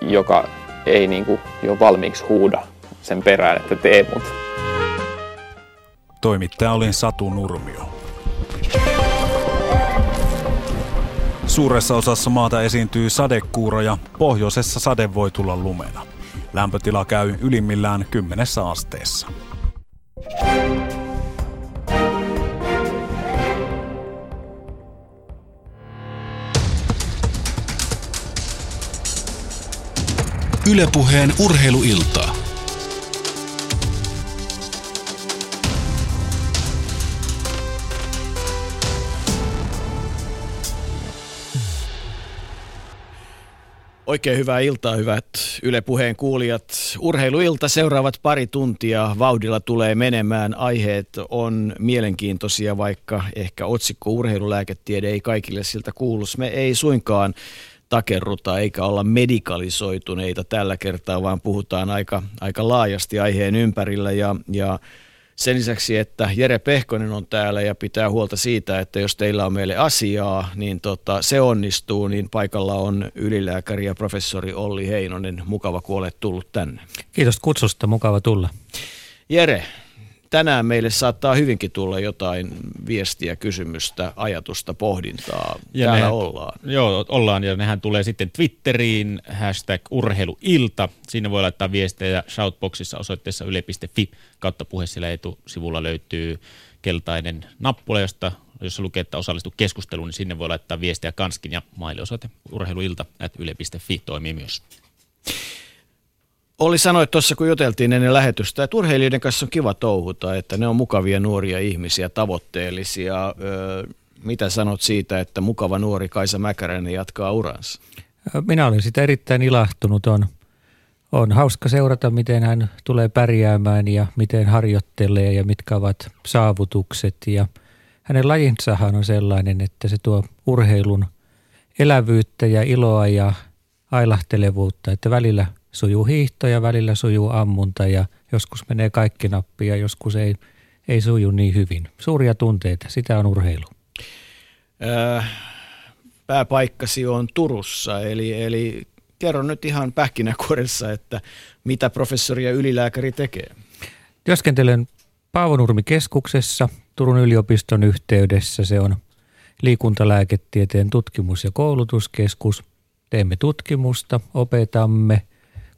joka ei niin kuin jo valmiiksi huuda sen perään, että tee mut. Toimittaja oli Satu Nurmio. Suuressa osassa maata esiintyy sadekuuroja, pohjoisessa sade voi tulla lumena. Lämpötila käy ylimmillään kymmenessä asteessa. Ylepuheen urheiluiltaa. Oikein hyvää iltaa, hyvät Yle Puheen kuulijat. Urheiluilta seuraavat pari tuntia vauhdilla tulee menemään. Aiheet on mielenkiintoisia, vaikka ehkä otsikko urheilulääketiede ei kaikille siltä kuulu. Me ei suinkaan takerruta eikä olla medikalisoituneita tällä kertaa, vaan puhutaan aika, aika laajasti aiheen ympärillä ja, ja sen lisäksi, että Jere Pehkonen on täällä ja pitää huolta siitä, että jos teillä on meille asiaa, niin tota, se onnistuu, niin paikalla on ylilääkäri ja professori Olli Heinonen. Mukava, kun olet tullut tänne. Kiitos kutsusta, mukava tulla. Jere, tänään meille saattaa hyvinkin tulla jotain viestiä, kysymystä, ajatusta, pohdintaa. Ja Täällä nehän, ollaan. Joo, ollaan ja nehän tulee sitten Twitteriin, hashtag urheiluilta. Sinne voi laittaa viestejä shoutboxissa osoitteessa yle.fi kautta puhe. Sillä etusivulla löytyy keltainen nappula, josta jos lukee, että osallistu keskusteluun, niin sinne voi laittaa viestiä kanskin ja mailiosoite urheiluilta at yle.fi toimii myös. Oli sanoit tuossa, kun juteltiin ennen lähetystä, että urheilijoiden kanssa on kiva touhuta, että ne on mukavia nuoria ihmisiä, tavoitteellisia. mitä sanot siitä, että mukava nuori Kaisa Mäkäräinen jatkaa uransa? Minä olen sitä erittäin ilahtunut. On, on hauska seurata, miten hän tulee pärjäämään ja miten harjoittelee ja mitkä ovat saavutukset. Ja hänen lajinsahan on sellainen, että se tuo urheilun elävyyttä ja iloa ja ailahtelevuutta, että välillä – sujuu hiihto ja välillä sujuu ammunta ja joskus menee kaikki nappi ja joskus ei, ei suju niin hyvin. Suuria tunteita, sitä on urheilu. Äh, pääpaikkasi on Turussa, eli, eli kerro nyt ihan pähkinäkuoressa, että mitä professori ja ylilääkäri tekee. Työskentelen Paavonurmi-keskuksessa Turun yliopiston yhteydessä. Se on liikuntalääketieteen tutkimus- ja koulutuskeskus. Teemme tutkimusta, opetamme –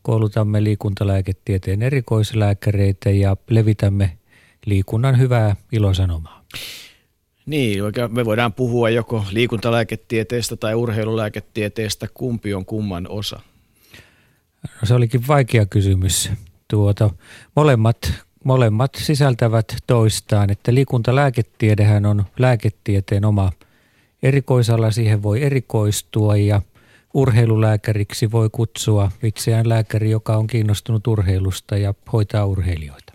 koulutamme liikuntalääketieteen erikoislääkäreitä ja levitämme liikunnan hyvää ilosanomaa. Niin, me voidaan puhua joko liikuntalääketieteestä tai urheilulääketieteestä, kumpi on kumman osa? No, se olikin vaikea kysymys. Tuota, molemmat, molemmat sisältävät toistaan, että liikuntalääketiedehän on lääketieteen oma erikoisala, siihen voi erikoistua ja – urheilulääkäriksi voi kutsua itseään lääkäri, joka on kiinnostunut urheilusta ja hoitaa urheilijoita.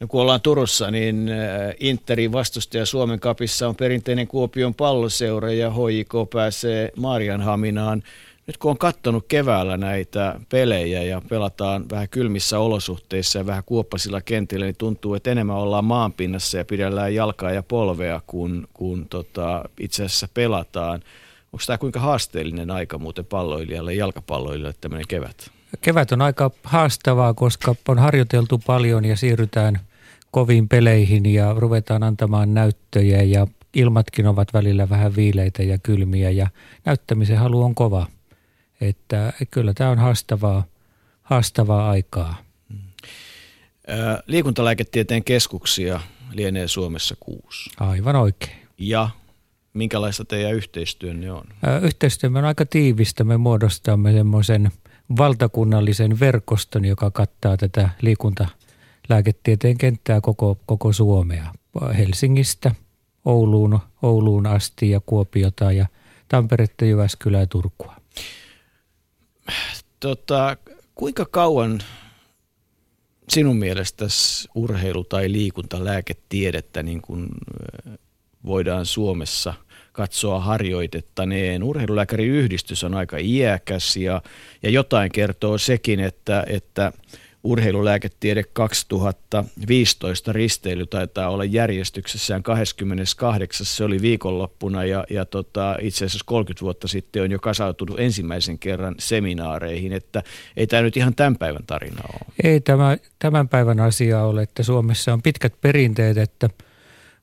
No kun ollaan Turussa, niin äh, Interin vastustaja Suomen kapissa on perinteinen Kuopion palloseura ja HJK pääsee Marianhaminaan. Nyt kun on katsonut keväällä näitä pelejä ja pelataan vähän kylmissä olosuhteissa ja vähän kuoppasilla kentillä, niin tuntuu, että enemmän ollaan maanpinnassa ja pidellään jalkaa ja polvea, kun, kun tota, itse asiassa pelataan. Onko tämä kuinka haasteellinen aika muuten palloilijalle, jalkapalloilijalle tämmöinen kevät? Kevät on aika haastavaa, koska on harjoiteltu paljon ja siirrytään koviin peleihin ja ruvetaan antamaan näyttöjä ja ilmatkin ovat välillä vähän viileitä ja kylmiä ja näyttämisen halu on kova. Että kyllä tämä on haastavaa, haastavaa aikaa. Hmm. Liikuntalääketieteen keskuksia lienee Suomessa kuusi. Aivan oikein. Ja Minkälaista teidän yhteistyönne on? Yhteistyömme on aika tiivistä. Me muodostamme semmoisen valtakunnallisen verkoston, joka kattaa tätä liikuntalääketieteen kenttää koko, koko Suomea. Helsingistä Ouluun, Ouluun asti ja Kuopiota ja Tamperetta, Jyväskylää ja Turkua. Tota, kuinka kauan sinun mielestäsi urheilu- tai liikuntalääketiedettä niin kuin voidaan Suomessa – katsoa harjoitettaneen. Urheilulääkäriyhdistys on aika iäkäs ja, ja jotain kertoo sekin, että, että urheilulääketiede 2015 risteily taitaa olla järjestyksessään 28. Se oli viikonloppuna ja, ja tota, itse asiassa 30 vuotta sitten on jo kasautunut ensimmäisen kerran seminaareihin, että ei tämä nyt ihan tämän päivän tarina ole. Ei tämä tämän päivän asia ole, että Suomessa on pitkät perinteet, että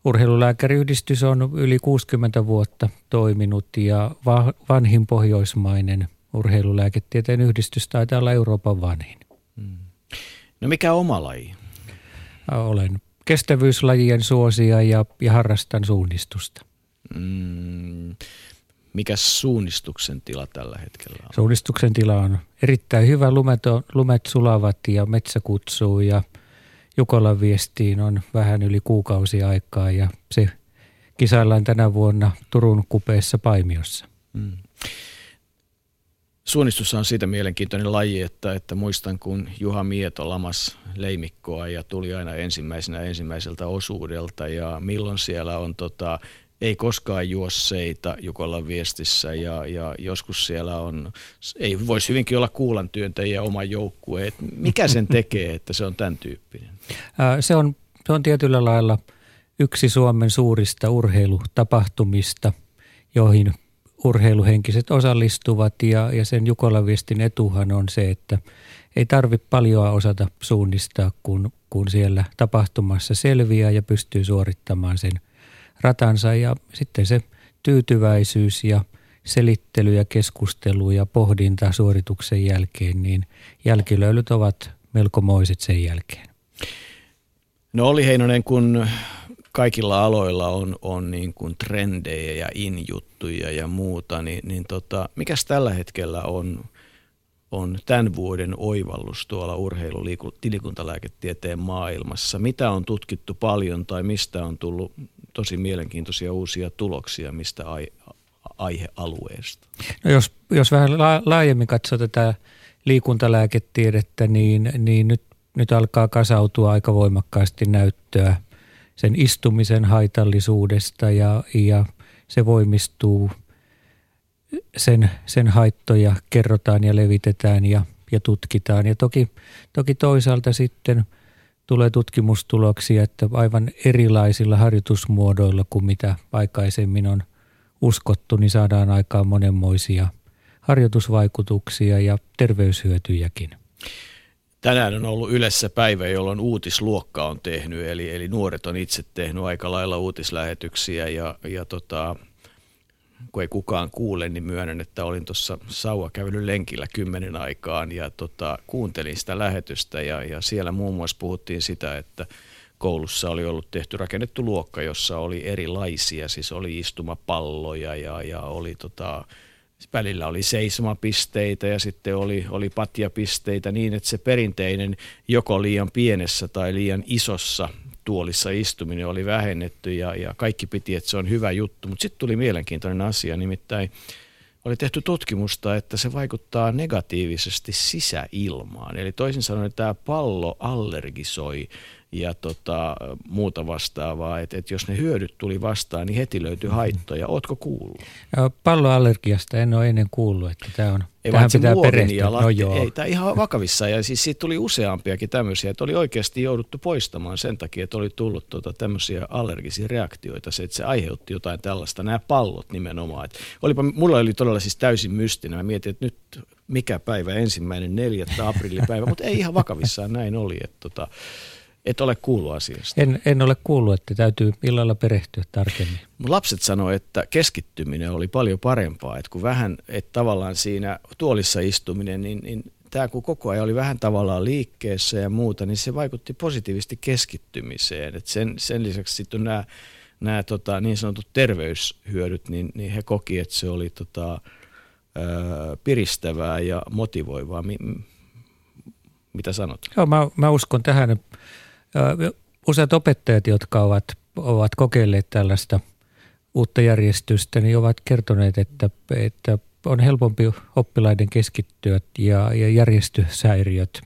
urheilulääkäriyhdistys on yli 60 vuotta toiminut ja vanhin pohjoismainen urheilulääketieteen yhdistys taitaa olla Euroopan vanhin. Hmm. No mikä oma laji? Olen kestävyyslajien suosia ja, ja harrastan suunnistusta. Mm, mikä suunnistuksen tila tällä hetkellä on? Suunnistuksen tila on erittäin hyvä. Lumet, on, lumet sulavat ja metsä kutsuu ja Jukolan viestiin on vähän yli kuukausi aikaa ja se kisaillaan tänä vuonna Turun kupeessa Paimiossa. Mm. Suunnistus on siitä mielenkiintoinen laji, että, että muistan kun Juha Mieto lamas leimikkoa ja tuli aina ensimmäisenä ensimmäiseltä osuudelta ja milloin siellä on tota, ei koskaan juosseita Jukolan viestissä ja, ja joskus siellä on, ei voisi hyvinkin olla kuulan työntäjiä oma joukkue. Mikä sen tekee, että se on tämän tyyppinen? Se on, se on tietyllä lailla yksi Suomen suurista urheilutapahtumista, joihin urheiluhenkiset osallistuvat ja, ja sen Jukolan viestin etuhan on se, että ei tarvitse paljon osata suunnistaa, kun, kun siellä tapahtumassa selviää ja pystyy suorittamaan sen ratansa ja sitten se tyytyväisyys ja selittely ja keskustelu ja pohdinta suorituksen jälkeen, niin jälkilöylyt ovat melkomoiset sen jälkeen. No oli Heinonen, kun kaikilla aloilla on, on niin kuin trendejä ja injuttuja ja muuta, niin, niin tota, mikäs tällä hetkellä on, on tämän vuoden oivallus tuolla urheilu-tilikuntalääketieteen maailmassa? Mitä on tutkittu paljon tai mistä on tullut tosi mielenkiintoisia uusia tuloksia mistä ai, aihealueesta? No jos, jos vähän la, laajemmin katsoo tätä liikuntalääketiedettä, niin, niin nyt, nyt alkaa kasautua aika voimakkaasti näyttöä sen istumisen haitallisuudesta ja, ja se voimistuu. Sen, sen haittoja kerrotaan ja levitetään ja, ja tutkitaan. Ja toki, toki toisaalta sitten – tulee tutkimustuloksia, että aivan erilaisilla harjoitusmuodoilla kuin mitä aikaisemmin on uskottu, niin saadaan aikaan monenmoisia harjoitusvaikutuksia ja terveyshyötyjäkin. Tänään on ollut Ylessä päivä, jolloin uutisluokka on tehnyt, eli, eli nuoret on itse tehnyt aika lailla uutislähetyksiä ja, ja tota, kun ei kukaan kuule, niin myönnän, että olin tuossa sauvakävelyn lenkillä kymmenen aikaan ja tota, kuuntelin sitä lähetystä ja, ja siellä muun muassa puhuttiin sitä, että koulussa oli ollut tehty rakennettu luokka, jossa oli erilaisia, siis oli istumapalloja ja, ja oli tota, välillä oli seisomapisteitä ja sitten oli, oli patjapisteitä niin, että se perinteinen joko liian pienessä tai liian isossa tuolissa istuminen oli vähennetty ja, ja kaikki piti, että se on hyvä juttu. Mutta sitten tuli mielenkiintoinen asia, nimittäin oli tehty tutkimusta, että se vaikuttaa negatiivisesti sisäilmaan. Eli toisin sanoen tämä pallo allergisoi ja tota, muuta vastaavaa. Että et jos ne hyödyt tuli vastaan, niin heti löytyi mm-hmm. haittoja. Ootko kuullut? Palloallergiasta en ole ennen kuullut, että tämä on, ei, tähän pitää perehtyä. No joo. Ei, tämä ihan vakavissa. Ja siis siitä tuli useampiakin tämmöisiä, että oli oikeasti jouduttu poistamaan sen takia, että oli tullut tota, tämmöisiä allergisia reaktioita. Se, että se aiheutti jotain tällaista, nämä pallot nimenomaan. Et olipa, mulla oli todella siis täysin mystinen. Mä mietin, että nyt mikä päivä, ensimmäinen neljättä aprillipäivä, mutta ei ihan vakavissaan näin oli. Että tota, et ole kuullut asiasta. En, en ole kuullut, että täytyy illalla perehtyä tarkemmin. Mun lapset sanoi, että keskittyminen oli paljon parempaa, että kun vähän, että tavallaan siinä tuolissa istuminen, niin, niin tämä kun koko ajan oli vähän tavallaan liikkeessä ja muuta, niin se vaikutti positiivisesti keskittymiseen. Et sen, sen lisäksi sitten nämä, nämä tota, niin sanotut terveyshyödyt, niin, niin he koki, että se oli tota, ää, piristävää ja motivoivaa. Mi, mitä sanot? Joo, mä, mä uskon tähän Useat opettajat, jotka ovat, ovat kokeilleet tällaista uutta järjestystä, niin ovat kertoneet, että, että on helpompi oppilaiden keskittyä ja, ja järjestyshäiriöt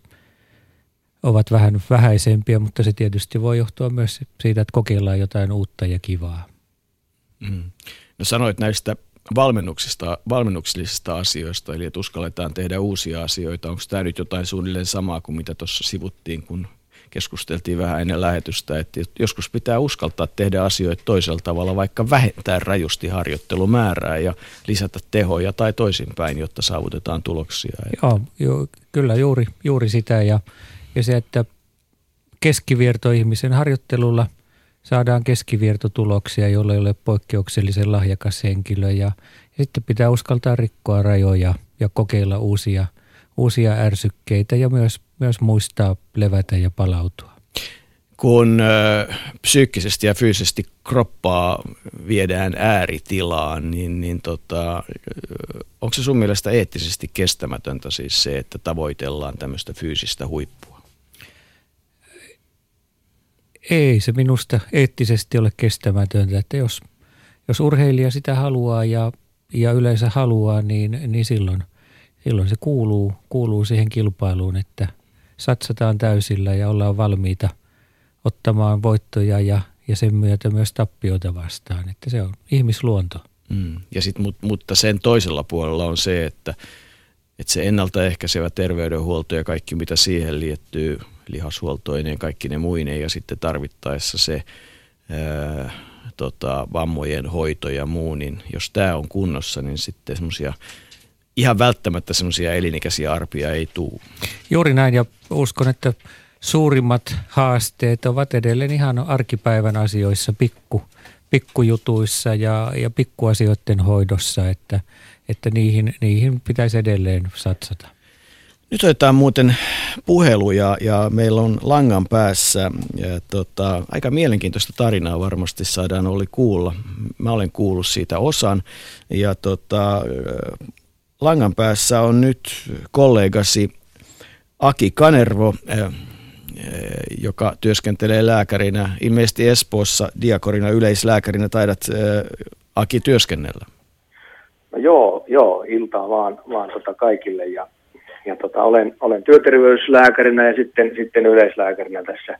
ovat vähän vähäisempiä, mutta se tietysti voi johtua myös siitä, että kokeillaan jotain uutta ja kivaa. Mm. No sanoit näistä valmennuksista, valmennuksellisista asioista, eli että uskalletaan tehdä uusia asioita. Onko tämä nyt jotain suunnilleen samaa kuin mitä tuossa sivuttiin, kun keskusteltiin vähän ennen lähetystä, että joskus pitää uskaltaa tehdä asioita toisella tavalla, vaikka vähentää rajusti harjoittelumäärää ja lisätä tehoja tai toisinpäin, jotta saavutetaan tuloksia. Joo, jo, kyllä juuri, juuri sitä ja, ja se, että keskivertoihmisen harjoittelulla saadaan keskivertotuloksia, joilla ei ole poikkeuksellisen lahjakas henkilö ja, ja sitten pitää uskaltaa rikkoa rajoja ja kokeilla uusia, uusia ärsykkeitä ja myös myös muistaa levätä ja palautua. Kun ö, psyykkisesti ja fyysisesti kroppaa viedään ääritilaan, niin, niin tota, onko se sun mielestä eettisesti kestämätöntä siis se, että tavoitellaan tämmöistä fyysistä huippua? Ei se minusta eettisesti ole kestämätöntä, että jos, jos urheilija sitä haluaa ja, ja yleensä haluaa, niin, niin silloin, silloin se kuuluu, kuuluu siihen kilpailuun, että – satsataan täysillä ja ollaan valmiita ottamaan voittoja ja, ja sen myötä myös tappioita vastaan. Että se on ihmisluonto. Mm. Ja sit, mut, mutta sen toisella puolella on se, että, että se ennaltaehkäisevä terveydenhuolto ja kaikki mitä siihen liittyy, lihashuoltoineen, kaikki ne muineen ja sitten tarvittaessa se ää, tota, vammojen hoito ja muu, niin jos tämä on kunnossa, niin sitten semmoisia – ihan välttämättä semmoisia elinikäisiä arpia ei tule. Juuri näin ja uskon, että suurimmat haasteet ovat edelleen ihan arkipäivän asioissa, pikku, pikkujutuissa ja, ja pikkuasioiden hoidossa, että, että niihin, niihin pitäisi edelleen satsata. Nyt otetaan muuten puheluja ja meillä on langan päässä ja tota, aika mielenkiintoista tarinaa varmasti saadaan oli kuulla. Mä olen kuullut siitä osan ja tota, langan päässä on nyt kollegasi Aki Kanervo, eh, eh, joka työskentelee lääkärinä, ilmeisesti Espoossa diakorina yleislääkärinä. Taidat eh, Aki työskennellä. No joo, joo, iltaa vaan, vaan tota kaikille. Ja, ja tota, olen, olen työterveyslääkärinä ja sitten, sitten yleislääkärinä tässä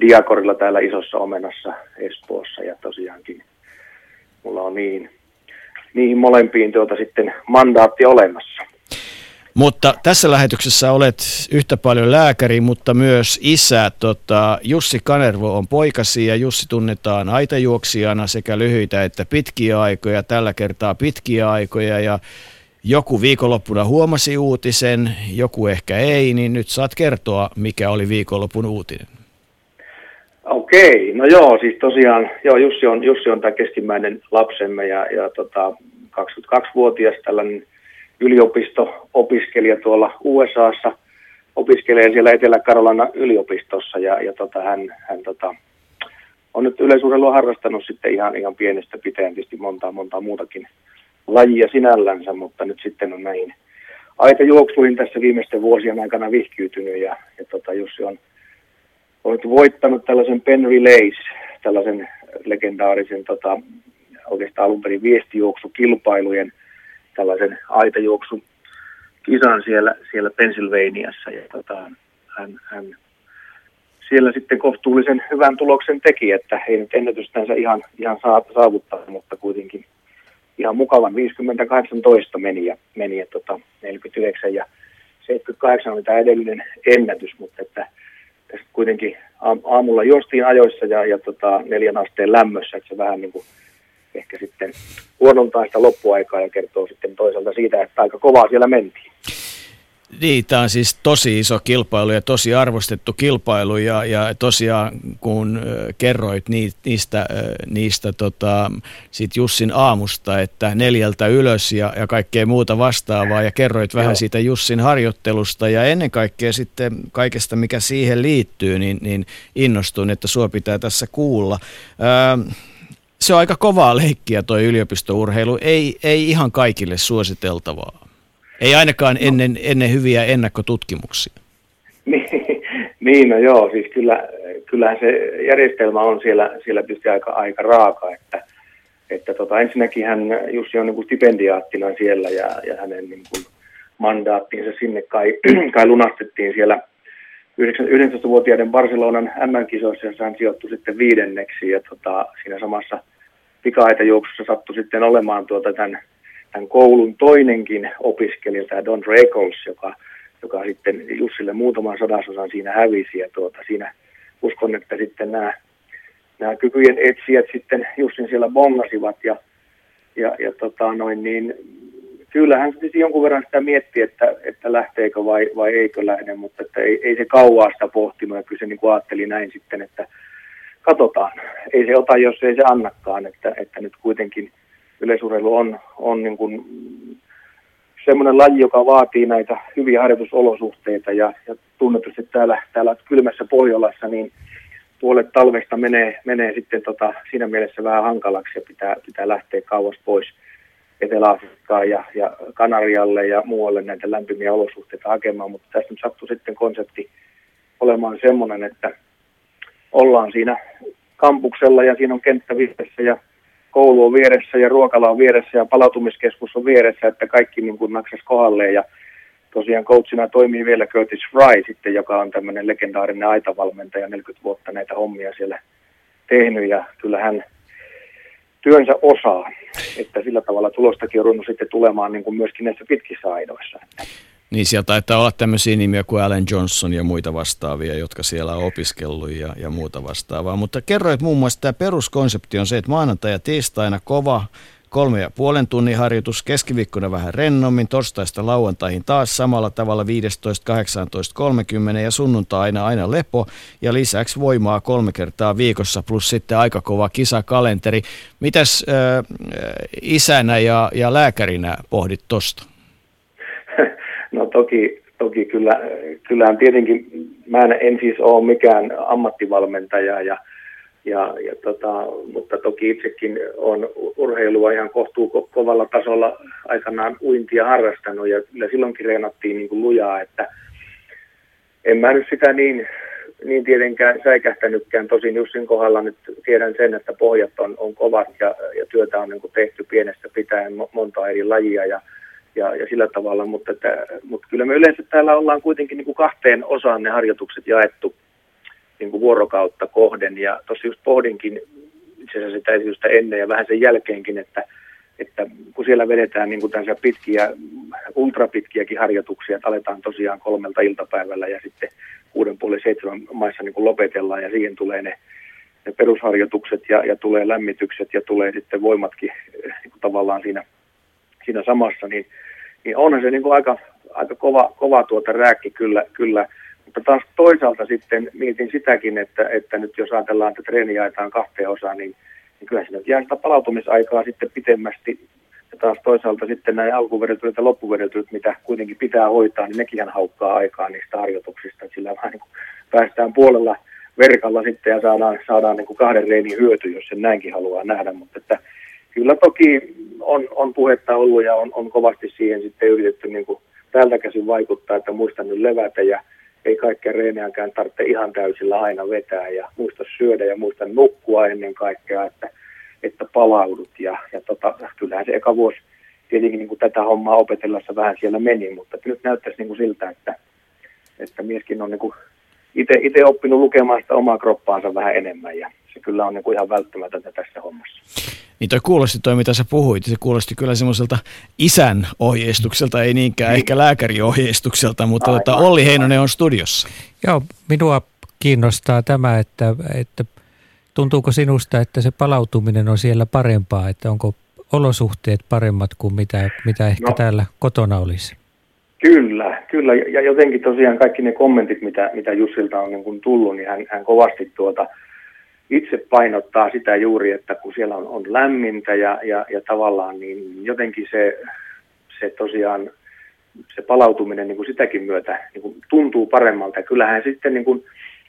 diakorilla täällä isossa omenassa Espoossa. Ja tosiaankin mulla on niin niihin molempiin tuota sitten mandaatti olemassa. Mutta tässä lähetyksessä olet yhtä paljon lääkäri, mutta myös isä. Tota, Jussi Kanervo on poikasi ja Jussi tunnetaan aitajuoksijana sekä lyhyitä että pitkiä aikoja. Tällä kertaa pitkiä aikoja ja joku viikonloppuna huomasi uutisen, joku ehkä ei, niin nyt saat kertoa, mikä oli viikonlopun uutinen. Okei, no joo, siis tosiaan, joo, Jussi on, Jussi on tämä keskimmäinen lapsemme ja, ja tota, 22-vuotias tällainen yliopisto-opiskelija tuolla USAssa, opiskelee siellä Etelä-Karolana yliopistossa ja, ja tota, hän, hän tota, on nyt yleisurheilua harrastanut sitten ihan, ihan pienestä pitäen tietysti montaa, montaa muutakin lajia sinällänsä, mutta nyt sitten on näihin aikajuoksuihin tässä viimeisten vuosien aikana vihkiytynyt ja, ja tota, Jussi on olet voittanut tällaisen Penn Relays, tällaisen legendaarisen tota, oikeastaan alun perin viestijuoksukilpailujen tällaisen aitajuoksu kisan siellä, siellä Pennsylvaniassa. Ja tota, hän, hän siellä sitten kohtuullisen hyvän tuloksen teki, että ei nyt ennätystänsä ihan, ihan saavuttaa, mutta kuitenkin ihan mukavan 50-18 meni ja, meni ja tota, 49 ja 78 oli tämä edellinen ennätys, mutta että kuitenkin aamulla juostiin ajoissa ja, ja tota, neljän asteen lämmössä, että se vähän niin kuin ehkä sitten huonontaa sitä loppuaikaa ja kertoo sitten toisaalta siitä, että aika kovaa siellä mentiin. Niin, tämä on siis tosi iso kilpailu ja tosi arvostettu kilpailu ja, ja tosiaan kun kerroit niistä, niistä tota, sit Jussin aamusta, että neljältä ylös ja, ja kaikkea muuta vastaavaa ja kerroit vähän Joo. siitä Jussin harjoittelusta ja ennen kaikkea sitten kaikesta mikä siihen liittyy, niin, niin innostun, että sua pitää tässä kuulla. Öö, se on aika kovaa leikkiä toi yliopistourheilu, ei, ei ihan kaikille suositeltavaa. Ei ainakaan no. ennen, ennen hyviä ennakkotutkimuksia. Niin, niin, no joo, siis kyllä, kyllähän se järjestelmä on siellä, siellä tietysti aika, aika raaka, että, että tota, ensinnäkin hän, Jussi on niin kuin stipendiaattina siellä ja, ja hänen niin kuin mandaattinsa sinne kai, kai lunastettiin siellä 19-vuotiaiden Barcelonan MM-kisoissa, jossa hän sijoittui sitten viidenneksi ja tota, siinä samassa pikaitajuoksussa sattui sitten olemaan tuota tämän, tämän koulun toinenkin opiskelija, tämä Don Reckles, joka, joka sitten Jussille muutaman sadasosan siinä hävisi. Ja tuota, siinä uskon, että sitten nämä, nämä kykyjen etsijät sitten Jussin siellä bongasivat ja, ja, ja tota noin, niin kyllähän siis jonkun verran sitä mietti, että, että lähteekö vai, vai eikö lähde, mutta että ei, ei se kauaa sitä pohtinut ja kyllä se niin kuin ajatteli näin sitten, että katsotaan. Ei se ota, jos ei se annakaan, että, että nyt kuitenkin yleisurheilu on, on niin kuin semmoinen laji, joka vaatii näitä hyviä harjoitusolosuhteita ja, ja tunnetusti täällä, täällä kylmässä Pohjolassa, niin puolet talvesta menee, menee sitten tota, siinä mielessä vähän hankalaksi ja pitää, pitää lähteä kauas pois Etelä-Afrikkaan ja, ja Kanarialle ja muualle näitä lämpimiä olosuhteita hakemaan, mutta tässä nyt sattui sitten konsepti olemaan semmoinen, että ollaan siinä kampuksella ja siinä on kenttä ja koulu on vieressä ja ruokala on vieressä ja palautumiskeskus on vieressä, että kaikki niin kuin naksas kohdalleen ja tosiaan coachina toimii vielä Curtis Fry sitten, joka on tämmöinen legendaarinen aitavalmentaja, 40 vuotta näitä hommia siellä tehnyt ja kyllä hän työnsä osaa, että sillä tavalla tulostakin on sitten tulemaan niin kuin myöskin näissä pitkissä aidoissa. Niin siellä taitaa olla tämmöisiä nimiä kuin Alan Johnson ja muita vastaavia, jotka siellä on opiskellut ja, ja muuta vastaavaa. Mutta kerroit muun muassa, että tämä peruskonsepti on se, että maanantai ja tiistaina kova kolme ja puolen tunnin harjoitus, keskiviikkona vähän rennommin, torstaista lauantaihin taas samalla tavalla 15.18.30 ja sunnuntaina aina lepo ja lisäksi voimaa kolme kertaa viikossa plus sitten aika kova kisakalenteri. Mitäs äh, isänä ja, ja lääkärinä pohdit tosta? Toki, toki kyllä, kyllähän tietenkin, mä en, en siis ole mikään ammattivalmentaja, ja, ja, ja tota, mutta toki itsekin on urheilua ihan kohtuu ko- kovalla tasolla aikanaan uintia harrastanut ja kyllä silloinkin reenattiin niin kuin lujaa, että en mä nyt sitä niin, niin tietenkään säikähtänytkään. Tosin Jussin kohdalla nyt tiedän sen, että pohjat on, on kovat ja, ja työtä on niin kuin tehty pienestä pitäen monta eri lajia ja ja, ja sillä tavalla, mutta, että, mutta kyllä me yleensä täällä ollaan kuitenkin niin kuin kahteen osaan ne harjoitukset jaettu niin kuin vuorokautta kohden, ja tuossa just pohdinkin itse asiassa sitä esitystä ennen ja vähän sen jälkeenkin, että, että kun siellä vedetään niin kuin pitkiä, ultrapitkiäkin harjoituksia, että aletaan tosiaan kolmelta iltapäivällä ja sitten kuuden puoli seitsemän maissa niin kuin lopetellaan ja siihen tulee ne, ne perusharjoitukset ja, ja tulee lämmitykset ja tulee sitten voimatkin niin kuin tavallaan siinä, siinä samassa, niin niin onhan se niin kuin aika, aika kova, kova tuota rääkki kyllä, kyllä. Mutta taas toisaalta sitten mietin sitäkin, että, että nyt jos ajatellaan, että treeni jaetaan kahteen osaan, niin, niin kyllä sinne jää sitä palautumisaikaa sitten pitemmästi. Ja taas toisaalta sitten näin alkuvedetyt ja loppuvedetyt, mitä kuitenkin pitää hoitaa, niin nekin haukkaa aikaa niistä harjoituksista. Sillä vähän niin kuin päästään puolella verkalla sitten ja saadaan, saadaan niin kuin kahden reenin hyöty, jos sen näinkin haluaa nähdä. Mutta että kyllä toki on, on puhetta ollut ja on, on kovasti siihen sitten yritetty niin kuin täältä käsin vaikuttaa, että muistan nyt levätä ja ei kaikkea reeneäkään tarvitse ihan täysillä aina vetää ja muista syödä ja muista nukkua ennen kaikkea, että, että palaudut. Ja, ja tota, kyllähän se eka vuosi tietenkin niin kuin tätä hommaa opetellessa vähän siellä meni, mutta nyt näyttäisi niin kuin siltä, että, että mieskin on niin itse oppinut lukemaan sitä omaa kroppaansa vähän enemmän ja se kyllä on niin kuin ihan välttämätöntä tässä hommassa. Niin toi kuulosti toi, mitä sä puhuit, se kuulosti kyllä semmoiselta isän ohjeistukselta, ei niinkään niin. ehkä lääkäriohjeistukselta, mutta tota, Olli Heinonen on studiossa. Joo, minua kiinnostaa tämä, että, että tuntuuko sinusta, että se palautuminen on siellä parempaa, että onko olosuhteet paremmat kuin mitä, mitä ehkä no, täällä kotona olisi? Kyllä, kyllä. Ja jotenkin tosiaan kaikki ne kommentit, mitä, mitä Jussilta on niin kuin tullut, niin hän, hän kovasti tuota – itse painottaa sitä juuri, että kun siellä on, on lämmintä ja, ja, ja tavallaan niin jotenkin se, se tosiaan se palautuminen niin kuin sitäkin myötä niin kuin tuntuu paremmalta. Kyllähän sitten niin kuin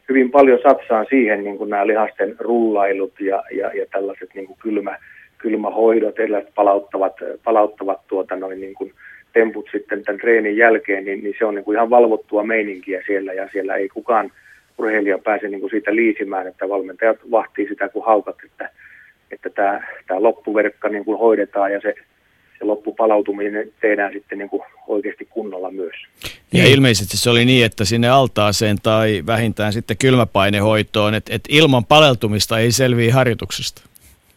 hyvin paljon satsaa siihen niin kuin nämä lihasten rullailut ja, ja, ja tällaiset niin kuin kylmä, kylmähoidot, erilaiset palauttavat, palauttavat tuota noin niin kuin temput sitten tämän treenin jälkeen, niin, niin se on niin kuin ihan valvottua meininkiä siellä ja siellä ei kukaan – urheilija pääsee niin kuin siitä liisimään, että valmentajat vahtii sitä kuin haukat, että, että tämä, tämä loppuverkka niin kuin hoidetaan ja se, se loppupalautuminen tehdään sitten niin kuin oikeasti kunnolla myös. Ja niin. ilmeisesti se oli niin, että sinne altaaseen tai vähintään sitten kylmäpainehoitoon, että, että ilman paleltumista ei selviä harjoituksesta.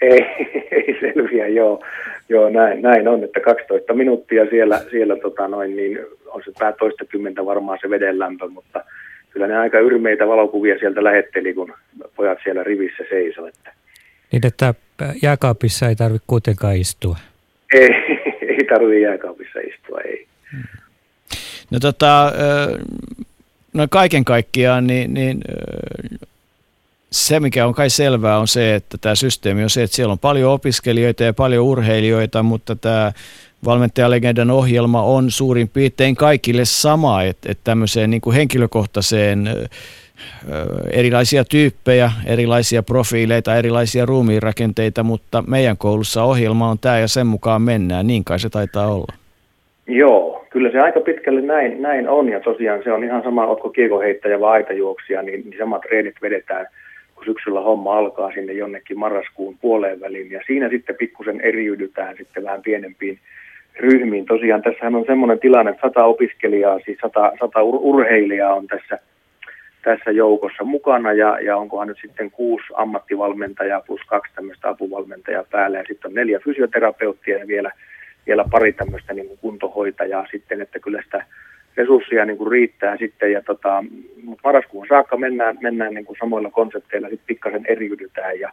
Ei, ei selviä, joo. Joo, näin, näin on, että 12 minuuttia siellä, siellä tota noin, niin on se pää toista kymmentä varmaan se veden lämpö, mutta kyllä ne aika yrmeitä valokuvia sieltä lähetteli, kun pojat siellä rivissä seisoo. Että. Niin, että jääkaapissa ei tarvitse kuitenkaan istua. Ei, ei tarvitse jääkaapissa istua, ei. No tota, no kaiken kaikkiaan, niin, niin se, mikä on kai selvää, on se, että tämä systeemi on se, että siellä on paljon opiskelijoita ja paljon urheilijoita, mutta tämä valmentajalegendan ohjelma on suurin piirtein kaikille sama, että, että tämmöiseen niin henkilökohtaiseen erilaisia tyyppejä, erilaisia profiileita, erilaisia ruumiinrakenteita, mutta meidän koulussa ohjelma on tämä ja sen mukaan mennään. Niin kai se taitaa olla. Joo, kyllä se aika pitkälle näin, näin on ja tosiaan se on ihan sama, otko kiekoheittäjä vai aitajuoksija, niin, niin samat treenit vedetään – kun syksyllä homma alkaa sinne jonnekin marraskuun puoleen väliin. Ja siinä sitten pikkusen eriydytään sitten vähän pienempiin ryhmiin. Tosiaan tässähän on semmoinen tilanne, että sata opiskelijaa, siis sata, sata ur- urheilijaa on tässä, tässä joukossa mukana ja, ja onkohan nyt sitten kuusi ammattivalmentajaa plus kaksi tämmöistä apuvalmentajaa päällä ja sitten on neljä fysioterapeuttia ja vielä, vielä pari tämmöistä niin kuin kuntohoitajaa sitten, että kyllä sitä resursseja niin kuin riittää sitten, ja tota, marraskuun saakka mennään, mennään niin kuin samoilla konsepteilla, sitten pikkasen eriydytään, ja,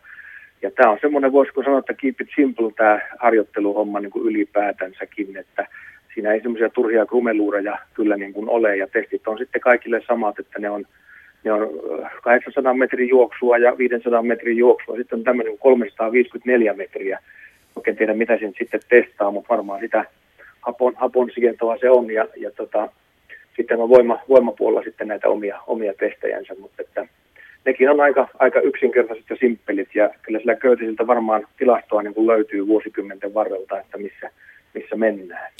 ja tämä on semmoinen, voisiko sanoa, että keep it simple tämä harjoitteluhomma niin kuin ylipäätänsäkin, että siinä ei semmoisia turhia krumeluureja kyllä niin kuin ole, ja testit on sitten kaikille samat, että ne on, ne on 800 äh, metrin juoksua ja 500 metrin juoksua, sitten on tämmöinen 354 metriä, oikein tiedä mitä sen sitten testaa, mutta varmaan sitä hapon, hapon sientoa se on, ja, ja tota, sitten on voima, voimapuolella sitten näitä omia, omia testejänsä, mutta että nekin on aika, aika yksinkertaiset ja simppelit ja kyllä sillä Köytisiltä varmaan tilastoa niin kuin löytyy vuosikymmenten varrelta, että missä, missä mennään.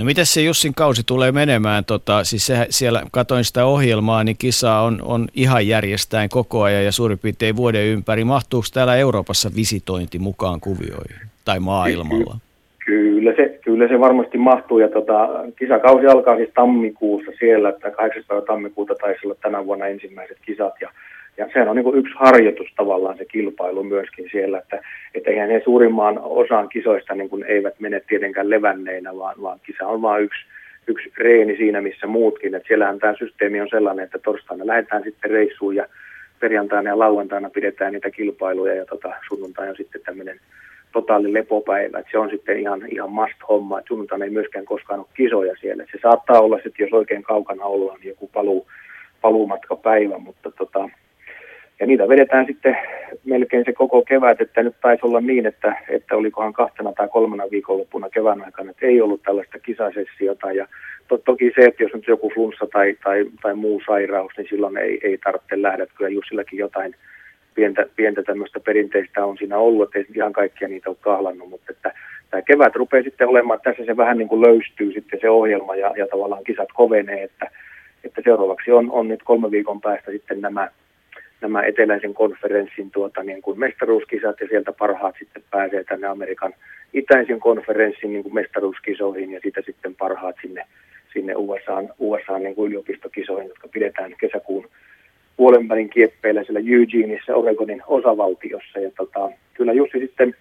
No miten se Jussin kausi tulee menemään? Tota, siis se, siellä katoin sitä ohjelmaa, niin kisa on, on ihan järjestään koko ajan ja suurin piirtein vuoden ympäri. Mahtuuko täällä Euroopassa visitointi mukaan kuvioihin tai maailmalla? Kyllä se, kyllä se varmasti mahtuu ja tota, kisakausi alkaa siis tammikuussa siellä, että 8. päivä tammikuuta taisi olla tänä vuonna ensimmäiset kisat ja, ja sehän on niin yksi harjoitus tavallaan se kilpailu myöskin siellä, että, että eihän ne suurimman osan kisoista niin kuin eivät mene tietenkään levänneinä, vaan, vaan kisa on vain yksi, yksi reeni siinä, missä muutkin. että siellähän tämä systeemi on sellainen, että torstaina lähdetään sitten reissuun ja perjantaina ja lauantaina pidetään niitä kilpailuja ja tota, sunnuntai on sitten tämmöinen totaali lepopäivä. Että se on sitten ihan, ihan must-homma, että sunnuntaina ei myöskään koskaan ole kisoja siellä. Et se saattaa olla sitten, jos oikein kaukana ollaan, niin joku paluu, paluumatkapäivä, mutta tota, ja niitä vedetään sitten melkein se koko kevät, että nyt taisi olla niin, että, että olikohan kahtena tai kolmena viikonloppuna kevään aikana, että ei ollut tällaista kisasessiota. Ja to, toki se, että jos nyt joku flunssa tai, tai, tai muu sairaus, niin silloin ei, ei tarvitse lähteä. Kyllä Jussillakin jotain pientä, pientä tämmöistä perinteistä on siinä ollut, että ei ihan kaikkia niitä ole kahlannut, mutta että tämä kevät rupeaa sitten olemaan, että tässä se vähän niin kuin löystyy sitten se ohjelma ja, ja tavallaan kisat kovenee, että, että seuraavaksi on, on nyt kolme viikon päästä sitten nämä, nämä eteläisen konferenssin tuota, niin kuin mestaruuskisat ja sieltä parhaat sitten pääsee tänne Amerikan itäisen konferenssin niin kuin mestaruuskisoihin ja sitä sitten parhaat sinne, sinne USA, USA niin kuin yliopistokisoihin, jotka pidetään kesäkuun puolen välin kieppeillä siellä Eugeneissa, Oregonin osavaltiossa. Ja tota, kyllä Jussi sitten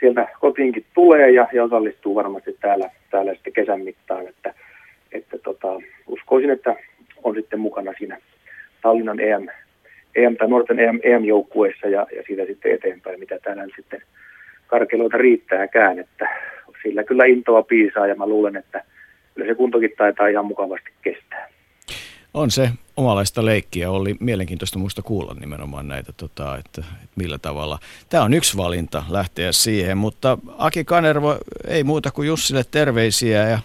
sieltä kotiinkin tulee ja, ja osallistuu varmasti täällä, täällä sitten kesän mittaan. Että, että tota, uskoisin, että on sitten mukana siinä Tallinnan EM, EM tai nuorten EM, EM-joukkueessa ja, ja siitä sitten eteenpäin, mitä täällä sitten karkeloita riittääkään. Että sillä kyllä intoa piisaa ja mä luulen, että kyllä se kuntokin taitaa ihan mukavasti kestää. On se omalaista leikkiä. Oli mielenkiintoista muista kuulla nimenomaan näitä, tota, että, että millä tavalla. Tämä on yksi valinta lähteä siihen, mutta Aki Kanervo ei muuta kuin Jussille terveisiä ja,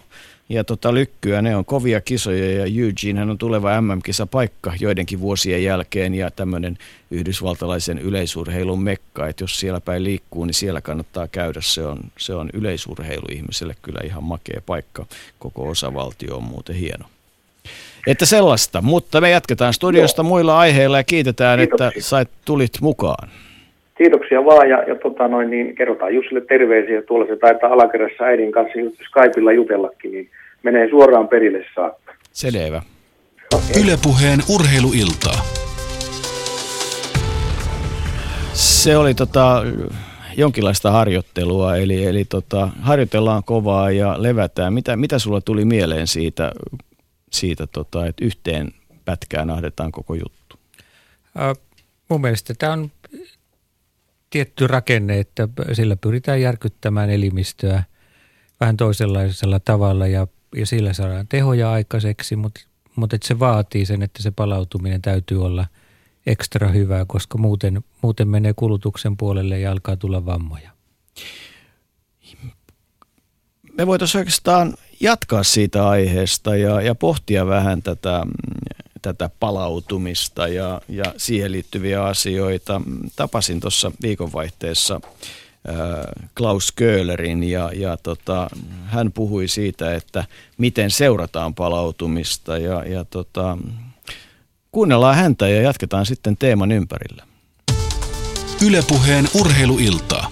ja tota, lykkyä. Ne on kovia kisoja ja Eugene hän on tuleva MM-kisapaikka joidenkin vuosien jälkeen ja tämmöinen yhdysvaltalaisen yleisurheilun mekka, että jos siellä päin liikkuu, niin siellä kannattaa käydä. Se on, se on yleisurheiluihmiselle kyllä ihan makea paikka. Koko osavaltio on muuten hieno. Että sellaista, mutta me jatketaan studiosta Joo. muilla aiheilla ja kiitetään, Kiitoksia. että sait, tulit mukaan. Kiitoksia vaan ja, ja tota noin, niin kerrotaan Jussille terveisiä. Tuolla se taitaa alakerrassa äidin kanssa Skypeilla jutellakin, niin menee suoraan perille saakka. Selvä. Okay. Ylepuheen urheiluiltaa. Se oli tota jonkinlaista harjoittelua, eli, eli tota, harjoitellaan kovaa ja levätään. Mitä, mitä sulla tuli mieleen siitä, siitä tota, että yhteen pätkään ahdetaan koko juttu? Äh, mun mielestä tämä on tietty rakenne, että sillä pyritään järkyttämään elimistöä vähän toisenlaisella tavalla ja, ja sillä saadaan tehoja aikaiseksi, mutta, mutta että se vaatii sen, että se palautuminen täytyy olla ekstra hyvää, koska muuten, muuten menee kulutuksen puolelle ja alkaa tulla vammoja. Me voitaisiin oikeastaan jatkaa siitä aiheesta ja, ja pohtia vähän tätä tätä palautumista ja, ja siihen liittyviä asioita. Tapasin tuossa viikonvaihteessa Klaus Köhlerin ja, ja tota, hän puhui siitä, että miten seurataan palautumista ja, ja tota, kuunnellaan häntä ja jatketaan sitten teeman ympärillä. Ylepuheen urheiluiltaa.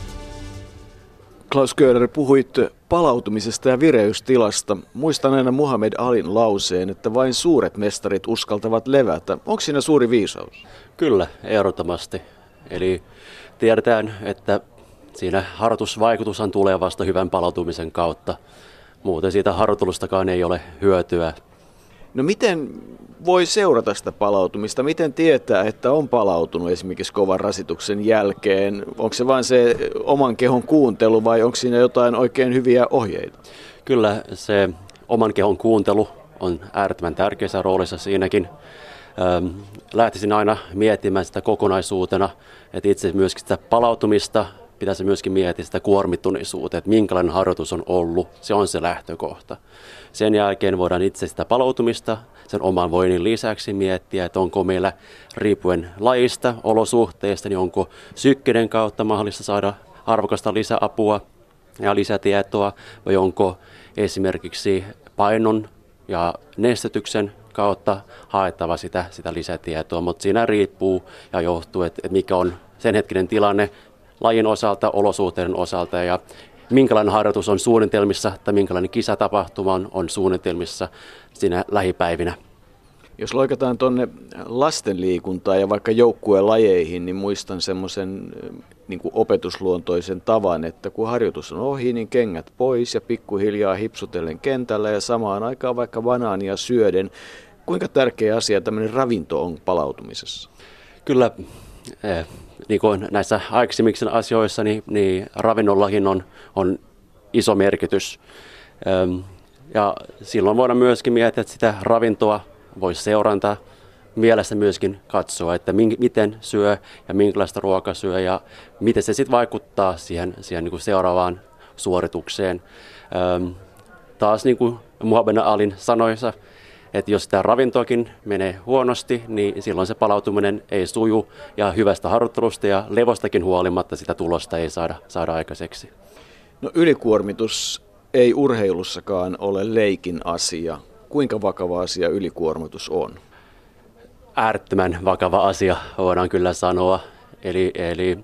Klaus Köhler, puhuit palautumisesta ja vireystilasta. Muistan aina Muhammed Alin lauseen, että vain suuret mestarit uskaltavat levätä. Onko siinä suuri viisaus? Kyllä, ehdottomasti. Eli tiedetään, että siinä harjoitusvaikutushan tulee vasta hyvän palautumisen kautta. Muuten siitä harjoittelustakaan ei ole hyötyä. No miten voi seurata sitä palautumista? Miten tietää, että on palautunut esimerkiksi kovan rasituksen jälkeen? Onko se vain se oman kehon kuuntelu vai onko siinä jotain oikein hyviä ohjeita? Kyllä se oman kehon kuuntelu on äärettömän tärkeässä roolissa siinäkin. Lähtisin aina miettimään sitä kokonaisuutena, että itse myöskin sitä palautumista pitäisi myöskin miettiä sitä kuormittuneisuutta, että minkälainen harjoitus on ollut. Se on se lähtökohta. Sen jälkeen voidaan itse sitä palautumista sen oman voinnin lisäksi miettiä, että onko meillä riippuen lajista, olosuhteista, niin onko sykkeiden kautta mahdollista saada arvokasta lisäapua ja lisätietoa, vai onko esimerkiksi painon ja nestetyksen kautta haettava sitä, sitä lisätietoa, mutta siinä riippuu ja johtuu, että, että mikä on sen hetkinen tilanne lajin osalta, olosuhteiden osalta ja minkälainen harjoitus on suunnitelmissa tai minkälainen kisatapahtuma on, on suunnitelmissa siinä lähipäivinä. Jos loikataan tuonne lasten liikuntaan ja vaikka joukkueen lajeihin, niin muistan semmoisen niin opetusluontoisen tavan, että kun harjoitus on ohi, niin kengät pois ja pikkuhiljaa hipsutellen kentällä ja samaan aikaan vaikka banaania syöden. Kuinka tärkeä asia tämmöinen ravinto on palautumisessa? Kyllä eh, niin kuin näissä aikaisemmissa asioissa, niin, niin ravinnollakin on, on iso merkitys. Ja silloin voidaan myöskin miettiä, että sitä ravintoa voisi seuranta mielessä myöskin katsoa, että miten syö ja minkälaista ruokaa syö ja miten se sitten vaikuttaa siihen, siihen niin kuin seuraavaan suoritukseen. taas niin kuin Muhammad Alin sanoissa, että jos tämä ravintoakin menee huonosti, niin silloin se palautuminen ei suju ja hyvästä harjoittelusta ja levostakin huolimatta sitä tulosta ei saada, saada aikaiseksi. No ylikuormitus ei urheilussakaan ole leikin asia. Kuinka vakava asia ylikuormitus on? Äärettömän vakava asia voidaan kyllä sanoa. Eli, eli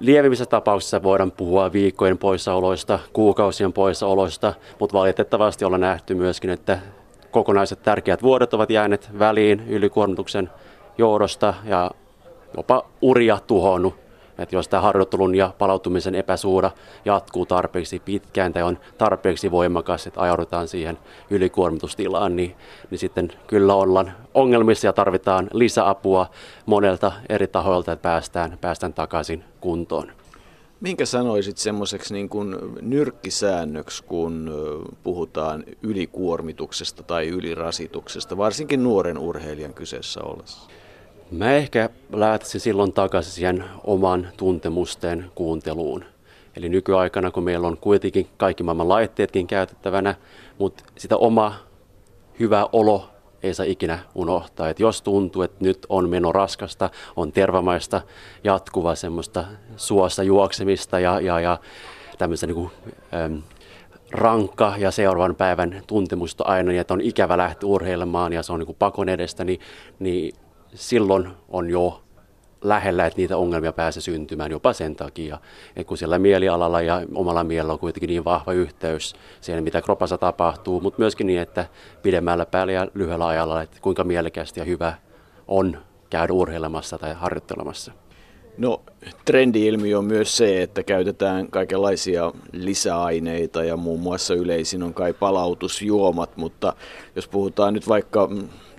Lievimmissä tapauksissa voidaan puhua viikkojen poissaoloista, kuukausien poissaoloista, mutta valitettavasti ollaan nähty myöskin, että kokonaiset tärkeät vuodet ovat jääneet väliin ylikuormituksen johdosta ja jopa uria tuhonnut. Että jos tämä harjoittelun ja palautumisen epäsuura jatkuu tarpeeksi pitkään tai on tarpeeksi voimakas, että ajaudutaan siihen ylikuormitustilaan, niin, niin sitten kyllä ollaan ongelmissa ja tarvitaan lisäapua monelta eri tahoilta, että päästään, päästään takaisin kuntoon. Minkä sanoisit semmoiseksi niin kuin nyrkkisäännöksi, kun puhutaan ylikuormituksesta tai ylirasituksesta, varsinkin nuoren urheilijan kyseessä ollessa? Mä ehkä lähtisin silloin takaisin siihen oman tuntemusten kuunteluun. Eli nykyaikana, kun meillä on kuitenkin kaikki maailman laitteetkin käytettävänä, mutta sitä oma hyvä olo ei saa ikinä unohtaa. Et jos tuntuu, että nyt on meno raskasta, on tervamaista, jatkuvaa semmoista suossa juoksemista ja, ja, ja tämmöistä niin kuin, rankka ja seuraavan päivän tuntemusta aina, ja että on ikävä lähteä urheilemaan ja se on niin kuin pakon edestä, niin, niin silloin on jo lähellä, että niitä ongelmia pääsee syntymään jopa sen takia, että kun siellä mielialalla ja omalla mielellä on kuitenkin niin vahva yhteys siihen, mitä kropassa tapahtuu, mutta myöskin niin, että pidemmällä päällä ja lyhyellä ajalla, että kuinka mielekästi ja hyvä on käydä urheilemassa tai harjoittelemassa. No trendi-ilmiö on myös se, että käytetään kaikenlaisia lisäaineita ja muun muassa yleisin on kai palautusjuomat, mutta jos puhutaan nyt vaikka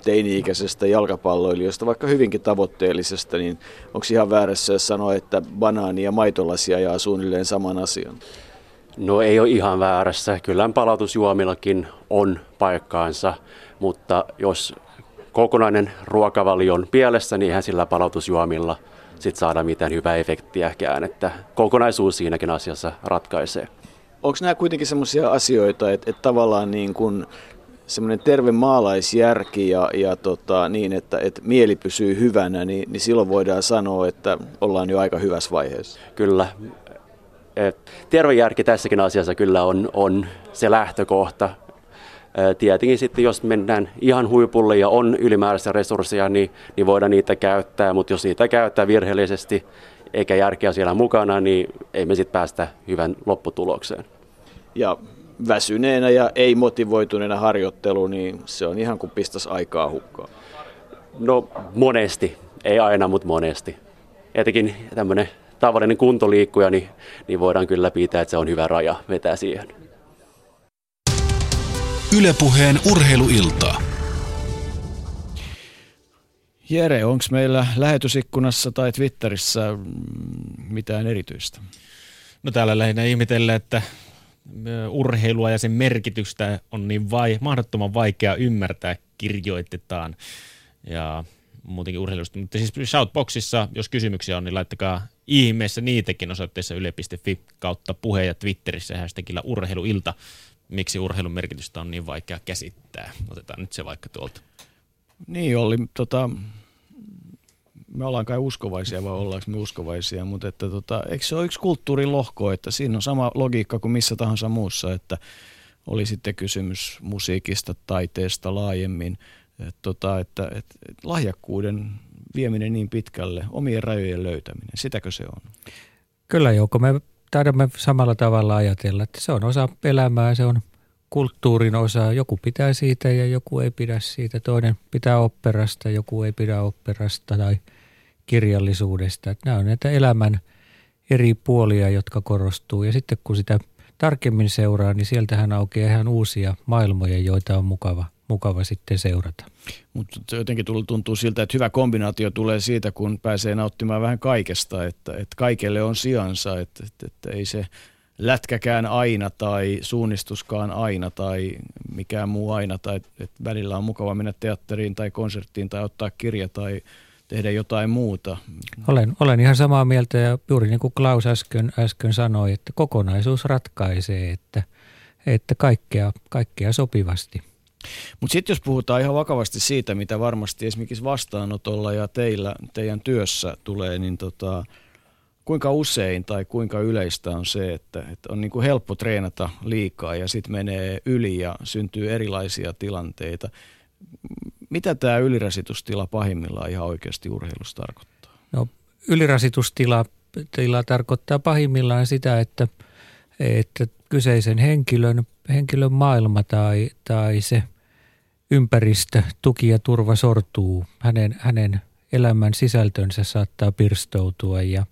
teini-ikäisestä jalkapalloilijasta, vaikka hyvinkin tavoitteellisesta, niin onko ihan väärässä, jos sanoo, että banaani ja maitolasi ajaa suunnilleen saman asian? No ei ole ihan väärässä. Kyllä palautusjuomillakin on paikkaansa, mutta jos kokonainen ruokavalio on pielessä, niin eihän sillä palautusjuomilla sit saada mitään hyvää efektiäkään. Että kokonaisuus siinäkin asiassa ratkaisee. Onko nämä kuitenkin sellaisia asioita, että, että tavallaan niin kuin semmoinen terve maalaisjärki ja, ja tota, niin, että, että mieli pysyy hyvänä, niin, niin silloin voidaan sanoa, että ollaan jo aika hyvässä vaiheessa. Kyllä. Terve järki tässäkin asiassa kyllä on, on se lähtökohta. Tietenkin sitten, jos mennään ihan huipulle ja on ylimääräisiä resursseja, niin, niin voidaan niitä käyttää, mutta jos niitä käyttää virheellisesti eikä järkeä siellä mukana, niin ei me sitten päästä hyvän lopputulokseen. Ja väsyneenä ja ei motivoituneena harjoittelu, niin se on ihan kuin pistäisi aikaa hukkaan. No monesti, ei aina, mutta monesti. Etenkin tämmöinen tavallinen kuntoliikkuja, niin, niin voidaan kyllä pitää, että se on hyvä raja vetää siihen. Ylepuheen urheiluiltaa. Jere, onko meillä lähetysikkunassa tai Twitterissä mitään erityistä? No täällä lähinnä ihmetellä, että urheilua ja sen merkitystä on niin vai, mahdottoman vaikea ymmärtää, kirjoitetaan. Ja muutenkin urheilusta. Mutta siis Shoutboxissa, jos kysymyksiä on, niin laittakaa ihmeessä niitäkin osoitteessa yle.fi kautta puhe ja Twitterissä hashtagillä urheiluilta. Miksi urheilun merkitystä on niin vaikea käsittää? Otetaan nyt se vaikka tuolta. Niin oli, tota, me ollaan kai uskovaisia vai ollaanko me uskovaisia, mutta että tota, eikö se ole yksi kulttuurin lohko, että siinä on sama logiikka kuin missä tahansa muussa, että oli sitten kysymys musiikista, taiteesta laajemmin, että, tota, että, että, että lahjakkuuden vieminen niin pitkälle, omien rajojen löytäminen, sitäkö se on? Kyllä Jouko, me taidamme samalla tavalla ajatella, että se on osa elämää, se on kulttuurin osa. Joku pitää siitä ja joku ei pidä siitä. Toinen pitää operasta, joku ei pidä operasta tai kirjallisuudesta. Että nämä on näitä elämän eri puolia, jotka korostuu. Ja sitten kun sitä tarkemmin seuraa, niin sieltähän aukeaa ihan uusia maailmoja, joita on mukava, mukava sitten seurata. Mutta jotenkin tuntuu siltä, että hyvä kombinaatio tulee siitä, kun pääsee nauttimaan vähän kaikesta, että, että kaikelle on sijansa, että, että, että ei se lätkäkään aina tai suunnistuskaan aina tai mikään muu aina, tai että välillä on mukava mennä teatteriin tai konserttiin tai ottaa kirja tai tehdä jotain muuta. Olen, olen ihan samaa mieltä ja juuri niin kuin Klaus äsken, äsken sanoi, että kokonaisuus ratkaisee, että, että kaikkea, kaikkea sopivasti. Mutta sitten jos puhutaan ihan vakavasti siitä, mitä varmasti esimerkiksi vastaanotolla ja teillä, teidän työssä tulee, niin tota, kuinka usein tai kuinka yleistä on se, että, että on niin kuin helppo treenata liikaa ja sitten menee yli ja syntyy erilaisia tilanteita. Mitä tämä ylirasitustila pahimmillaan ihan oikeasti urheilussa tarkoittaa? No, ylirasitustila tila tarkoittaa pahimmillaan sitä, että, että kyseisen henkilön, henkilön maailma tai, tai se ympäristö, tuki ja turva sortuu. Hänen, hänen elämän sisältönsä saattaa pirstoutua ja,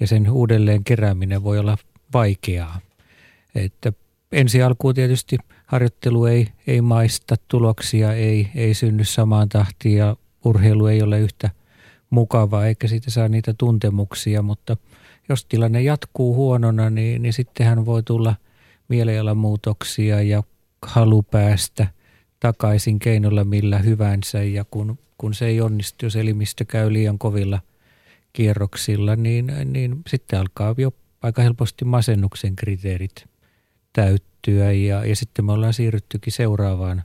ja sen uudelleen kerääminen voi olla vaikeaa. Että ensi alkuun tietysti harjoittelu ei, ei maista, tuloksia ei, ei synny samaan tahtiin ja urheilu ei ole yhtä mukavaa eikä siitä saa niitä tuntemuksia, mutta jos tilanne jatkuu huonona, niin, niin sittenhän voi tulla mielialamuutoksia ja halu päästä takaisin keinolla millä hyvänsä. Ja kun, kun se ei onnistu, jos elimistö käy liian kovilla kierroksilla, niin, niin sitten alkaa jo aika helposti masennuksen kriteerit täyttyä ja, ja sitten me ollaan siirryttykin seuraavaan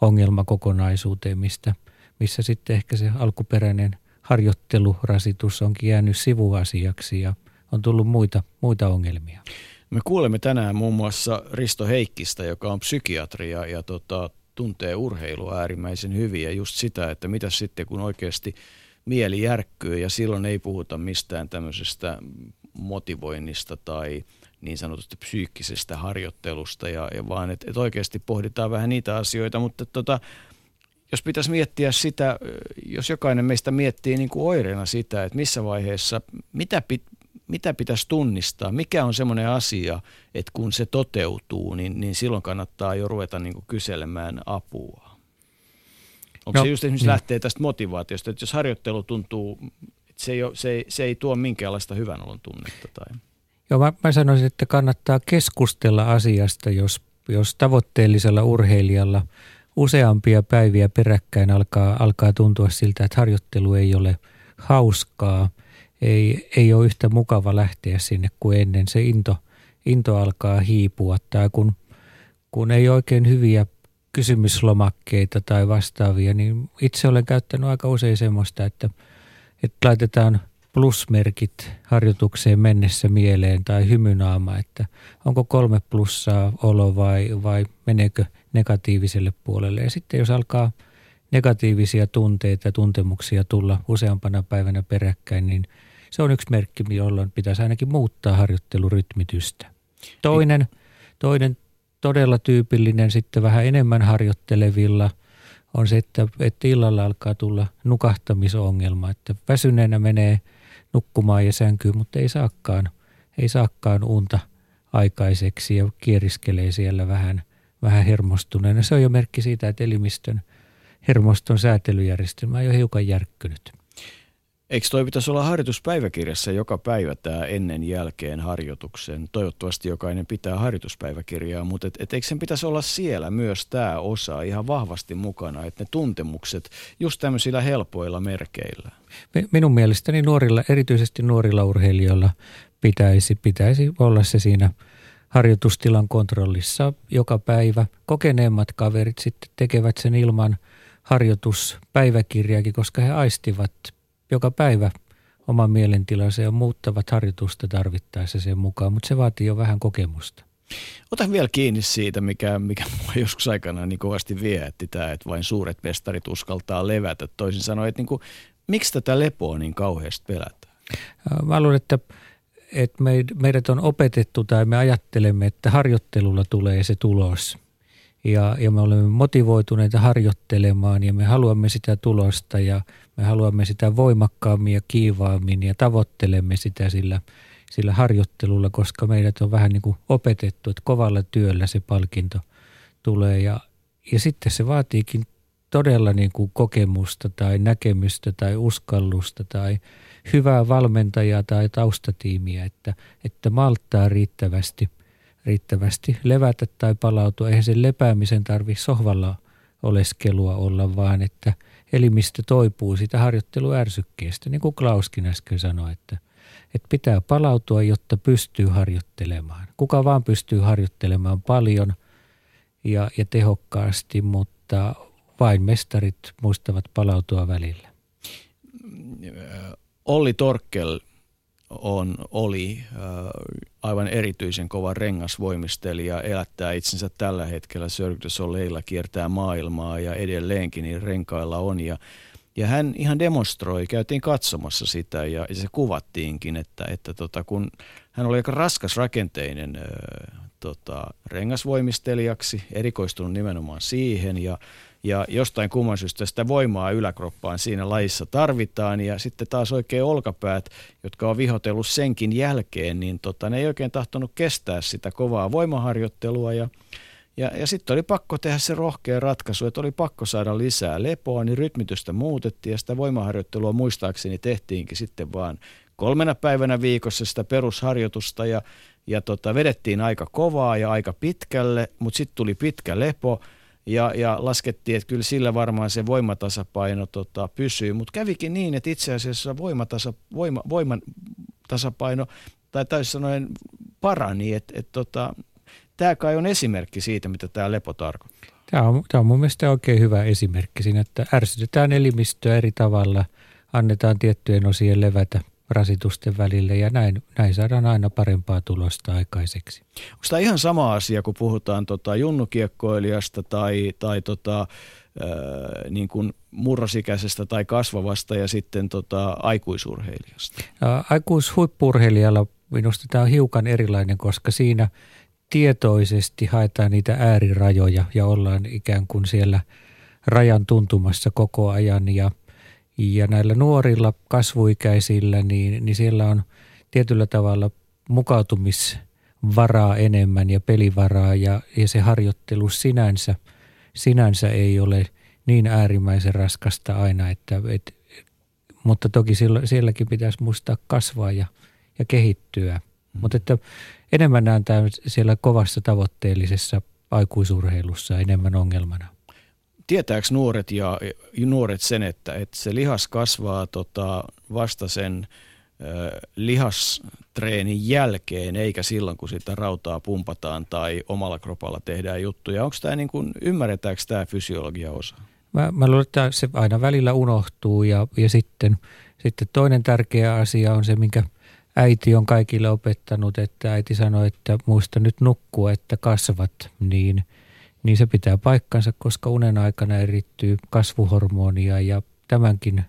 ongelmakokonaisuuteen, mistä, missä sitten ehkä se alkuperäinen harjoittelurasitus onkin jäänyt sivuasiaksi ja on tullut muita, muita ongelmia. Me kuulemme tänään muun muassa Risto Heikkistä, joka on psykiatri ja, ja tota, tuntee urheilua äärimmäisen hyvin ja just sitä, että mitä sitten kun oikeasti mieli järkkyy ja silloin ei puhuta mistään tämmöisestä motivoinnista tai niin sanotusti psyykkisestä harjoittelusta, ja, ja vaan että et oikeasti pohditaan vähän niitä asioita, mutta tota, jos pitäisi miettiä sitä, jos jokainen meistä miettii niin kuin oireena sitä, että missä vaiheessa, mitä, pit, mitä pitäisi tunnistaa, mikä on semmoinen asia, että kun se toteutuu, niin, niin silloin kannattaa jo ruveta niin kuin kyselemään apua. Onko no, se just esimerkiksi niin. lähtee tästä motivaatiosta, että jos harjoittelu tuntuu, että se ei, ole, se ei, se ei tuo minkäänlaista hyvän olon tunnetta tai... Joo, mä, mä sanoisin, että kannattaa keskustella asiasta, jos, jos tavoitteellisella urheilijalla useampia päiviä peräkkäin alkaa, alkaa tuntua siltä, että harjoittelu ei ole hauskaa, ei, ei ole yhtä mukava lähteä sinne kuin ennen. Se into, into alkaa hiipua tai kun, kun ei oikein hyviä kysymyslomakkeita tai vastaavia, niin itse olen käyttänyt aika usein semmoista, että, että laitetaan plusmerkit harjoitukseen mennessä mieleen tai hymynaama, että onko kolme plussaa olo vai, vai meneekö negatiiviselle puolelle. Ja sitten jos alkaa negatiivisia tunteita ja tuntemuksia tulla useampana päivänä peräkkäin, niin se on yksi merkki, jolloin pitäisi ainakin muuttaa harjoittelurytmitystä. Toinen, toinen todella tyypillinen sitten vähän enemmän harjoittelevilla on se, että, että illalla alkaa tulla nukahtamisongelma, että väsyneenä menee nukkumaan ja sänkyyn, mutta ei saakaan, ei saakaan unta aikaiseksi ja kieriskelee siellä vähän, vähän hermostuneena. Se on jo merkki siitä, että elimistön hermoston säätelyjärjestelmä on jo hiukan järkkynyt. Eikö toi pitäisi olla harjoituspäiväkirjassa joka päivä tämä ennen jälkeen harjoituksen? Toivottavasti jokainen pitää harjoituspäiväkirjaa, mutta et, et eikö sen pitäisi olla siellä myös tämä osa ihan vahvasti mukana, että ne tuntemukset just tämmöisillä helpoilla merkeillä? Minun mielestäni nuorilla, erityisesti nuorilla urheilijoilla pitäisi, pitäisi olla se siinä harjoitustilan kontrollissa joka päivä. Kokeneemmat kaverit sitten tekevät sen ilman harjoituspäiväkirjaakin, koska he aistivat joka päivä oman mielentilansa ja muuttavat harjoitusta tarvittaessa sen mukaan, mutta se vaatii jo vähän kokemusta. Ota vielä kiinni siitä, mikä, mikä mua joskus aikana niin kovasti viehätti tämä, että vain suuret mestarit uskaltaa levätä. Toisin sanoen, että niin kuin, miksi tätä lepoa niin kauheasti pelätään? Mä luulen, että, että meidät on opetettu tai me ajattelemme, että harjoittelulla tulee se tulos – ja, ja me olemme motivoituneita harjoittelemaan ja me haluamme sitä tulosta ja me haluamme sitä voimakkaammin ja kiivaammin ja tavoittelemme sitä sillä, sillä harjoittelulla, koska meidät on vähän niin kuin opetettu, että kovalla työllä se palkinto tulee ja, ja sitten se vaatiikin todella niin kuin kokemusta tai näkemystä tai uskallusta tai hyvää valmentajaa tai taustatiimiä, että, että malttaa riittävästi – riittävästi levätä tai palautua. Eihän sen lepäämisen tarvitse sohvalla oleskelua olla, vaan että elimistö toipuu sitä harjoitteluärsykkeestä, niin kuin Klauskin äsken sanoi, että, että pitää palautua, jotta pystyy harjoittelemaan. Kuka vaan pystyy harjoittelemaan paljon ja, ja tehokkaasti, mutta vain mestarit muistavat palautua välillä. Olli Torkel on, oli äh, aivan erityisen kova rengasvoimistelija, elättää itsensä tällä hetkellä Cirque du Soleilla, kiertää maailmaa ja edelleenkin niin renkailla on. Ja, ja hän ihan demonstroi, käytiin katsomassa sitä ja, ja se kuvattiinkin, että, että tota, kun hän oli aika raskas rakenteinen äh, tota, rengasvoimistelijaksi, erikoistunut nimenomaan siihen ja ja jostain kumman syystä sitä voimaa yläkroppaan siinä lajissa tarvitaan. Ja sitten taas oikein olkapäät, jotka on vihotellut senkin jälkeen, niin tota, ne ei oikein tahtonut kestää sitä kovaa voimaharjoittelua. Ja ja, ja sitten oli pakko tehdä se rohkea ratkaisu, että oli pakko saada lisää lepoa, niin rytmitystä muutettiin ja sitä voimaharjoittelua muistaakseni tehtiinkin sitten vaan kolmena päivänä viikossa sitä perusharjoitusta. Ja, ja tota, vedettiin aika kovaa ja aika pitkälle, mutta sitten tuli pitkä lepo ja, ja laskettiin, että kyllä sillä varmaan se voimatasapaino tota, pysyy, mutta kävikin niin, että itse asiassa voimatasa, voima, voiman tasapaino, tai täysin sanoen parani, että et, tota, tämä kai on esimerkki siitä, mitä tämä lepo tarkoittaa. Tämä on, tämä on mun mielestä oikein hyvä esimerkki siinä, että ärsytetään elimistöä eri tavalla, annetaan tiettyjen osien levätä rasitusten välille ja näin, näin saadaan aina parempaa tulosta aikaiseksi. Onko tämä ihan sama asia, kun puhutaan tota junnukiekkoilijasta tai, tai tota, ää, niin kuin murrosikäisestä tai kasvavasta ja sitten tota, aikuisurheilijasta? Aikuishuippurheilijalla minusta tämä on hiukan erilainen, koska siinä tietoisesti haetaan niitä äärirajoja ja ollaan ikään kuin siellä rajan tuntumassa koko ajan ja, ja näillä nuorilla kasvuikäisillä, niin, niin siellä on tietyllä tavalla mukautumisvaraa enemmän ja pelivaraa ja, ja se harjoittelu sinänsä, sinänsä ei ole niin äärimmäisen raskasta aina, että, et, mutta toki siellä, sielläkin pitäisi muistaa kasvaa ja, ja kehittyä. Mm. Mutta että enemmän näen tämän siellä kovassa tavoitteellisessa aikuisurheilussa enemmän ongelmana. Tietääkö nuoret ja nuoret sen, että, että se lihas kasvaa tota, vasta sen ö, lihastreenin jälkeen, eikä silloin, kun sitä rautaa pumpataan tai omalla kropalla tehdään juttuja. Onko tämä niin kuin, ymmärretäänkö tämä fysiologia osa? Mä, mä luulen, että se aina välillä unohtuu ja, ja sitten, sitten toinen tärkeä asia on se, minkä – äiti on kaikille opettanut, että äiti sanoi, että muista nyt nukkua, että kasvat, niin, niin se pitää paikkansa, koska unen aikana erittyy kasvuhormonia ja tämänkin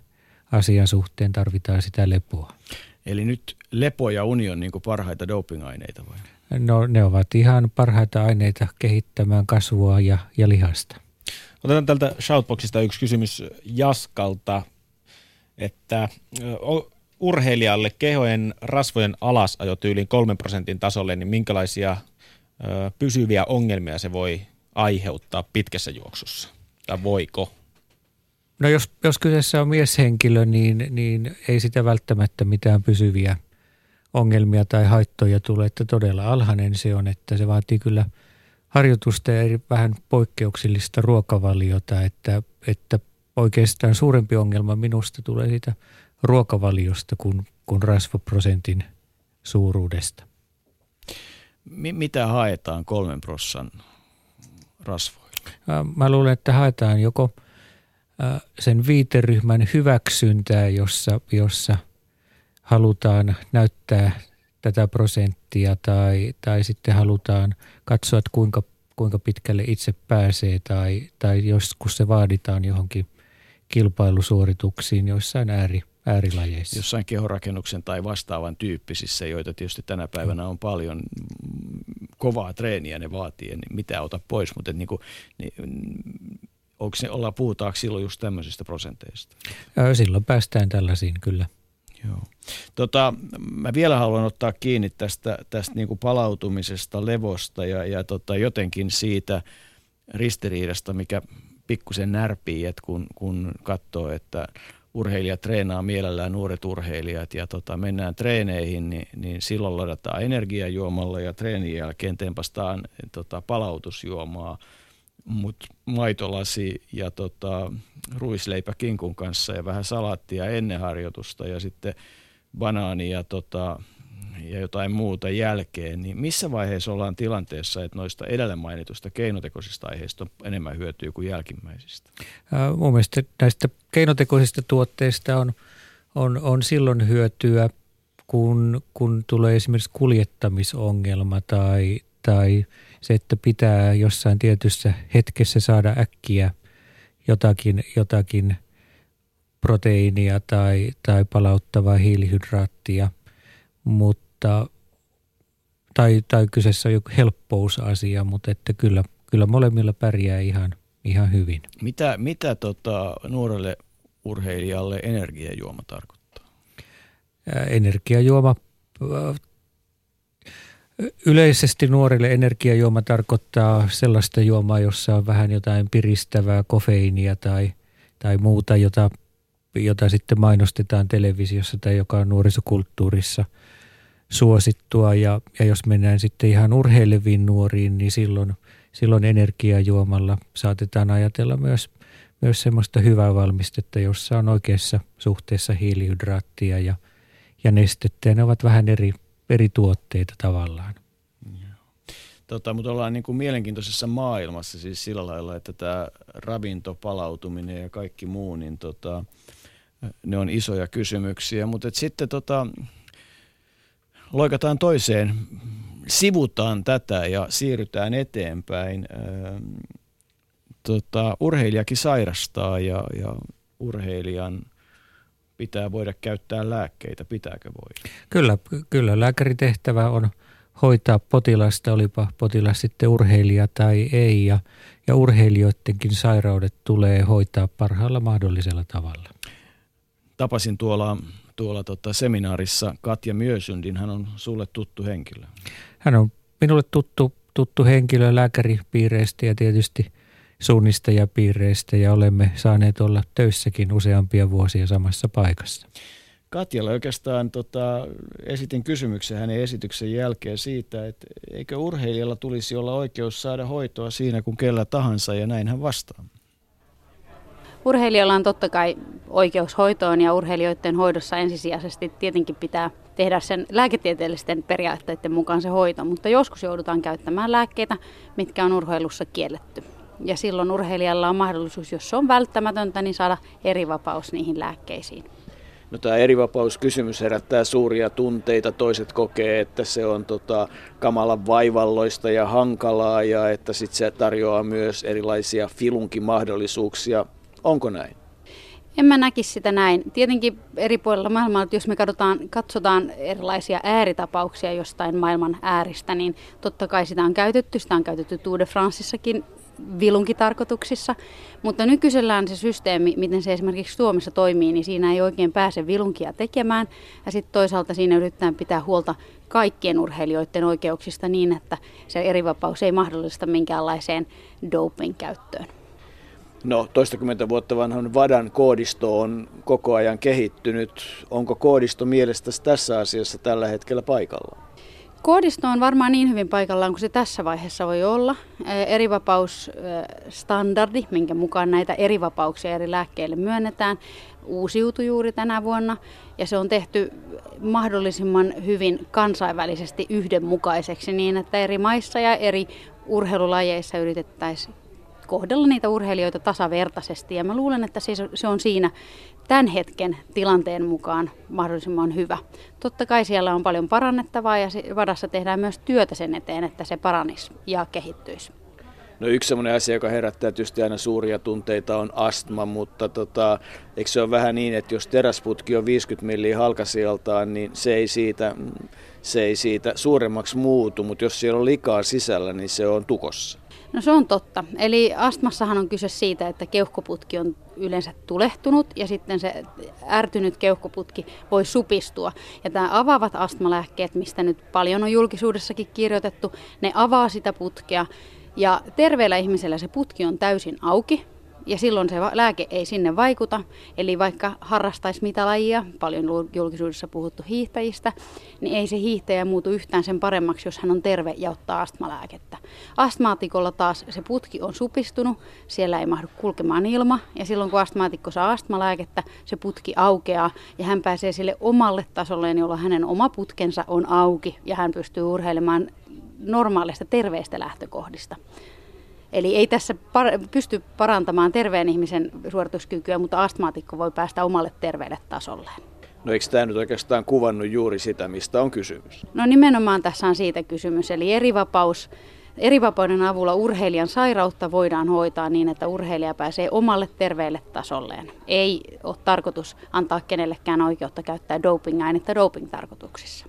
asian suhteen tarvitaan sitä lepoa. Eli nyt lepo ja uni on niin parhaita dopingaineita vai? No ne ovat ihan parhaita aineita kehittämään kasvua ja, ja lihasta. Otetaan tältä Shoutboxista yksi kysymys Jaskalta, että urheilijalle kehojen rasvojen alasajo tyyliin kolmen prosentin tasolle, niin minkälaisia pysyviä ongelmia se voi aiheuttaa pitkässä juoksussa? Tai voiko? No jos, jos kyseessä on mieshenkilö, niin, niin ei sitä välttämättä mitään pysyviä ongelmia tai haittoja tule, että todella alhainen se on, että se vaatii kyllä harjoitusta ja vähän poikkeuksellista ruokavaliota, että, että oikeastaan suurempi ongelma minusta tulee siitä ruokavaliosta kuin, kuin rasvaprosentin suuruudesta. M- mitä haetaan kolmen prossan rasvoilla? Mä luulen, että haetaan joko sen viiteryhmän hyväksyntää, jossa, jossa halutaan näyttää tätä prosenttia tai, tai sitten halutaan katsoa, että kuinka, kuinka pitkälle itse pääsee tai, tai joskus se vaaditaan johonkin kilpailusuorituksiin joissain ääri, äärilajeissa. Jossain kehorakennuksen tai vastaavan tyyppisissä, joita tietysti tänä päivänä on paljon kovaa treeniä ne vaatii, niin mitä ota pois, mutta niin kuin, niin, onko se, ollaan, puhutaanko silloin just tämmöisistä prosenteista? Silloin päästään tällaisiin kyllä. Joo. Tota, mä vielä haluan ottaa kiinni tästä, tästä niin kuin palautumisesta, levosta ja, ja tota, jotenkin siitä ristiriidasta, mikä pikkusen närpii, että kun, kun katsoo, että urheilijat treenaa mielellään nuoret urheilijat ja tota, mennään treeneihin, niin, niin silloin ladataan energiajuomalla ja treenin jälkeen tempastaan tota, palautusjuomaa, mutta maitolasi ja tota, ruisleipä kinkun kanssa ja vähän salaattia ennen harjoitusta ja sitten banaania ja tota, ja jotain muuta jälkeen, niin missä vaiheessa ollaan tilanteessa, että noista edellä mainitusta keinotekoisista aiheista on enemmän hyötyä kuin jälkimmäisistä? Ää, mun mielestä näistä keinotekoisista tuotteista on, on, on silloin hyötyä, kun, kun tulee esimerkiksi kuljettamisongelma tai, tai se, että pitää jossain tietyssä hetkessä saada äkkiä jotakin, jotakin proteiinia tai, tai palauttavaa hiilihydraattia, mutta mutta, tai, tai kyseessä on joku helppousasia, mutta että kyllä, kyllä molemmilla pärjää ihan, ihan hyvin. Mitä, mitä tota, nuorelle urheilijalle energiajuoma tarkoittaa? Ää, energiajuoma, yleisesti nuorille energiajuoma tarkoittaa sellaista juomaa, jossa on vähän jotain piristävää kofeiinia tai, tai muuta, jota, jota sitten mainostetaan televisiossa tai joka on nuorisokulttuurissa – suosittua ja, ja jos mennään sitten ihan urheileviin nuoriin, niin silloin, silloin energiajuomalla saatetaan ajatella myös, myös semmoista hyvää valmistetta, jossa on oikeassa suhteessa hiilihydraattia ja, ja nestettä ja ne ovat vähän eri, eri tuotteita tavallaan. Tota, mutta ollaan niin kuin mielenkiintoisessa maailmassa siis sillä lailla, että tämä ravinto, palautuminen ja kaikki muu, niin tota, ne on isoja kysymyksiä. Mutta sitten tota, loikataan toiseen, sivutaan tätä ja siirrytään eteenpäin. Tota, urheilijakin sairastaa ja, ja urheilijan pitää voida käyttää lääkkeitä. Pitääkö voi? Kyllä, kyllä lääkäritehtävä on hoitaa potilasta, olipa potilas sitten urheilija tai ei. Ja, ja urheilijoidenkin sairaudet tulee hoitaa parhaalla mahdollisella tavalla. Tapasin tuolla, tuolla tota seminaarissa Katja Myösyndin, hän on sulle tuttu henkilö. Hän on minulle tuttu, tuttu henkilö lääkäripiireistä ja tietysti suunnistajapiireistä ja olemme saaneet olla töissäkin useampia vuosia samassa paikassa. Katjalle oikeastaan tota, esitin kysymyksen hänen esityksen jälkeen siitä, että eikö urheilijalla tulisi olla oikeus saada hoitoa siinä kuin kellä tahansa ja näin hän vastaa. Urheilijalla on totta kai oikeus hoitoon ja urheilijoiden hoidossa ensisijaisesti tietenkin pitää tehdä sen lääketieteellisten periaatteiden mukaan se hoito, mutta joskus joudutaan käyttämään lääkkeitä, mitkä on urheilussa kielletty. Ja silloin urheilijalla on mahdollisuus, jos se on välttämätöntä, niin saada eri vapaus niihin lääkkeisiin. No, tämä erivapauskysymys herättää suuria tunteita. Toiset kokee, että se on tota, kamalan vaivalloista ja hankalaa ja että sit se tarjoaa myös erilaisia filunkimahdollisuuksia. Onko näin? En mä näkisi sitä näin. Tietenkin eri puolilla maailmaa, jos me katsotaan, katsotaan erilaisia ääritapauksia jostain maailman ääristä, niin totta kai sitä on käytetty. Sitä on käytetty Tour de Franceissakin vilunkitarkoituksissa, mutta nykyisellään se systeemi, miten se esimerkiksi Suomessa toimii, niin siinä ei oikein pääse vilunkia tekemään. Ja sitten toisaalta siinä yritetään pitää huolta kaikkien urheilijoiden oikeuksista niin, että se erivapaus ei mahdollista minkäänlaiseen doping käyttöön. No, toistakymmentä vuotta vanhan VADAN koodisto on koko ajan kehittynyt. Onko koodisto mielestäsi tässä asiassa tällä hetkellä paikallaan? Koodisto on varmaan niin hyvin paikallaan kuin se tässä vaiheessa voi olla. Erivapausstandardi, minkä mukaan näitä erivapauksia eri lääkkeille myönnetään, uusiutui juuri tänä vuonna ja se on tehty mahdollisimman hyvin kansainvälisesti yhdenmukaiseksi niin, että eri maissa ja eri urheilulajeissa yritettäisiin kohdella niitä urheilijoita tasavertaisesti. Ja mä luulen, että se on siinä tämän hetken tilanteen mukaan mahdollisimman hyvä. Totta kai siellä on paljon parannettavaa ja vadassa tehdään myös työtä sen eteen, että se paranisi ja kehittyisi. No yksi sellainen asia, joka herättää tietysti aina suuria tunteita on astma, mutta tota, eikö se ole vähän niin, että jos teräsputki on 50 milliä halkasijaltaan, niin se ei siitä, se ei siitä suuremmaksi muutu, mutta jos siellä on likaa sisällä, niin se on tukossa. No se on totta. Eli astmassahan on kyse siitä, että keuhkoputki on yleensä tulehtunut ja sitten se ärtynyt keuhkoputki voi supistua. Ja tämä avaavat astmalääkkeet, mistä nyt paljon on julkisuudessakin kirjoitettu, ne avaa sitä putkea. Ja terveellä ihmisellä se putki on täysin auki, ja silloin se lääke ei sinne vaikuta. Eli vaikka harrastaisi mitä lajia, paljon julkisuudessa puhuttu hiihtäjistä, niin ei se hiihtäjä muutu yhtään sen paremmaksi, jos hän on terve ja ottaa astmalääkettä. Astmaatikolla taas se putki on supistunut, siellä ei mahdu kulkemaan ilma, ja silloin kun astmaatikko saa astmalääkettä, se putki aukeaa, ja hän pääsee sille omalle tasolleen, jolloin hänen oma putkensa on auki, ja hän pystyy urheilemaan normaalista terveistä lähtökohdista. Eli ei tässä par- pysty parantamaan terveen ihmisen suorituskykyä, mutta astmaatikko voi päästä omalle terveelle tasolleen. No eikö tämä nyt oikeastaan kuvannut juuri sitä, mistä on kysymys? No nimenomaan tässä on siitä kysymys, eli erivapaus. Erivapauden avulla urheilijan sairautta voidaan hoitaa niin, että urheilija pääsee omalle terveelle tasolleen. Ei ole tarkoitus antaa kenellekään oikeutta käyttää doping-ainetta doping-tarkoituksissa.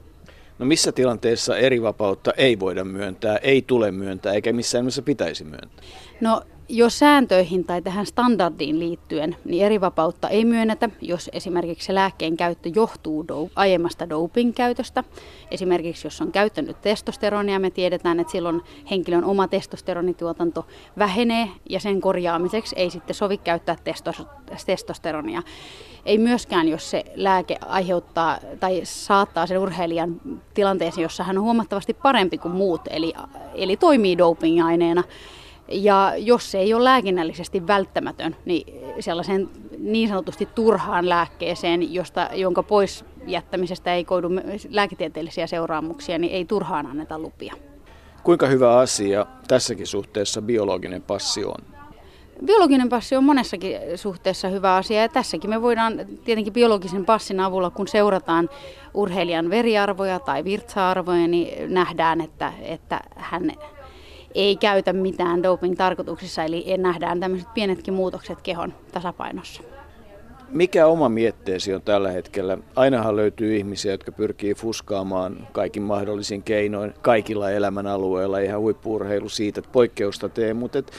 No missä tilanteessa eri vapautta ei voida myöntää, ei tule myöntää eikä missään nimessä pitäisi myöntää? No jos sääntöihin tai tähän standardiin liittyen, niin eri vapautta ei myönnetä, jos esimerkiksi lääkkeen käyttö johtuu do- aiemmasta doping-käytöstä. Esimerkiksi jos on käyttänyt testosteronia, me tiedetään, että silloin henkilön oma testosteronituotanto vähenee ja sen korjaamiseksi ei sitten sovi käyttää testos- testosteronia. Ei myöskään, jos se lääke aiheuttaa tai saattaa sen urheilijan tilanteeseen, jossa hän on huomattavasti parempi kuin muut, eli, eli toimii dopingaineena. Ja jos se ei ole lääkinnällisesti välttämätön, niin sellaisen niin sanotusti turhaan lääkkeeseen, josta, jonka pois jättämisestä ei koidu lääketieteellisiä seuraamuksia, niin ei turhaan anneta lupia. Kuinka hyvä asia tässäkin suhteessa biologinen passi on? Biologinen passi on monessakin suhteessa hyvä asia ja tässäkin me voidaan tietenkin biologisen passin avulla, kun seurataan urheilijan veriarvoja tai virtsa-arvoja, niin nähdään, että, että hän ei käytä mitään doping-tarkoituksissa, eli nähdään tämmöiset pienetkin muutokset kehon tasapainossa. Mikä oma mietteesi on tällä hetkellä? Ainahan löytyy ihmisiä, jotka pyrkii fuskaamaan kaikin mahdollisin keinoin kaikilla elämän alueilla. Ihan huippuurheilu siitä, että poikkeusta tee, mutta et,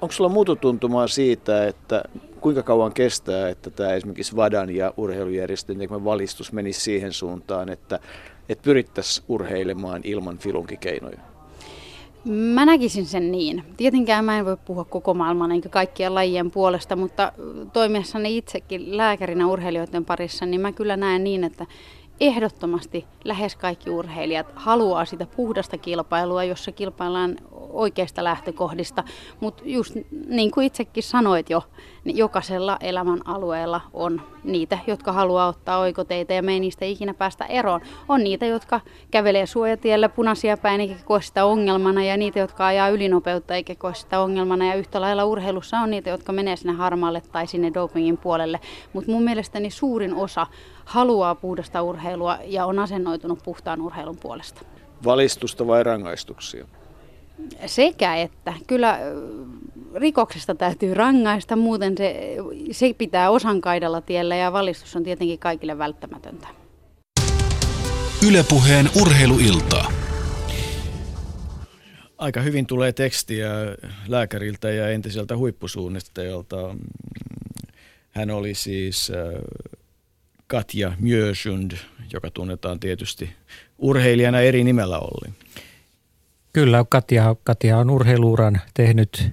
onko sulla mututuntumaa siitä, että kuinka kauan kestää, että tämä esimerkiksi Vadan ja urheilujärjestön valistus menisi siihen suuntaan, että, että pyrittäisiin urheilemaan ilman filunkikeinoja? Mä näkisin sen niin. Tietenkään mä en voi puhua koko maailman eikä kaikkien lajien puolesta, mutta toimiessani itsekin lääkärinä urheilijoiden parissa, niin mä kyllä näen niin, että ehdottomasti lähes kaikki urheilijat haluaa sitä puhdasta kilpailua, jossa kilpaillaan oikeista lähtökohdista. Mutta just niin kuin itsekin sanoit jo, niin jokaisella elämän alueella on niitä, jotka haluaa ottaa oikoteita ja me ei niistä ikinä päästä eroon. On niitä, jotka kävelee suojatiellä punaisia päin eikä koe sitä ongelmana ja niitä, jotka ajaa ylinopeutta eikä koe sitä ongelmana. Ja yhtä lailla urheilussa on niitä, jotka menee sinne harmaalle tai sinne dopingin puolelle. Mutta mun mielestäni suurin osa haluaa puhdasta urheilua ja on asennoitunut puhtaan urheilun puolesta. Valistusta vai rangaistuksia? Sekä että. Kyllä rikoksesta täytyy rangaista, muuten se, se pitää osan kaidalla tiellä ja valistus on tietenkin kaikille välttämätöntä. Ylepuheen urheiluiltaa. Aika hyvin tulee tekstiä lääkäriltä ja entiseltä huippusuunnistajalta. Hän oli siis Katja Mjösund, joka tunnetaan tietysti urheilijana eri nimellä Olli. Kyllä, Katja, Katja on urheiluuran tehnyt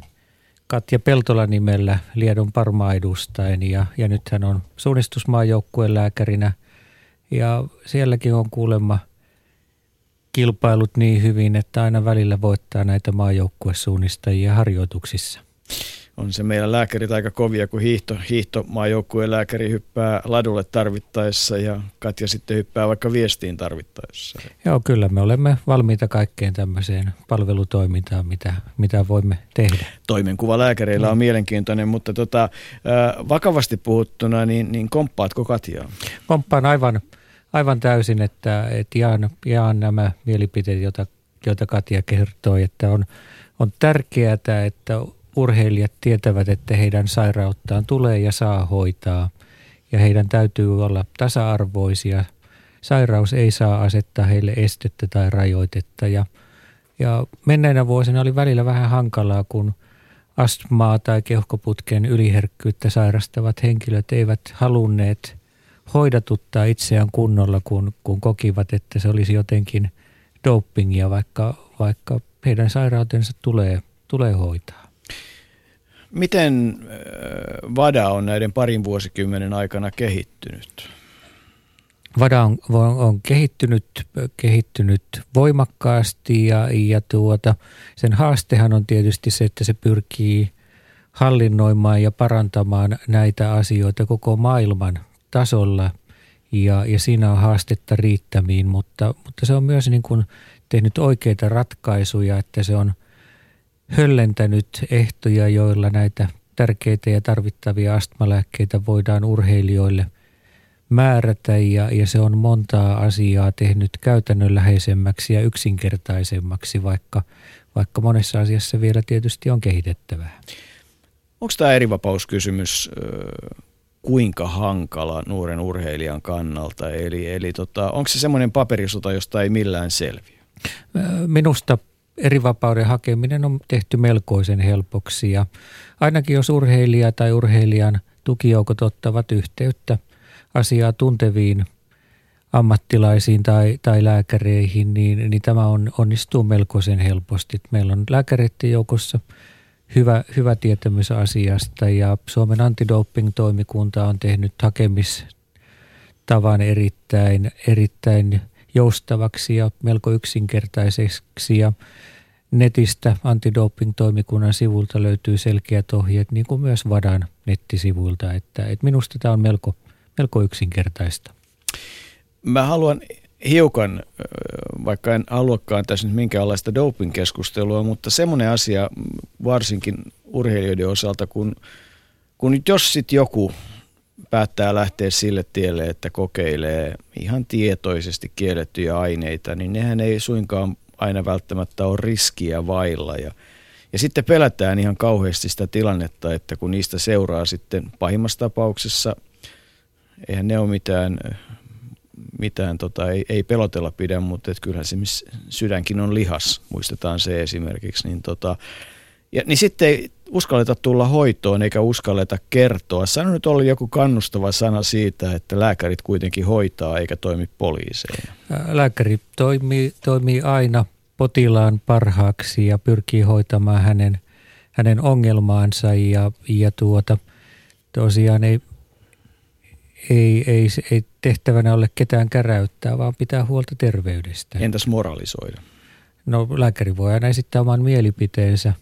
Katja Peltola nimellä Liedon Parma edustaen ja, ja nyt hän on suunnistusmaajoukkueen lääkärinä. Ja sielläkin on kuulemma kilpailut niin hyvin, että aina välillä voittaa näitä maajoukkuesuunnistajia harjoituksissa on se meidän lääkärit aika kovia, kun hiihto, hiihtomaajoukkueen lääkäri hyppää ladulle tarvittaessa ja Katja sitten hyppää vaikka viestiin tarvittaessa. Joo, kyllä me olemme valmiita kaikkeen tämmöiseen palvelutoimintaan, mitä, mitä voimme tehdä. Toimenkuva lääkäreillä on mm. mielenkiintoinen, mutta tota, vakavasti puhuttuna, niin, niin komppaatko Katjaa? Komppaan aivan, aivan täysin, että, että jaan, jaan nämä mielipiteet, joita, joita Katja kertoi, että on, on tärkeää, että urheilijat tietävät, että heidän sairauttaan tulee ja saa hoitaa ja heidän täytyy olla tasa-arvoisia. Sairaus ei saa asettaa heille estettä tai rajoitetta ja, ja menneinä vuosina oli välillä vähän hankalaa, kun astmaa tai keuhkoputken yliherkkyyttä sairastavat henkilöt eivät halunneet hoidatuttaa itseään kunnolla, kun, kun kokivat, että se olisi jotenkin dopingia, vaikka, vaikka heidän sairautensa tulee, tulee hoitaa. Miten VADA on näiden parin vuosikymmenen aikana kehittynyt? VADA on, on kehittynyt, kehittynyt voimakkaasti ja, ja tuota, sen haastehan on tietysti se, että se pyrkii hallinnoimaan ja parantamaan näitä asioita koko maailman tasolla ja, ja siinä on haastetta riittämiin, mutta, mutta se on myös niin kuin tehnyt oikeita ratkaisuja, että se on – höllentänyt ehtoja, joilla näitä tärkeitä ja tarvittavia astmalääkkeitä voidaan urheilijoille määrätä ja, ja se on montaa asiaa tehnyt käytännönläheisemmäksi ja yksinkertaisemmaksi, vaikka, vaikka monessa asiassa vielä tietysti on kehitettävää. Onko tämä erivapauskysymys kuinka hankala nuoren urheilijan kannalta? Eli, eli tota, onko se semmoinen paperisota, josta ei millään selviä? Minusta erivapauden hakeminen on tehty melkoisen helpoksi ja ainakin jos urheilija tai urheilijan tukijoukot ottavat yhteyttä asiaa tunteviin ammattilaisiin tai, tai lääkäreihin, niin, niin tämä on, onnistuu melkoisen helposti. Meillä on lääkäreiden joukossa hyvä, hyvä tietämys asiasta ja Suomen antidoping-toimikunta on tehnyt hakemistavan erittäin, erittäin joustavaksi ja melko yksinkertaiseksi ja netistä antidoping-toimikunnan sivulta löytyy selkeät ohjeet, niin kuin myös Vadan nettisivuilta, että, että minusta tämä on melko, melko yksinkertaista. Mä haluan hiukan, vaikka en haluakaan tässä nyt minkäänlaista doping-keskustelua, mutta semmoinen asia varsinkin urheilijoiden osalta, kun, kun jos sitten joku päättää lähteä sille tielle, että kokeilee ihan tietoisesti kiellettyjä aineita, niin nehän ei suinkaan aina välttämättä ole riskiä vailla. Ja, ja sitten pelätään ihan kauheasti sitä tilannetta, että kun niistä seuraa sitten pahimmassa tapauksessa eihän ne ole mitään, mitään tota, ei, ei pelotella pidä, mutta et kyllähän se sydänkin on lihas, muistetaan se esimerkiksi. Niin, tota, ja, niin sitten uskalleta tulla hoitoon eikä uskalleta kertoa. Sano nyt oli joku kannustava sana siitä, että lääkärit kuitenkin hoitaa eikä toimi poliiseja. Lääkäri toimii, toimii aina potilaan parhaaksi ja pyrkii hoitamaan hänen, hänen ongelmaansa ja, ja tuota, tosiaan ei, ei, ei, ei tehtävänä ole ketään käräyttää, vaan pitää huolta terveydestä. Entäs moralisoida? No lääkäri voi aina esittää oman mielipiteensä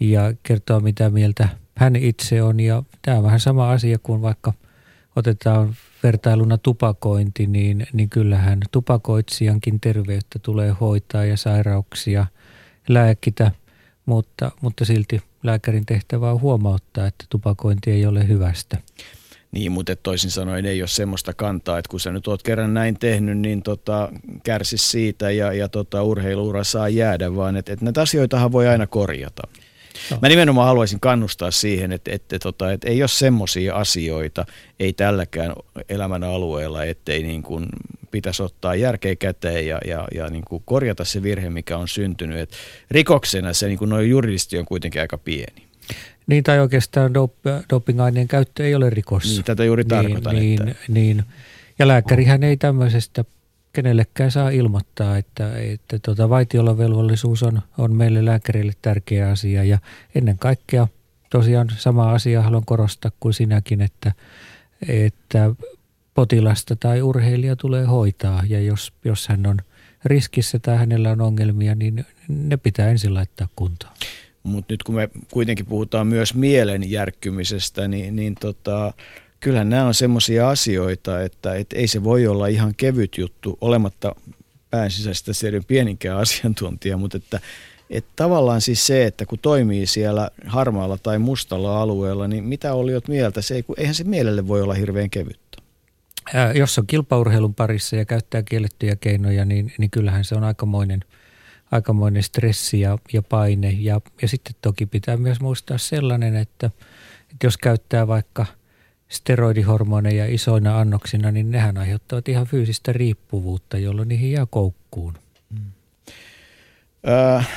ja kertoa mitä mieltä hän itse on. Ja tämä on vähän sama asia kuin vaikka otetaan vertailuna tupakointi, niin, niin kyllähän tupakoitsijankin terveyttä tulee hoitaa ja sairauksia lääkitä, mutta, mutta silti lääkärin tehtävä on huomauttaa, että tupakointi ei ole hyvästä. Niin, mutta toisin sanoen ei ole semmoista kantaa, että kun sä nyt oot kerran näin tehnyt, niin tota, kärsi siitä ja, ja tota, urheiluura saa jäädä, vaan että et näitä asioitahan voi aina korjata. No. Mä nimenomaan haluaisin kannustaa siihen, että, että, tota, että ei ole semmoisia asioita, ei tälläkään elämän alueella, ettei niin kuin pitäisi ottaa järkeä käteen ja, ja, ja niin kuin korjata se virhe, mikä on syntynyt. Et rikoksena se niin kuin noin juridisesti on kuitenkin aika pieni. Niin, tai oikeastaan dop- dopingaineen käyttö ei ole rikos. Niin, tätä juuri niin, tarkoitan. Niin, että... niin. Ja lääkärihän ei tämmöisestä kenellekään saa ilmoittaa, että, että tuota, vaitiolovelvollisuus on, on meille lääkärille tärkeä asia ja ennen kaikkea tosiaan sama asia haluan korostaa kuin sinäkin, että, että potilasta tai urheilija tulee hoitaa ja jos, jos hän on riskissä tai hänellä on ongelmia, niin ne pitää ensin laittaa kuntoon. Mutta nyt kun me kuitenkin puhutaan myös mielen järkkymisestä, niin, niin tota, kyllähän nämä on semmoisia asioita, että, että ei se voi olla ihan kevyt juttu olematta pään sisäistä sieltä pieninkään asiantuntija, mutta että, että tavallaan siis se, että kun toimii siellä harmaalla tai mustalla alueella, niin mitä oliot mieltä? Se ei, eihän se mielelle voi olla hirveän kevyttä. Jos on kilpaurheilun parissa ja käyttää kiellettyjä keinoja, niin, niin kyllähän se on aikamoinen, aikamoinen stressi ja, ja paine. Ja, ja sitten toki pitää myös muistaa sellainen, että, että jos käyttää vaikka – steroidihormoneja isoina annoksina, niin nehän aiheuttavat ihan fyysistä riippuvuutta, jolloin niihin jää koukkuun. Mm. Äh,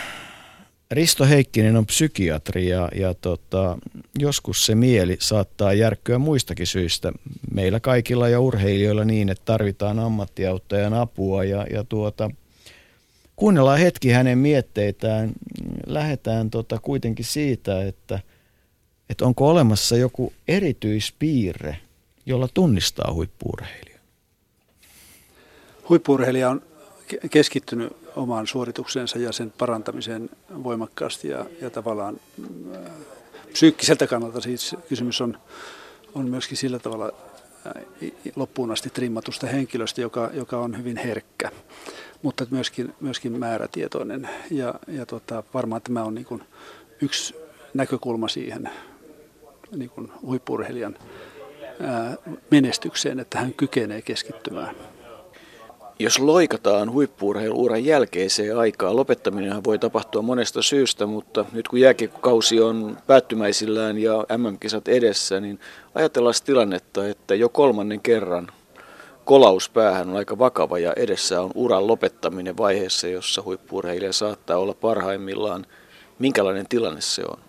Risto Heikkinen on psykiatri ja, ja tota, joskus se mieli saattaa järkkyä muistakin syistä meillä kaikilla ja urheilijoilla niin, että tarvitaan ammattiauttajan apua ja, ja tuota, kuunnellaan hetki hänen mietteitään. Lähdetään tota kuitenkin siitä, että – että onko olemassa joku erityispiirre, jolla tunnistaa huippuurheilija? Huippuurheilija on keskittynyt omaan suorituksensa ja sen parantamiseen voimakkaasti ja, ja tavallaan äh, psyykkiseltä kannalta siis kysymys on, on myöskin sillä tavalla äh, loppuun asti trimmatusta henkilöstä, joka, joka on hyvin herkkä, mutta myöskin, myöskin määrätietoinen. Ja, ja tota, varmaan tämä on niin yksi näkökulma siihen niin kuin huippurheilijan menestykseen, että hän kykenee keskittymään. Jos loikataan huippuurheiluuran jälkeiseen aikaan, lopettaminen voi tapahtua monesta syystä, mutta nyt kun jääkiekkokausi on päättymäisillään ja MM-kisat edessä, niin ajatellaan tilannetta, että jo kolmannen kerran kolaus päähän on aika vakava ja edessä on uran lopettaminen vaiheessa, jossa huippuurheilija saattaa olla parhaimmillaan. Minkälainen tilanne se on?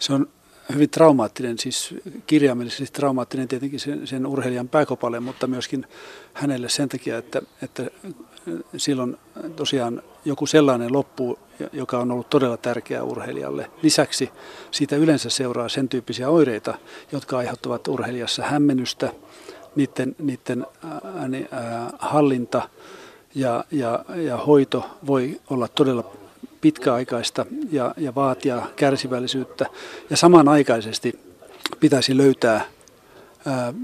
Se on hyvin traumaattinen, siis kirjaimellisesti traumaattinen tietenkin sen, sen urheilijan pääkopalle, mutta myöskin hänelle sen takia, että, että silloin tosiaan joku sellainen loppu, joka on ollut todella tärkeä urheilijalle. Lisäksi siitä yleensä seuraa sen tyyppisiä oireita, jotka aiheuttavat urheilijassa hämmennystä, niiden, niiden ää, hallinta ja, ja, ja hoito voi olla todella pitkäaikaista ja, ja vaatia kärsivällisyyttä. Ja samanaikaisesti pitäisi löytää ää,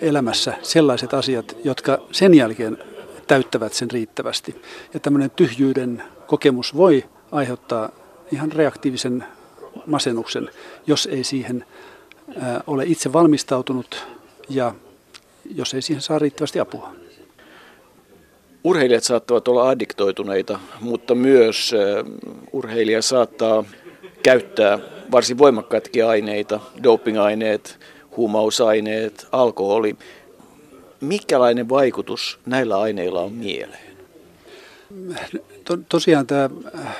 elämässä sellaiset asiat, jotka sen jälkeen täyttävät sen riittävästi. Ja tämmöinen tyhjyyden kokemus voi aiheuttaa ihan reaktiivisen masennuksen, jos ei siihen ää, ole itse valmistautunut ja jos ei siihen saa riittävästi apua. Urheilijat saattavat olla addiktoituneita, mutta myös urheilija saattaa käyttää varsin voimakkaitakin aineita, dopingaineet, huumausaineet, alkoholi. Mikälainen vaikutus näillä aineilla on mieleen? To, tosiaan tämä äh,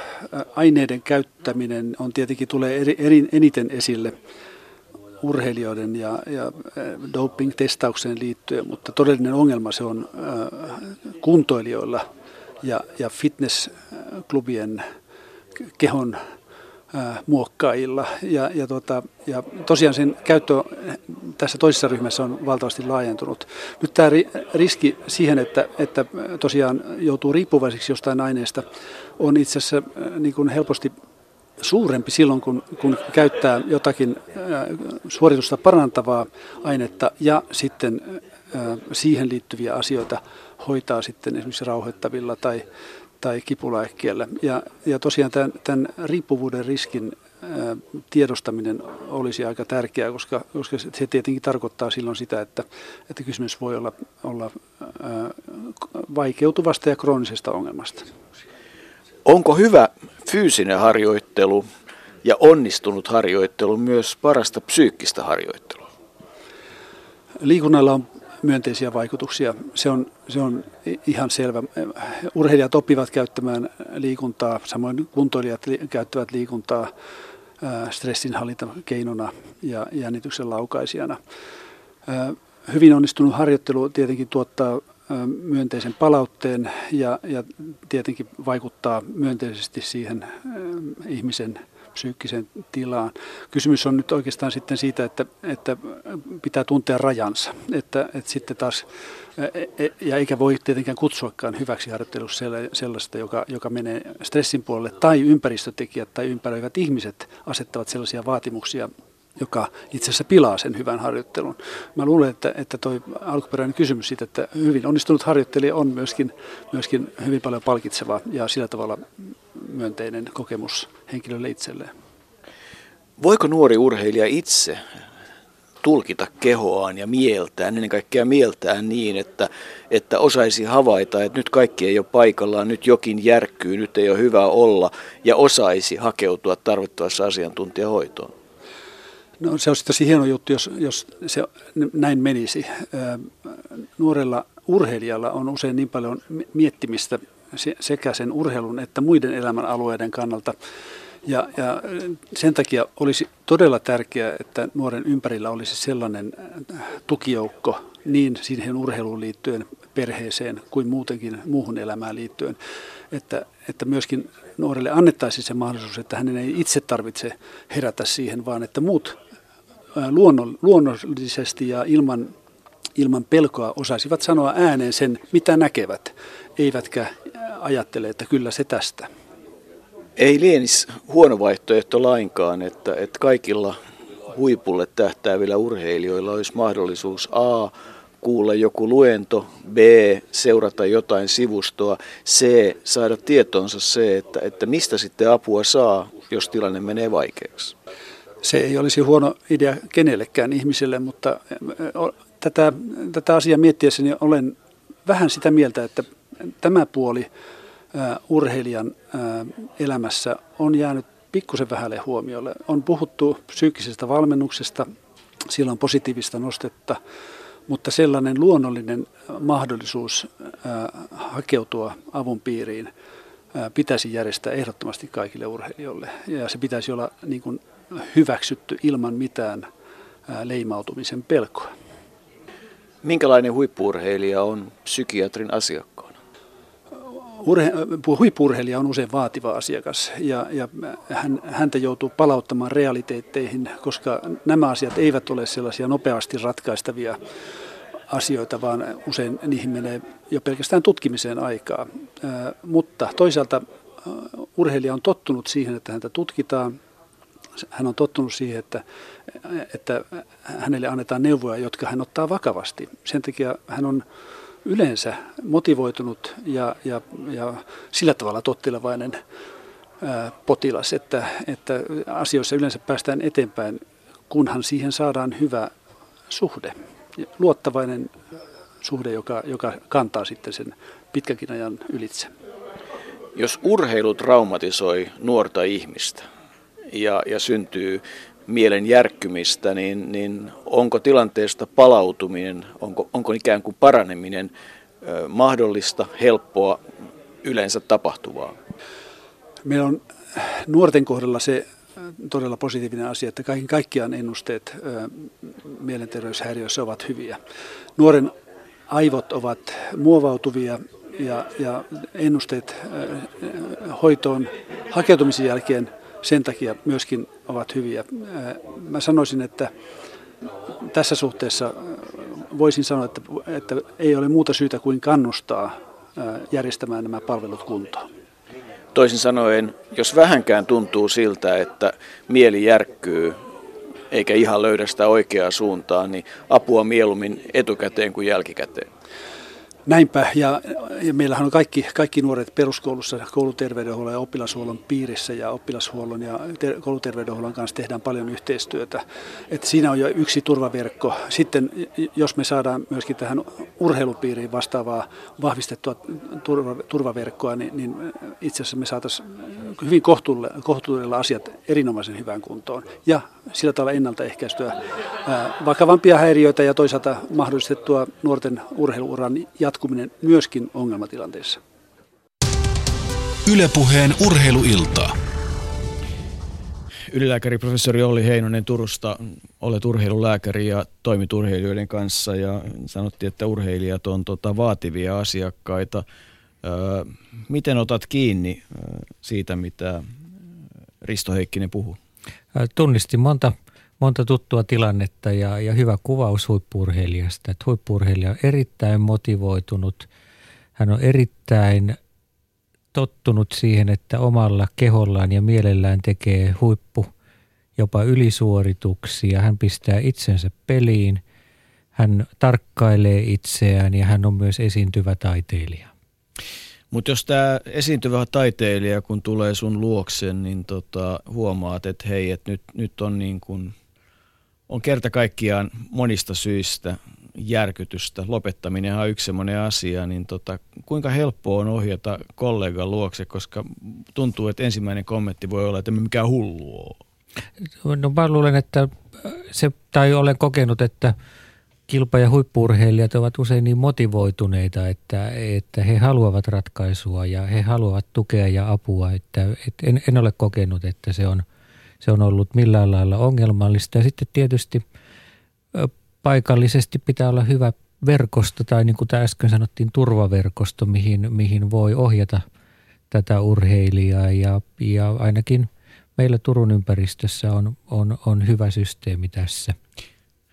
aineiden käyttäminen on tietenkin tulee eri, eri, eniten esille urheilijoiden ja, ja doping-testaukseen liittyen, mutta todellinen ongelma se on kuntoilijoilla ja, ja fitnessklubien kehon muokkaajilla. Ja, ja, tota, ja tosiaan sen käyttö tässä toisessa ryhmässä on valtavasti laajentunut. Nyt tämä riski siihen, että, että tosiaan joutuu riippuvaiseksi jostain aineesta, on itse asiassa niin kuin helposti suurempi silloin, kun, kun käyttää jotakin suoritusta parantavaa ainetta ja sitten siihen liittyviä asioita hoitaa sitten esimerkiksi rauhoittavilla tai, tai kipulääkkeellä. Ja, ja tosiaan tämän, tämän riippuvuuden riskin ää, tiedostaminen olisi aika tärkeää, koska, koska se tietenkin tarkoittaa silloin sitä, että, että kysymys voi olla, olla vaikeutuvasta ja kroonisesta ongelmasta. Onko hyvä fyysinen harjoittelu ja onnistunut harjoittelu myös parasta psyykkistä harjoittelua? Liikunnalla on myönteisiä vaikutuksia. Se on, se on ihan selvä. Urheilijat oppivat käyttämään liikuntaa, samoin kuntoilijat li, käyttävät liikuntaa stressinhallintakeinona ja jännityksen laukaisijana. Hyvin onnistunut harjoittelu tietenkin tuottaa myönteisen palautteen ja, ja tietenkin vaikuttaa myönteisesti siihen ihmisen psyykkiseen tilaan. Kysymys on nyt oikeastaan sitten siitä, että, että pitää tuntea rajansa, että, että sitten taas, e, e, ja eikä voi tietenkään kutsuakaan hyväksi harjoittelussa sellaista, joka, joka menee stressin puolelle, tai ympäristötekijät tai ympäröivät ihmiset asettavat sellaisia vaatimuksia, joka itse asiassa pilaa sen hyvän harjoittelun. Mä luulen, että, että toi alkuperäinen kysymys siitä, että hyvin onnistunut harjoittelija on myöskin, myöskin hyvin paljon palkitseva ja sillä tavalla myönteinen kokemus henkilölle itselleen. Voiko nuori urheilija itse tulkita kehoaan ja mieltään, ennen kaikkea mieltään niin, että, että osaisi havaita, että nyt kaikki ei ole paikallaan, nyt jokin järkkyy, nyt ei ole hyvä olla ja osaisi hakeutua tarvittavassa asiantuntijahoitoon? No se olisi tosi hieno juttu, jos, jos se näin menisi. Nuorella urheilijalla on usein niin paljon miettimistä sekä sen urheilun että muiden elämän alueiden kannalta. Ja, ja sen takia olisi todella tärkeää, että nuoren ympärillä olisi sellainen tukijoukko niin siihen urheiluun liittyen, perheeseen kuin muutenkin muuhun elämään liittyen, että, että myöskin nuorelle annettaisiin se mahdollisuus, että hänen ei itse tarvitse herätä siihen, vaan että muut luonnollisesti ja ilman, ilman pelkoa osaisivat sanoa ääneen sen, mitä näkevät, eivätkä ajattele, että kyllä se tästä. Ei lienis huono vaihtoehto lainkaan, että, että kaikilla huipulle tähtäävillä urheilijoilla olisi mahdollisuus A. kuulla joku luento, B. seurata jotain sivustoa, C. saada tietoonsa se, että, että mistä sitten apua saa, jos tilanne menee vaikeaksi se ei olisi huono idea kenellekään ihmiselle, mutta tätä, tätä asiaa miettiessäni olen vähän sitä mieltä, että tämä puoli urheilijan elämässä on jäänyt pikkusen vähälle huomiolle. On puhuttu psyykkisestä valmennuksesta, sillä on positiivista nostetta, mutta sellainen luonnollinen mahdollisuus hakeutua avun piiriin pitäisi järjestää ehdottomasti kaikille urheilijoille. Ja se pitäisi olla niin kuin hyväksytty ilman mitään leimautumisen pelkoa. Minkälainen huippurheilija on psykiatrin asiakkaana? Urhe, huippurheilija on usein vaativa asiakas ja, ja hän, häntä joutuu palauttamaan realiteetteihin, koska nämä asiat eivät ole sellaisia nopeasti ratkaistavia asioita, vaan usein niihin menee jo pelkästään tutkimiseen aikaa. Mutta toisaalta urheilija on tottunut siihen, että häntä tutkitaan hän on tottunut siihen, että, että hänelle annetaan neuvoja, jotka hän ottaa vakavasti. Sen takia hän on yleensä motivoitunut ja, ja, ja sillä tavalla tottilevainen potilas, että, että asioissa yleensä päästään eteenpäin, kunhan siihen saadaan hyvä suhde, luottavainen suhde, joka, joka kantaa sitten sen pitkäkin ajan ylitse. Jos urheilu traumatisoi nuorta ihmistä, ja, ja syntyy mielen järkkymistä, niin, niin onko tilanteesta palautuminen, onko, onko ikään kuin paraneminen mahdollista, helppoa, yleensä tapahtuvaa? Meillä on nuorten kohdalla se todella positiivinen asia, että kaiken kaikkiaan ennusteet mielenterveyshäiriöissä ovat hyviä. Nuoren aivot ovat muovautuvia ja, ja ennusteet hoitoon hakeutumisen jälkeen sen takia myöskin ovat hyviä. Mä sanoisin, että tässä suhteessa voisin sanoa, että, että ei ole muuta syytä kuin kannustaa järjestämään nämä palvelut kuntoon. Toisin sanoen, jos vähänkään tuntuu siltä, että mieli järkkyy eikä ihan löydä sitä oikeaa suuntaa, niin apua mieluummin etukäteen kuin jälkikäteen. Näinpä, ja, ja meillähän on kaikki, kaikki nuoret peruskoulussa kouluterveydenhuollon ja oppilashuollon piirissä, ja oppilashuollon ja ter- kouluterveydenhuollon kanssa tehdään paljon yhteistyötä. Et siinä on jo yksi turvaverkko. Sitten jos me saadaan myöskin tähän urheilupiiriin vastaavaa vahvistettua turva, turvaverkkoa, niin, niin itse asiassa me saataisiin hyvin kohtuudella asiat erinomaisen hyvään kuntoon, ja sillä tavalla ennaltaehkäistyä vakavampia häiriöitä ja toisaalta mahdollistettua nuorten urheiluuran jatkoa jatkuminen myöskin ongelmatilanteessa. Ylepuheen urheiluilta. Ylilääkäri professori Olli Heinonen Turusta, olet urheilulääkäri ja toimit urheilijoiden kanssa ja sanottiin, että urheilijat on tota, vaativia asiakkaita. Öö, miten otat kiinni siitä, mitä Risto Heikkinen puhuu? Tunnistin monta monta tuttua tilannetta ja, ja hyvä kuvaus huippurheilijasta. Että huippurheilija on erittäin motivoitunut. Hän on erittäin tottunut siihen, että omalla kehollaan ja mielellään tekee huippu jopa ylisuorituksia. Hän pistää itsensä peliin. Hän tarkkailee itseään ja hän on myös esiintyvä taiteilija. Mutta jos tämä esiintyvä taiteilija, kun tulee sun luoksen, niin tota, huomaat, että hei, että nyt, nyt on niin kuin – on kerta kaikkiaan monista syistä järkytystä. Lopettaminen on yksi sellainen asia, niin tota, kuinka helppoa on ohjata kollegan luokse, koska tuntuu, että ensimmäinen kommentti voi olla, että mikä hullu on. No mä luulen, että se, tai olen kokenut, että kilpa- ja huippurheilijat ovat usein niin motivoituneita, että, että he haluavat ratkaisua ja he haluavat tukea ja apua. Että, että en, en ole kokenut, että se on – se on ollut millään lailla ongelmallista. Ja sitten tietysti paikallisesti pitää olla hyvä verkosto tai niin kuin äsken sanottiin turvaverkosto, mihin, mihin voi ohjata tätä urheilijaa ja, ja ainakin meillä Turun ympäristössä on, on, on hyvä systeemi tässä.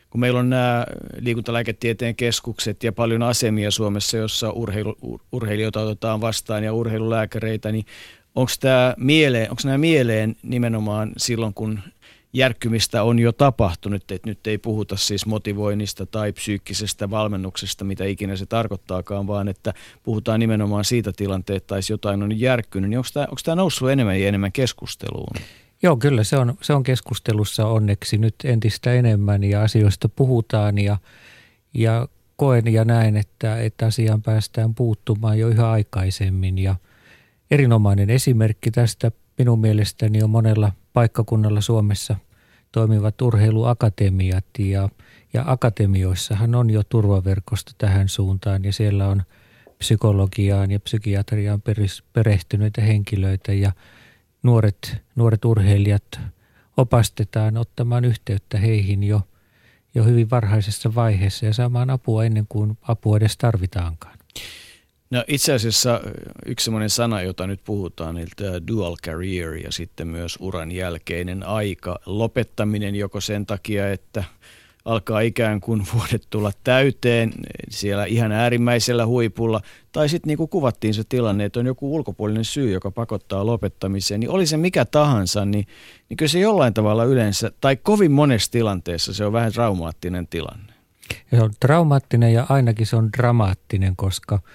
Kun meillä on nämä liikuntalääketieteen keskukset ja paljon asemia Suomessa, jossa urheilu, urheilijoita otetaan vastaan ja urheilulääkäreitä, niin onko tämä mieleen, onko nämä mieleen nimenomaan silloin, kun järkkymistä on jo tapahtunut, että nyt ei puhuta siis motivoinnista tai psyykkisestä valmennuksesta, mitä ikinä se tarkoittaakaan, vaan että puhutaan nimenomaan siitä tilanteesta, että jotain on järkkynyt, niin onko tämä, noussut enemmän ja enemmän keskusteluun? Joo, kyllä se on, se on keskustelussa onneksi nyt entistä enemmän ja asioista puhutaan ja, ja koen ja näen, että, että asiaan päästään puuttumaan jo yhä aikaisemmin ja – erinomainen esimerkki tästä minun mielestäni on monella paikkakunnalla Suomessa toimivat urheiluakatemiat ja, ja akatemioissahan on jo turvaverkosto tähän suuntaan ja siellä on psykologiaan ja psykiatriaan perehtyneitä henkilöitä ja nuoret, nuoret urheilijat opastetaan ottamaan yhteyttä heihin jo, jo hyvin varhaisessa vaiheessa ja saamaan apua ennen kuin apua edes tarvitaankaan. No itse asiassa yksi sellainen sana, jota nyt puhutaan, niin tämä dual career ja sitten myös uran jälkeinen aika. Lopettaminen joko sen takia, että alkaa ikään kuin vuodet tulla täyteen siellä ihan äärimmäisellä huipulla, tai sitten niin kuin kuvattiin se tilanne, että on joku ulkopuolinen syy, joka pakottaa lopettamiseen, niin oli se mikä tahansa, niin, niin kyllä se jollain tavalla yleensä, tai kovin monessa tilanteessa se on vähän traumaattinen tilanne. Se on traumaattinen ja ainakin se on dramaattinen, koska –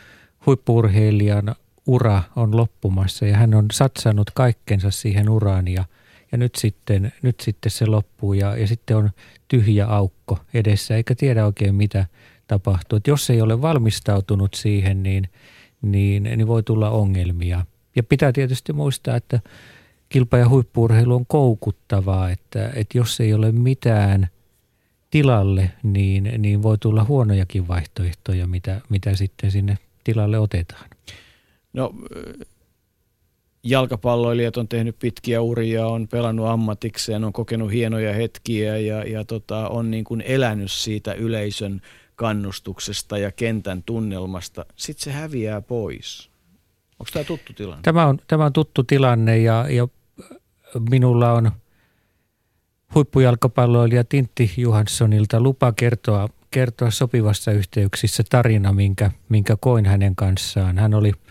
huippurheilijan ura on loppumassa ja hän on satsannut kaikkensa siihen uraan ja, ja nyt, sitten, nyt sitten se loppuu ja, ja sitten on tyhjä aukko edessä eikä tiedä oikein mitä tapahtuu. Et jos ei ole valmistautunut siihen, niin, niin, niin voi tulla ongelmia. Ja pitää tietysti muistaa, että kilpa- ja huippuurheilu on koukuttavaa, että, että jos ei ole mitään tilalle, niin, niin voi tulla huonojakin vaihtoehtoja, mitä, mitä sitten sinne tilalle otetaan. No jalkapalloilijat on tehnyt pitkiä uria, on pelannut ammatikseen, on kokenut hienoja hetkiä ja, ja tota, on niin kuin elänyt siitä yleisön kannustuksesta ja kentän tunnelmasta. Sitten se häviää pois. Onko tämä tuttu tilanne? Tämä on, tämä on tuttu tilanne ja, ja minulla on huippujalkapalloilija Tintti Johanssonilta lupa kertoa, kertoa sopivassa yhteyksissä tarina, minkä, minkä koin hänen kanssaan. Hän oli –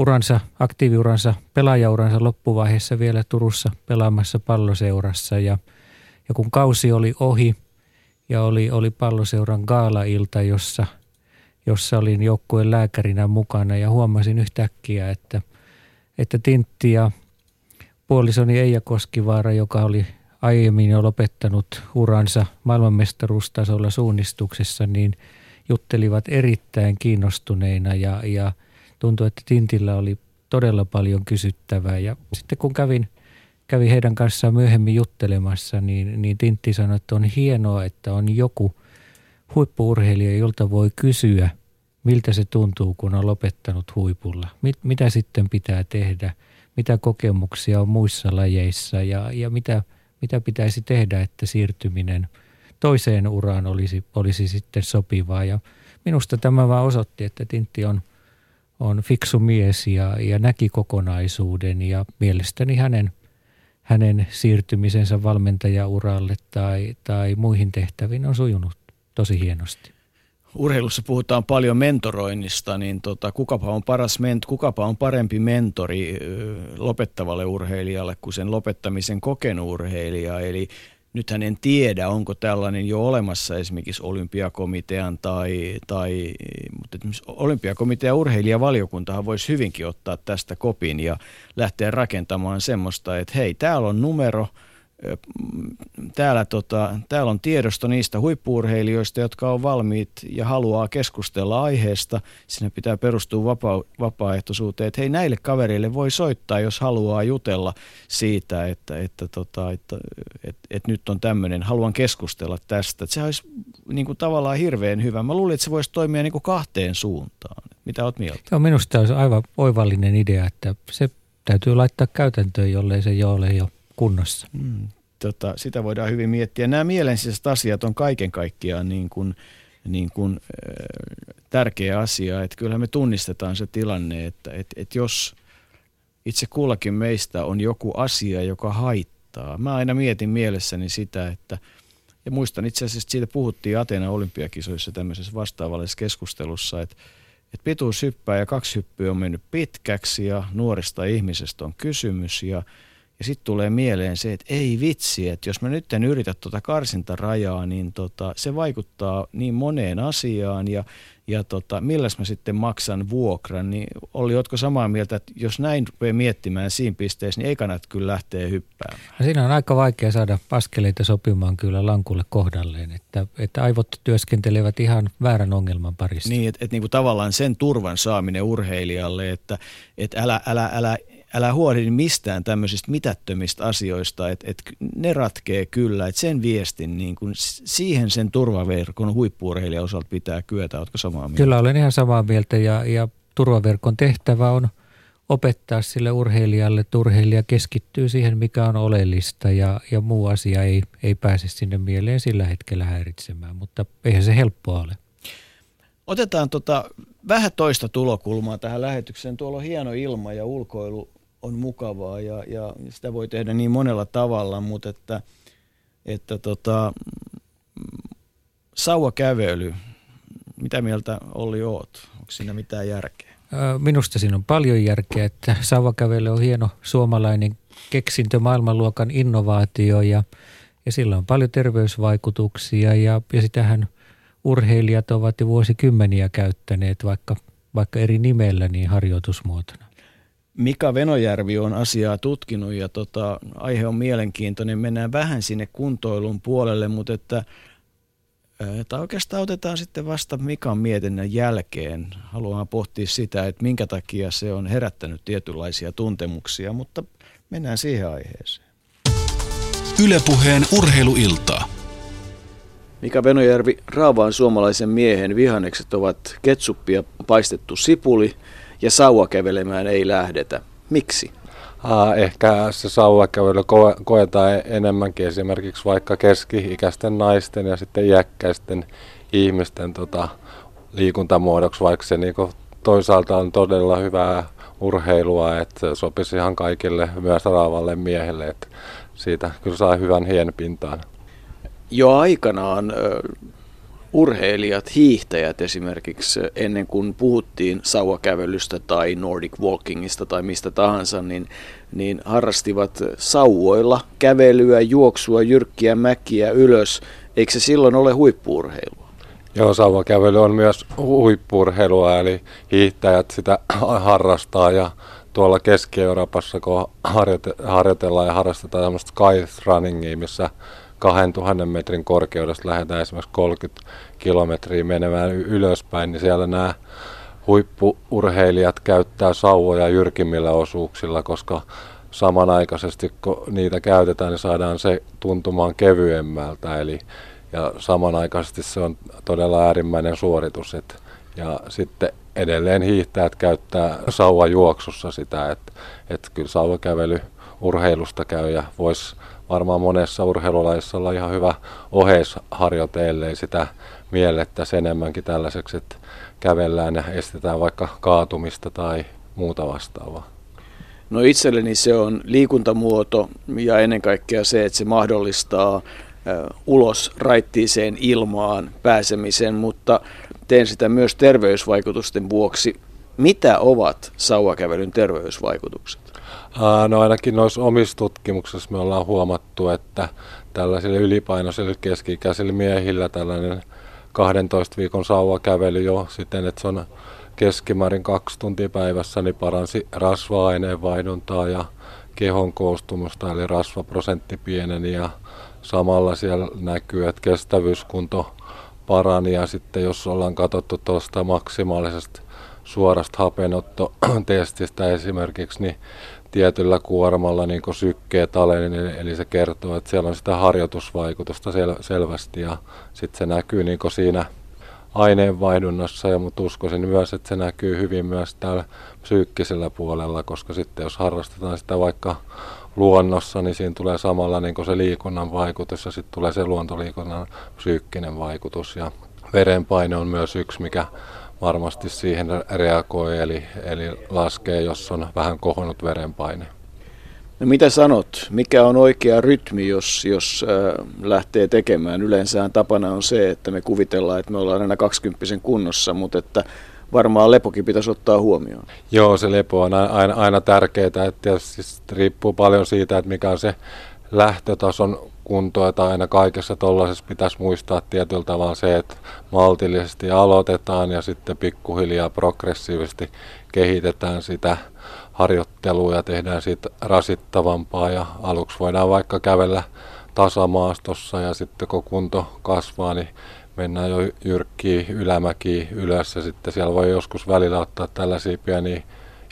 uransa, aktiiviuransa, pelaajauransa loppuvaiheessa vielä Turussa pelaamassa palloseurassa ja, ja kun kausi oli ohi ja oli, oli palloseuran gaala-ilta, jossa, jossa olin joukkueen lääkärinä mukana ja huomasin yhtäkkiä, että, että Tintti ja puolisoni Eija Koskivaara, joka oli aiemmin jo lopettanut uransa maailmanmestaruustasolla suunnistuksessa, niin juttelivat erittäin kiinnostuneina ja, ja – tuntui, että Tintillä oli todella paljon kysyttävää. Ja sitten kun kävin, kävin heidän kanssaan myöhemmin juttelemassa, niin, niin Tintti sanoi, että on hienoa, että on joku huippuurheilija, jolta voi kysyä, miltä se tuntuu, kun on lopettanut huipulla. Mit, mitä sitten pitää tehdä, mitä kokemuksia on muissa lajeissa ja, ja mitä, mitä pitäisi tehdä, että siirtyminen toiseen uraan olisi, olisi sitten sopivaa. Ja minusta tämä vaan osoitti, että Tintti on – on fiksu mies ja, ja näki kokonaisuuden ja mielestäni hänen, hänen siirtymisensä valmentajauralle tai, tai muihin tehtäviin on sujunut tosi hienosti. Urheilussa puhutaan paljon mentoroinnista, niin tota, kukapa, on paras ment, kukapa on parempi mentori lopettavalle urheilijalle kuin sen lopettamisen kokenut urheilija. Eli nythän en tiedä, onko tällainen jo olemassa esimerkiksi olympiakomitean tai, tai mutta olympiakomitean urheilijavaliokuntahan voisi hyvinkin ottaa tästä kopin ja lähteä rakentamaan semmoista, että hei, täällä on numero – täällä, tota, täällä on tiedosto niistä huippuurheilijoista, jotka on valmiit ja haluaa keskustella aiheesta. Sinne pitää perustua vapaa, vapaaehtoisuuteen, että hei näille kavereille voi soittaa, jos haluaa jutella siitä, että, että, tota, että, että, että nyt on tämmöinen, haluan keskustella tästä. Se olisi niin kuin tavallaan hirveän hyvä. Mä luulin, että se voisi toimia niin kuin kahteen suuntaan. Mitä oot mieltä? Joo, minusta olisi aivan oivallinen idea, että se täytyy laittaa käytäntöön, jollei se jo ole jo kunnossa. Mm, tota, sitä voidaan hyvin miettiä. Nämä mielensisäiset asiat on kaiken kaikkiaan niin kuin, niin kuin, äh, tärkeä asia. Että kyllähän me tunnistetaan se tilanne, että et, et jos itse kullakin meistä on joku asia, joka haittaa. Mä aina mietin mielessäni sitä, että ja muistan itse asiassa, siitä puhuttiin Atena olympiakisoissa tämmöisessä vastaavallisessa keskustelussa, että, että pituushyppää ja kaksi hyppyä on mennyt pitkäksi ja nuoresta ihmisestä on kysymys ja – ja sitten tulee mieleen se, että ei vitsi, että jos mä nyt en yritä tuota karsintarajaa, niin tota, se vaikuttaa niin moneen asiaan ja, ja tota, milläs mä sitten maksan vuokran, niin oli oletko samaa mieltä, että jos näin rupeaa miettimään siinä pisteessä, niin ei kannata kyllä lähteä hyppäämään. No siinä on aika vaikea saada askeleita sopimaan kyllä lankulle kohdalleen, että, että aivot työskentelevät ihan väärän ongelman parissa. Niin, että, että niin kuin tavallaan sen turvan saaminen urheilijalle, että, että älä, älä, älä älä huolehdi mistään tämmöisistä mitättömistä asioista, että et ne ratkee kyllä, että sen viestin, niin kun siihen sen turvaverkon huippuurheilijan osalta pitää kyetä, oletko samaa mieltä? Kyllä olen ihan samaa mieltä ja, ja turvaverkon tehtävä on opettaa sille urheilijalle, että urheilija keskittyy siihen, mikä on oleellista ja, ja muu asia ei, ei pääse sinne mieleen sillä hetkellä häiritsemään, mutta eihän se helppoa ole. Otetaan tota, vähän toista tulokulmaa tähän lähetykseen. Tuolla on hieno ilma ja ulkoilu on mukavaa ja, ja sitä voi tehdä niin monella tavalla, mutta että, että tota, sauvakävely, mitä mieltä Olli oot? Onko siinä mitään järkeä? Minusta siinä on paljon järkeä, että sauvakävely on hieno suomalainen keksintö, maailmanluokan innovaatio ja, ja sillä on paljon terveysvaikutuksia ja, ja sitähän urheilijat ovat jo vuosikymmeniä käyttäneet vaikka, vaikka eri nimellä niin harjoitusmuotona. Mika Venojärvi on asiaa tutkinut ja tota, aihe on mielenkiintoinen. Mennään vähän sinne kuntoilun puolelle, mutta että, että oikeastaan otetaan sitten vasta Mikan mietinnän jälkeen. Haluan pohtia sitä, että minkä takia se on herättänyt tietynlaisia tuntemuksia, mutta Mennään siihen aiheeseen. Ylepuheen urheiluiltaa. Mika Venojärvi, raavaan suomalaisen miehen vihannekset ovat ketsuppia paistettu sipuli ja sauva kävelemään ei lähdetä. Miksi? Aa, ehkä se sauvakävely ko- koetaan enemmänkin esimerkiksi vaikka keski-ikäisten naisten ja sitten iäkkäisten ihmisten tota, liikuntamuodoksi, vaikka se niinku toisaalta on todella hyvää urheilua, että sopisi ihan kaikille, myös raavalle miehelle, että siitä kyllä saa hyvän hienpintaan. Jo aikanaan urheilijat, hiihtäjät esimerkiksi, ennen kuin puhuttiin sauvakävelystä tai Nordic Walkingista tai mistä tahansa, niin, niin harrastivat sauvoilla kävelyä, juoksua, jyrkkiä mäkiä ylös. Eikö se silloin ole huippuurheilua? Joo, sauvakävely on myös huippurheilua, eli hiihtäjät sitä harrastaa ja tuolla Keski-Euroopassa, kun harjoitellaan ja harrastetaan tämmöistä runningia, missä 2000 metrin korkeudesta lähdetään esimerkiksi 30 kilometriä menemään ylöspäin, niin siellä nämä huippuurheilijat käyttää sauvoja jyrkimmillä osuuksilla, koska samanaikaisesti kun niitä käytetään, niin saadaan se tuntumaan kevyemmältä. Eli, ja samanaikaisesti se on todella äärimmäinen suoritus. Et, ja sitten edelleen hiihtäjät käyttää sauvajuoksussa sitä, että et kyllä sauvakävely urheilusta käy ja voisi varmaan monessa urheilulajissa olla ihan hyvä oheisharjoite, ellei sitä miellettäisi enemmänkin tällaiseksi, että kävellään ja estetään vaikka kaatumista tai muuta vastaavaa. No itselleni se on liikuntamuoto ja ennen kaikkea se, että se mahdollistaa ulos raittiiseen ilmaan pääsemisen, mutta teen sitä myös terveysvaikutusten vuoksi. Mitä ovat sauvakävelyn terveysvaikutukset? No ainakin noissa omissa tutkimuksissa me ollaan huomattu, että tällaisille ylipainoisille keski-ikäisille miehillä tällainen 12 viikon sauvakävely jo siten, että se on keskimäärin kaksi tuntia päivässä, niin paransi rasva-aineen vaihduntaa ja kehon koostumusta, eli rasvaprosentti pieneni ja samalla siellä näkyy, että kestävyyskunto parani ja sitten jos ollaan katsottu tuosta maksimaalisesta suorasta hapenottotestistä esimerkiksi, niin tietyllä kuormalla niin sykkeet aleni, eli se kertoo, että siellä on sitä harjoitusvaikutusta sel- selvästi ja sitten se näkyy niin siinä aineenvaihdunnassa, ja mutta uskoisin myös, että se näkyy hyvin myös täällä psyykkisellä puolella, koska sitten jos harrastetaan sitä vaikka luonnossa, niin siinä tulee samalla niin se liikunnan vaikutus ja sitten tulee se luontoliikunnan psyykkinen vaikutus ja verenpaine on myös yksi, mikä varmasti siihen reagoi, eli, eli laskee, jos on vähän kohonnut verenpaine. No mitä sanot, mikä on oikea rytmi, jos, jos äh, lähtee tekemään? Yleensä tapana on se, että me kuvitellaan, että me ollaan aina 20 kunnossa, mutta että varmaan lepokin pitäisi ottaa huomioon. Joo, se lepo on aina, aina tärkeää, että tietysti riippuu paljon siitä, että mikä on se lähtötason kuntoa, että aina kaikessa tuollaisessa pitäisi muistaa tietyllä tavalla se, että maltillisesti aloitetaan ja sitten pikkuhiljaa progressiivisesti kehitetään sitä harjoittelua ja tehdään siitä rasittavampaa ja aluksi voidaan vaikka kävellä tasamaastossa ja sitten kun kunto kasvaa, niin mennään jo jyrkkiä ylämäkiä ylös ja sitten siellä voi joskus välillä ottaa tällaisia pieniä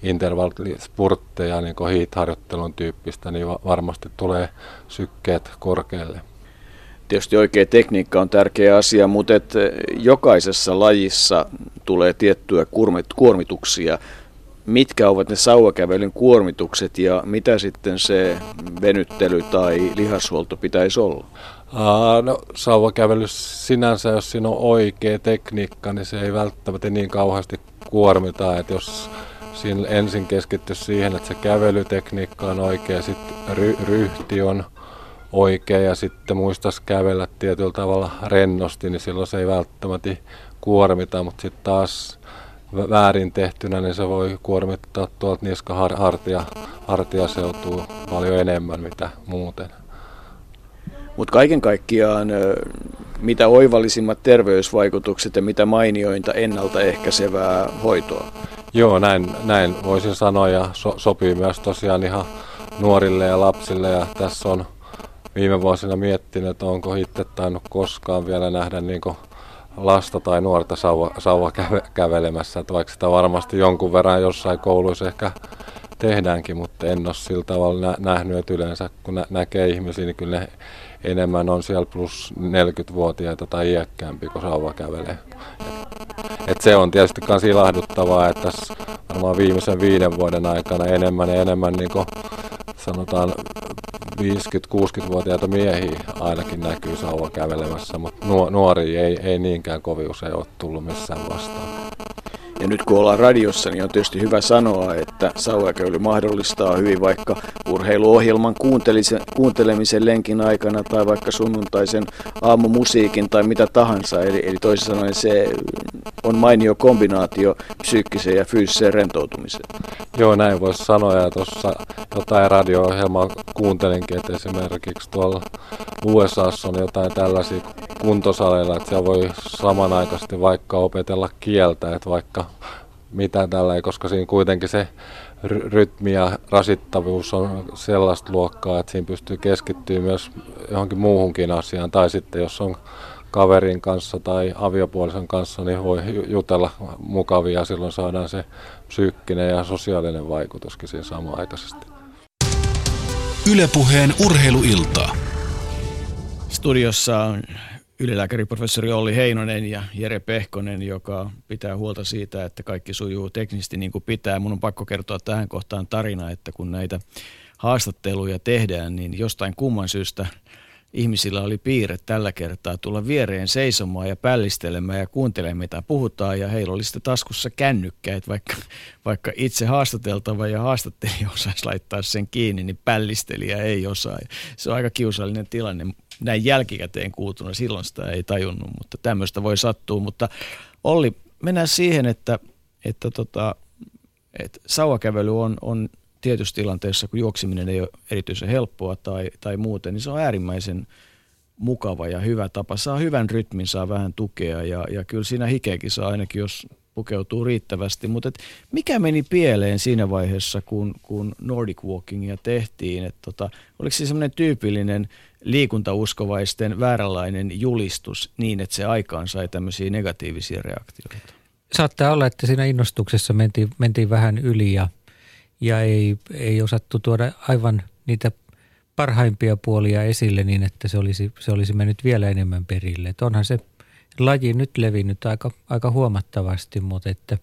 intervallispurtteja, niin kuin heat-harjoittelun tyyppistä, niin varmasti tulee sykkeet korkealle. Tietysti oikea tekniikka on tärkeä asia, mutta et jokaisessa lajissa tulee tiettyjä kuormituksia. Mitkä ovat ne sauvakävelyn kuormitukset ja mitä sitten se venyttely tai lihashuolto pitäisi olla? Aa, no sauvakävely sinänsä, jos siinä on oikea tekniikka, niin se ei välttämättä niin kauheasti kuormita, että jos siinä ensin keskitty siihen, että se kävelytekniikka on oikea, sitten ry- ryhti on oikea ja sitten muistaisi kävellä tietyllä tavalla rennosti, niin silloin se ei välttämättä kuormita, mutta sitten taas väärin tehtynä, niin se voi kuormittaa tuolta niska hartia, hartiaseutuu paljon enemmän mitä muuten. Mutta kaiken kaikkiaan mitä oivallisimmat terveysvaikutukset ja mitä mainiointa ennaltaehkäisevää hoitoa. Joo, näin, näin voisin sanoa ja so, sopii myös tosiaan ihan nuorille ja lapsille ja tässä on viime vuosina miettinyt, että onko itse tainnut koskaan vielä nähdä niin lasta tai nuorta sauva, sauva käve, kävelemässä, että vaikka sitä varmasti jonkun verran jossain kouluissa ehkä tehdäänkin, mutta en ole sillä tavalla nä- nähnyt, että yleensä kun nä- näkee ihmisiä, niin kyllä ne enemmän on siellä plus 40-vuotiaita tai iäkkäämpi, kun sauva kävelee. Et, se on tietysti myös ilahduttavaa, että tässä varmaan viimeisen viiden vuoden aikana enemmän ja enemmän niin kuin sanotaan 50-60-vuotiaita miehiä ainakin näkyy sauva kävelemässä, mutta nuori ei, ei niinkään kovin usein ole tullut missään vastaan. Ja nyt kun ollaan radiossa, niin on tietysti hyvä sanoa, että sauvakäyly mahdollistaa hyvin vaikka urheiluohjelman kuuntelemisen lenkin aikana tai vaikka sunnuntaisen aamumusiikin tai mitä tahansa. Eli, eli toisin sanoen se on mainio kombinaatio psyykkiseen ja fyysiseen rentoutumiseen. Joo, näin voisi sanoa. Ja tuossa jotain radio-ohjelmaa kuuntelinkin, että esimerkiksi tuolla USAssa on jotain tällaisia kuntosaleilla, että siellä voi samanaikaisesti vaikka opetella kieltä, että vaikka mitä tällä, koska siinä kuitenkin se rytmi ja rasittavuus on sellaista luokkaa, että siinä pystyy keskittyä myös johonkin muuhunkin asiaan. Tai sitten jos on kaverin kanssa tai aviopuolisen kanssa, niin voi jutella mukavia ja silloin saadaan se psyykkinen ja sosiaalinen vaikutuskin siinä samanaikaisesti. Ylepuheen urheiluiltaa. Studiossa on ylilääkäriprofessori Olli Heinonen ja Jere Pehkonen, joka pitää huolta siitä, että kaikki sujuu teknisesti niin kuin pitää. Mun on pakko kertoa tähän kohtaan tarina, että kun näitä haastatteluja tehdään, niin jostain kumman syystä ihmisillä oli piirre tällä kertaa tulla viereen seisomaan ja pällistelemään ja kuuntelemaan, mitä puhutaan. Ja heillä oli sitten taskussa kännykkä, että vaikka, vaikka itse haastateltava ja haastattelija osaisi laittaa sen kiinni, niin pällistelijä ei osaa. Se on aika kiusallinen tilanne näin jälkikäteen kuultuna. Silloin sitä ei tajunnut, mutta tämmöistä voi sattua. Mutta Olli, mennään siihen, että, että, tota, että sauvakävely on, on tietyssä tilanteessa, kun juoksiminen ei ole erityisen helppoa tai, tai muuten, niin se on äärimmäisen mukava ja hyvä tapa. Saa hyvän rytmin, saa vähän tukea ja, ja kyllä siinä hikeäkin saa ainakin, jos pukeutuu riittävästi. Mutta mikä meni pieleen siinä vaiheessa, kun, kun Nordic Walkingia tehtiin? Et tota, oliko se semmoinen tyypillinen liikuntauskovaisten vääränlainen julistus niin, että se aikaan sai tämmöisiä negatiivisia reaktioita? Saattaa olla, että siinä innostuksessa mentiin, mentiin vähän yli ja, ja ei, ei osattu tuoda aivan niitä parhaimpia puolia esille niin, että se olisi, se olisi mennyt vielä enemmän perille. Et onhan se laji nyt levinnyt aika, aika huomattavasti, mutta, että,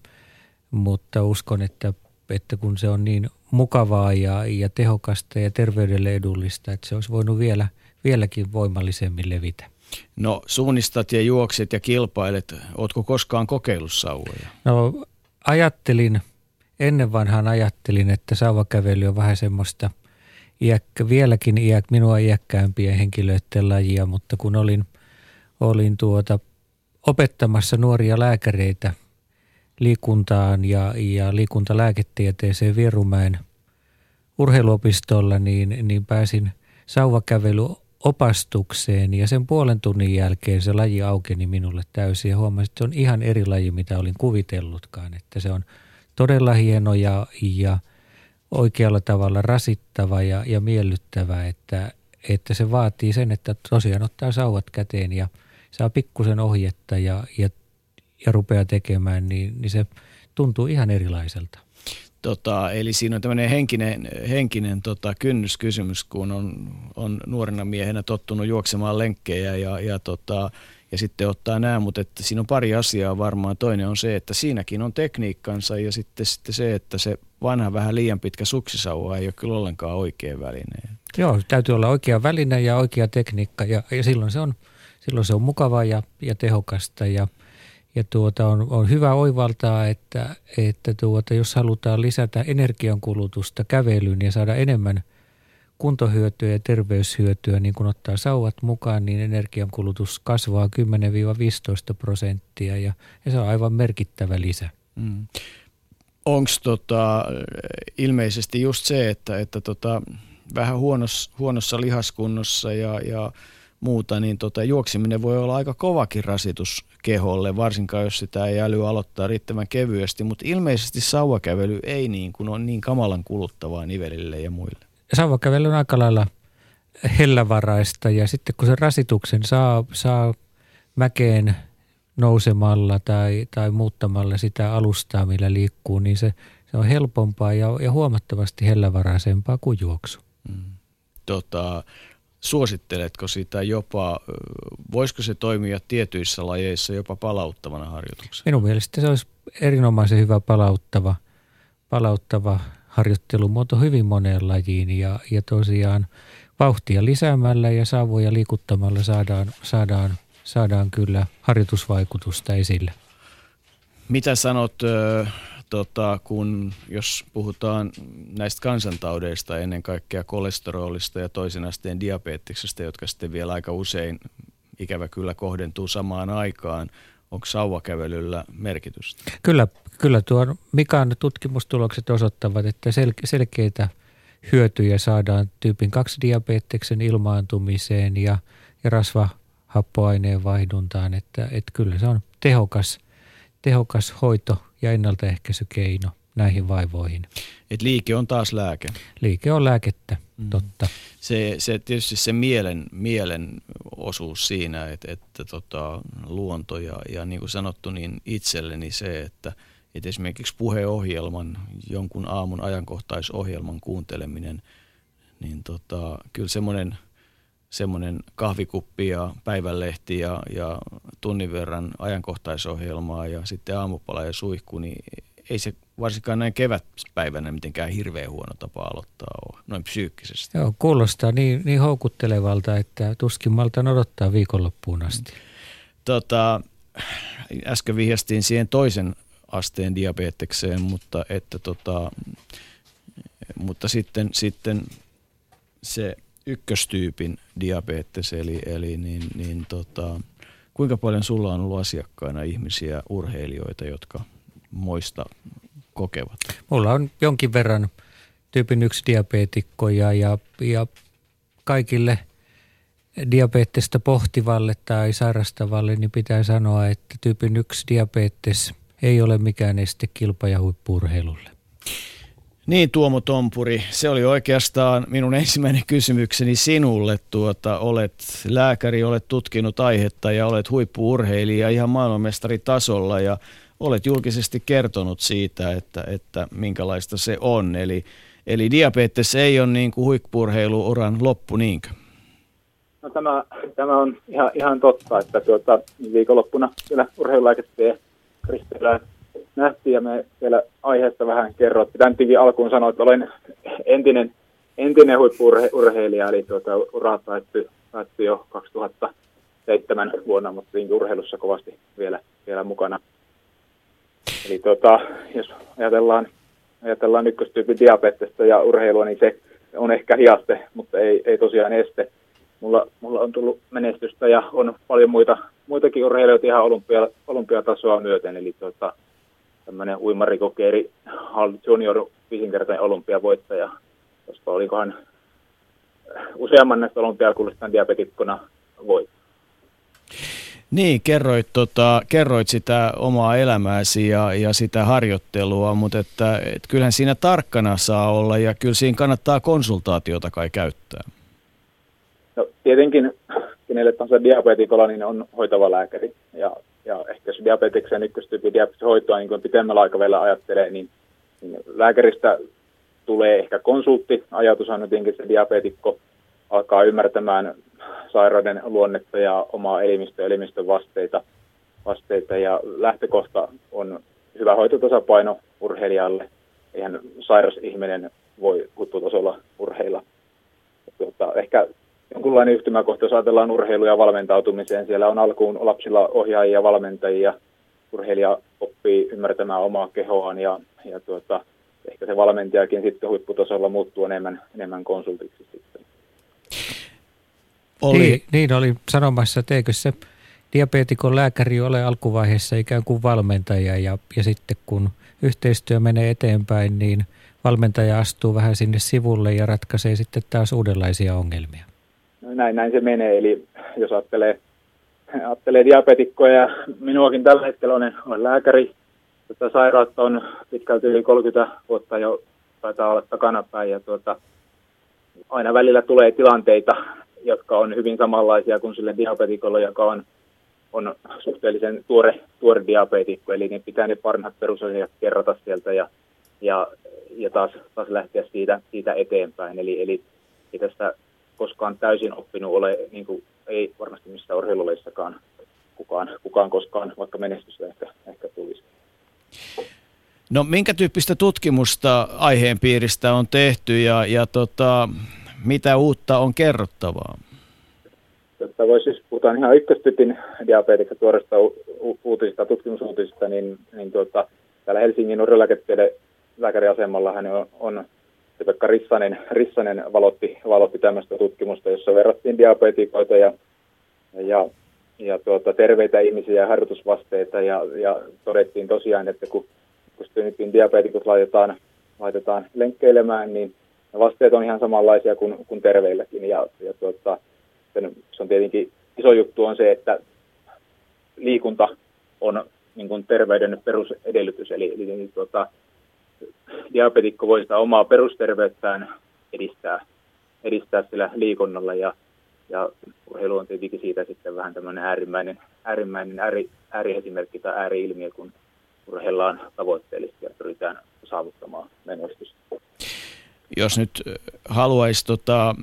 mutta uskon, että, että kun se on niin mukavaa ja, ja tehokasta ja terveydelle edullista, että se olisi voinut vielä, vieläkin voimallisemmin levitä. No suunnistat ja juokset ja kilpailet. Oletko koskaan kokeillut sauvoja? No ajattelin, ennen vanhaan ajattelin, että sauvakävely on vähän semmoista iäkkä, vieläkin iäk, minua iäkkäämpien henkilöiden lajia, mutta kun olin, olin tuota opettamassa nuoria lääkäreitä liikuntaan ja, ja liikuntalääketieteeseen Vierumäen urheiluopistolla, niin, niin pääsin sauvakävelyopastukseen ja sen puolen tunnin jälkeen se laji aukeni minulle täysin ja huomasin, että se on ihan eri laji, mitä olin kuvitellutkaan, että se on todella hieno ja, ja oikealla tavalla rasittava ja, ja miellyttävä, että, että se vaatii sen, että tosiaan ottaa sauvat käteen ja – saa pikkusen ohjetta ja, ja, ja rupeaa tekemään, niin, niin se tuntuu ihan erilaiselta. Tota, eli siinä on tämmöinen henkinen, henkinen tota, kynnyskysymys, kun on, on nuorena miehenä tottunut juoksemaan lenkkejä ja, ja, tota, ja sitten ottaa nämä, mutta että siinä on pari asiaa varmaan. Toinen on se, että siinäkin on tekniikkansa ja sitten, sitten se, että se vanha vähän liian pitkä suksisauva ei ole kyllä ollenkaan oikea väline. Joo, täytyy olla oikea väline ja oikea tekniikka ja, ja silloin se on – silloin se on mukavaa ja, ja tehokasta ja, ja tuota, on, on hyvä oivaltaa, että, että tuota, jos halutaan lisätä energiankulutusta kävelyyn ja saada enemmän kuntohyötyä ja terveyshyötyä, niin kun ottaa sauvat mukaan, niin energiankulutus kasvaa 10-15 prosenttia ja, ja se on aivan merkittävä lisä. Mm. Onko tota, ilmeisesti just se, että, että tota, vähän huonossa, huonossa lihaskunnossa ja, ja muuta, niin tota, juoksiminen voi olla aika kovakin rasitus keholle, varsinkaan jos sitä ei äly aloittaa riittävän kevyesti, mutta ilmeisesti sauvakävely ei niin kuin on niin kamalan kuluttavaa nivelille ja muille. Sauvakävely on aika lailla hellävaraista ja sitten kun se rasituksen saa, saa mäkeen nousemalla tai, tai muuttamalla sitä alustaa, millä liikkuu, niin se, se Se on helpompaa ja, ja huomattavasti hellävaraisempaa kuin juoksu. Mm. Tota, suositteletko sitä jopa, voisiko se toimia tietyissä lajeissa jopa palauttavana harjoituksena? Minun mielestä se olisi erinomaisen hyvä palauttava, palauttava harjoittelumuoto hyvin moneen lajiin ja, ja tosiaan vauhtia lisäämällä ja saavoja liikuttamalla saadaan, saadaan, saadaan kyllä harjoitusvaikutusta esille. Mitä sanot, tota, kun jos puhutaan näistä kansantaudeista, ennen kaikkea kolesterolista ja toisen asteen diabeteksestä, jotka sitten vielä aika usein ikävä kyllä kohdentuu samaan aikaan, onko sauvakävelyllä merkitystä? Kyllä, kyllä tuo Mikan tutkimustulokset osoittavat, että sel- selkeitä hyötyjä saadaan tyypin 2 diabeteksen ilmaantumiseen ja, ja rasvahappoaineen vaihduntaan, että, että kyllä se on tehokas, tehokas hoito ja ennaltaehkäisykeino näihin vaivoihin. Et liike on taas lääke. Liike on lääkettä, mm. totta. Se, se tietysti se mielen, mielen osuus siinä, että, että tota, luonto ja, ja niin kuin sanottu, niin itselleni se, että, että esimerkiksi puheohjelman, jonkun aamun ajankohtaisohjelman kuunteleminen, niin tota, kyllä semmoinen semmoinen kahvikuppi ja päivänlehti ja, ja tunnin verran ajankohtaisohjelmaa ja sitten aamupala ja suihku, niin ei se varsinkaan näin kevätpäivänä mitenkään hirveän huono tapa aloittaa ole, noin psyykkisesti. Joo, kuulostaa niin, niin houkuttelevalta, että tuskin malta odottaa viikonloppuun asti. Tota, äsken vihjastiin siihen toisen asteen diabetekseen, mutta, että tota, mutta sitten, sitten se ykköstyypin diabetes, eli, eli niin, niin tota, kuinka paljon sulla on ollut asiakkaina ihmisiä, urheilijoita, jotka moista kokevat? Mulla on jonkin verran tyypin yksi diabeetikkoja ja, ja kaikille diabetesta pohtivalle tai sairastavalle, niin pitää sanoa, että tyypin yksi diabetes ei ole mikään este kilpa- ja huippurheilulle. Niin Tuomo Tompuri, se oli oikeastaan minun ensimmäinen kysymykseni sinulle. Tuota, olet lääkäri, olet tutkinut aihetta ja olet huippuurheilija ihan maailmanmestaritasolla ja olet julkisesti kertonut siitä, että, että minkälaista se on. Eli, eli diabetes ei ole niin kuin huippurheiluuran loppu, niinkö? No tämä, tämä on ihan, ihan totta, että tuota, viikonloppuna siellä urheilulääketieteen nähtiin ja me vielä aiheesta vähän kerroin. Pitää alkuun sanoa, että olen entinen, entinen huippurheilija, eli tuota, ura päättyi, päättyi jo 2007 vuonna, mutta urheilussa kovasti vielä, vielä mukana. Eli tuota, jos ajatellaan, ajatellaan ykköstyypin diabetesta ja urheilua, niin se on ehkä hiaste, mutta ei, ei tosiaan este. Mulla, mulla on tullut menestystä ja on paljon muita, muitakin urheilijoita ihan olympia, olympiatasoa myöten. Eli tuota, tämmöinen uimarikokeeri junior viisinkertainen olympiavoittaja, koska olikohan useamman näistä olympiakulistan diabetikkona voit. Niin, kerroit, tota, kerroit sitä omaa elämääsi ja, ja sitä harjoittelua, mutta että, et kyllähän siinä tarkkana saa olla ja kyllä siinä kannattaa konsultaatiota kai käyttää. No tietenkin kenelle tahansa diabetikolla niin on hoitava lääkäri ja ja ehkä jos diabeteksen ykköstyypin diabeteksen hoitoa niin pitemmällä aikavälillä ajattelee, niin, niin lääkäristä tulee ehkä konsultti. Ajatus on jotenkin se diabetikko alkaa ymmärtämään sairauden luonnetta ja omaa elimistö ja elimistön vasteita, vasteita ja lähtökohta on hyvä hoitotasapaino urheilijalle. Eihän sairas ihminen voi huipputasolla urheilla. Tuota, ehkä jonkunlainen yhtymäkohta, jos ajatellaan urheiluja ja valmentautumiseen. Siellä on alkuun lapsilla ohjaajia, valmentajia, urheilija oppii ymmärtämään omaa kehoaan ja, ja tuota, ehkä se valmentajakin sitten huipputasolla muuttuu enemmän, enemmän konsultiksi sitten. Oli. Niin, niin oli sanomassa, että eikö se diabeetikon lääkäri ole alkuvaiheessa ikään kuin valmentaja ja, ja sitten kun yhteistyö menee eteenpäin, niin valmentaja astuu vähän sinne sivulle ja ratkaisee sitten taas uudenlaisia ongelmia näin, näin se menee. Eli jos ajattelee, ajattelee diabetikkoja ja minuakin tällä hetkellä olen, olen lääkäri. Tätä sairautta on pitkälti yli 30 vuotta jo taitaa olla takanapäin ja tuota, aina välillä tulee tilanteita, jotka on hyvin samanlaisia kuin sille diabetikolle, joka on, on suhteellisen tuore, tuore diabetikko, eli ne pitää ne parhaat perusasiat kerrata sieltä ja, ja, ja taas, taas lähteä siitä, siitä eteenpäin. Eli, eli tästä koskaan täysin oppinut ole, niin kuin ei varmasti missään urheiluleissakaan kukaan, kukaan koskaan, vaikka menestystä ehkä, ehkä tulisi. No minkä tyyppistä tutkimusta aiheen piiristä on tehty ja, ja tota, mitä uutta on kerrottavaa? Jotta voi siis, puhutaan ihan ykköstyypin diabetikka tuoresta u- uutisista, tutkimusuutisista, niin, niin tuota, täällä Helsingin urheilulääketieteen lääkäriasemalla hän on, on Pekka Rissanen, Rissanen valotti, valotti tämmöistä tutkimusta, jossa verrattiin diabetikoita ja, ja, ja tuota, terveitä ihmisiä ja harjoitusvasteita ja, ja todettiin tosiaan, että kun, kun diabetikot laitetaan, laitetaan lenkkeilemään, niin vasteet on ihan samanlaisia kuin, kuin terveilläkin. Ja, ja tuota, sen, se on tietenkin iso juttu on se, että liikunta on niin kuin terveyden perusedellytys, eli, eli niin, tuota, diabetikko voi sitä omaa perusterveyttään edistää, edistää sillä liikunnalla ja, ja urheilu on tietenkin siitä sitten vähän tämmöinen äärimmäinen, äärimmäinen ääri, ääriesimerkki tai ääriilmiö, kun urheillaan tavoitteellisesti ja pyritään saavuttamaan menestystä. Jos nyt haluaisi tota,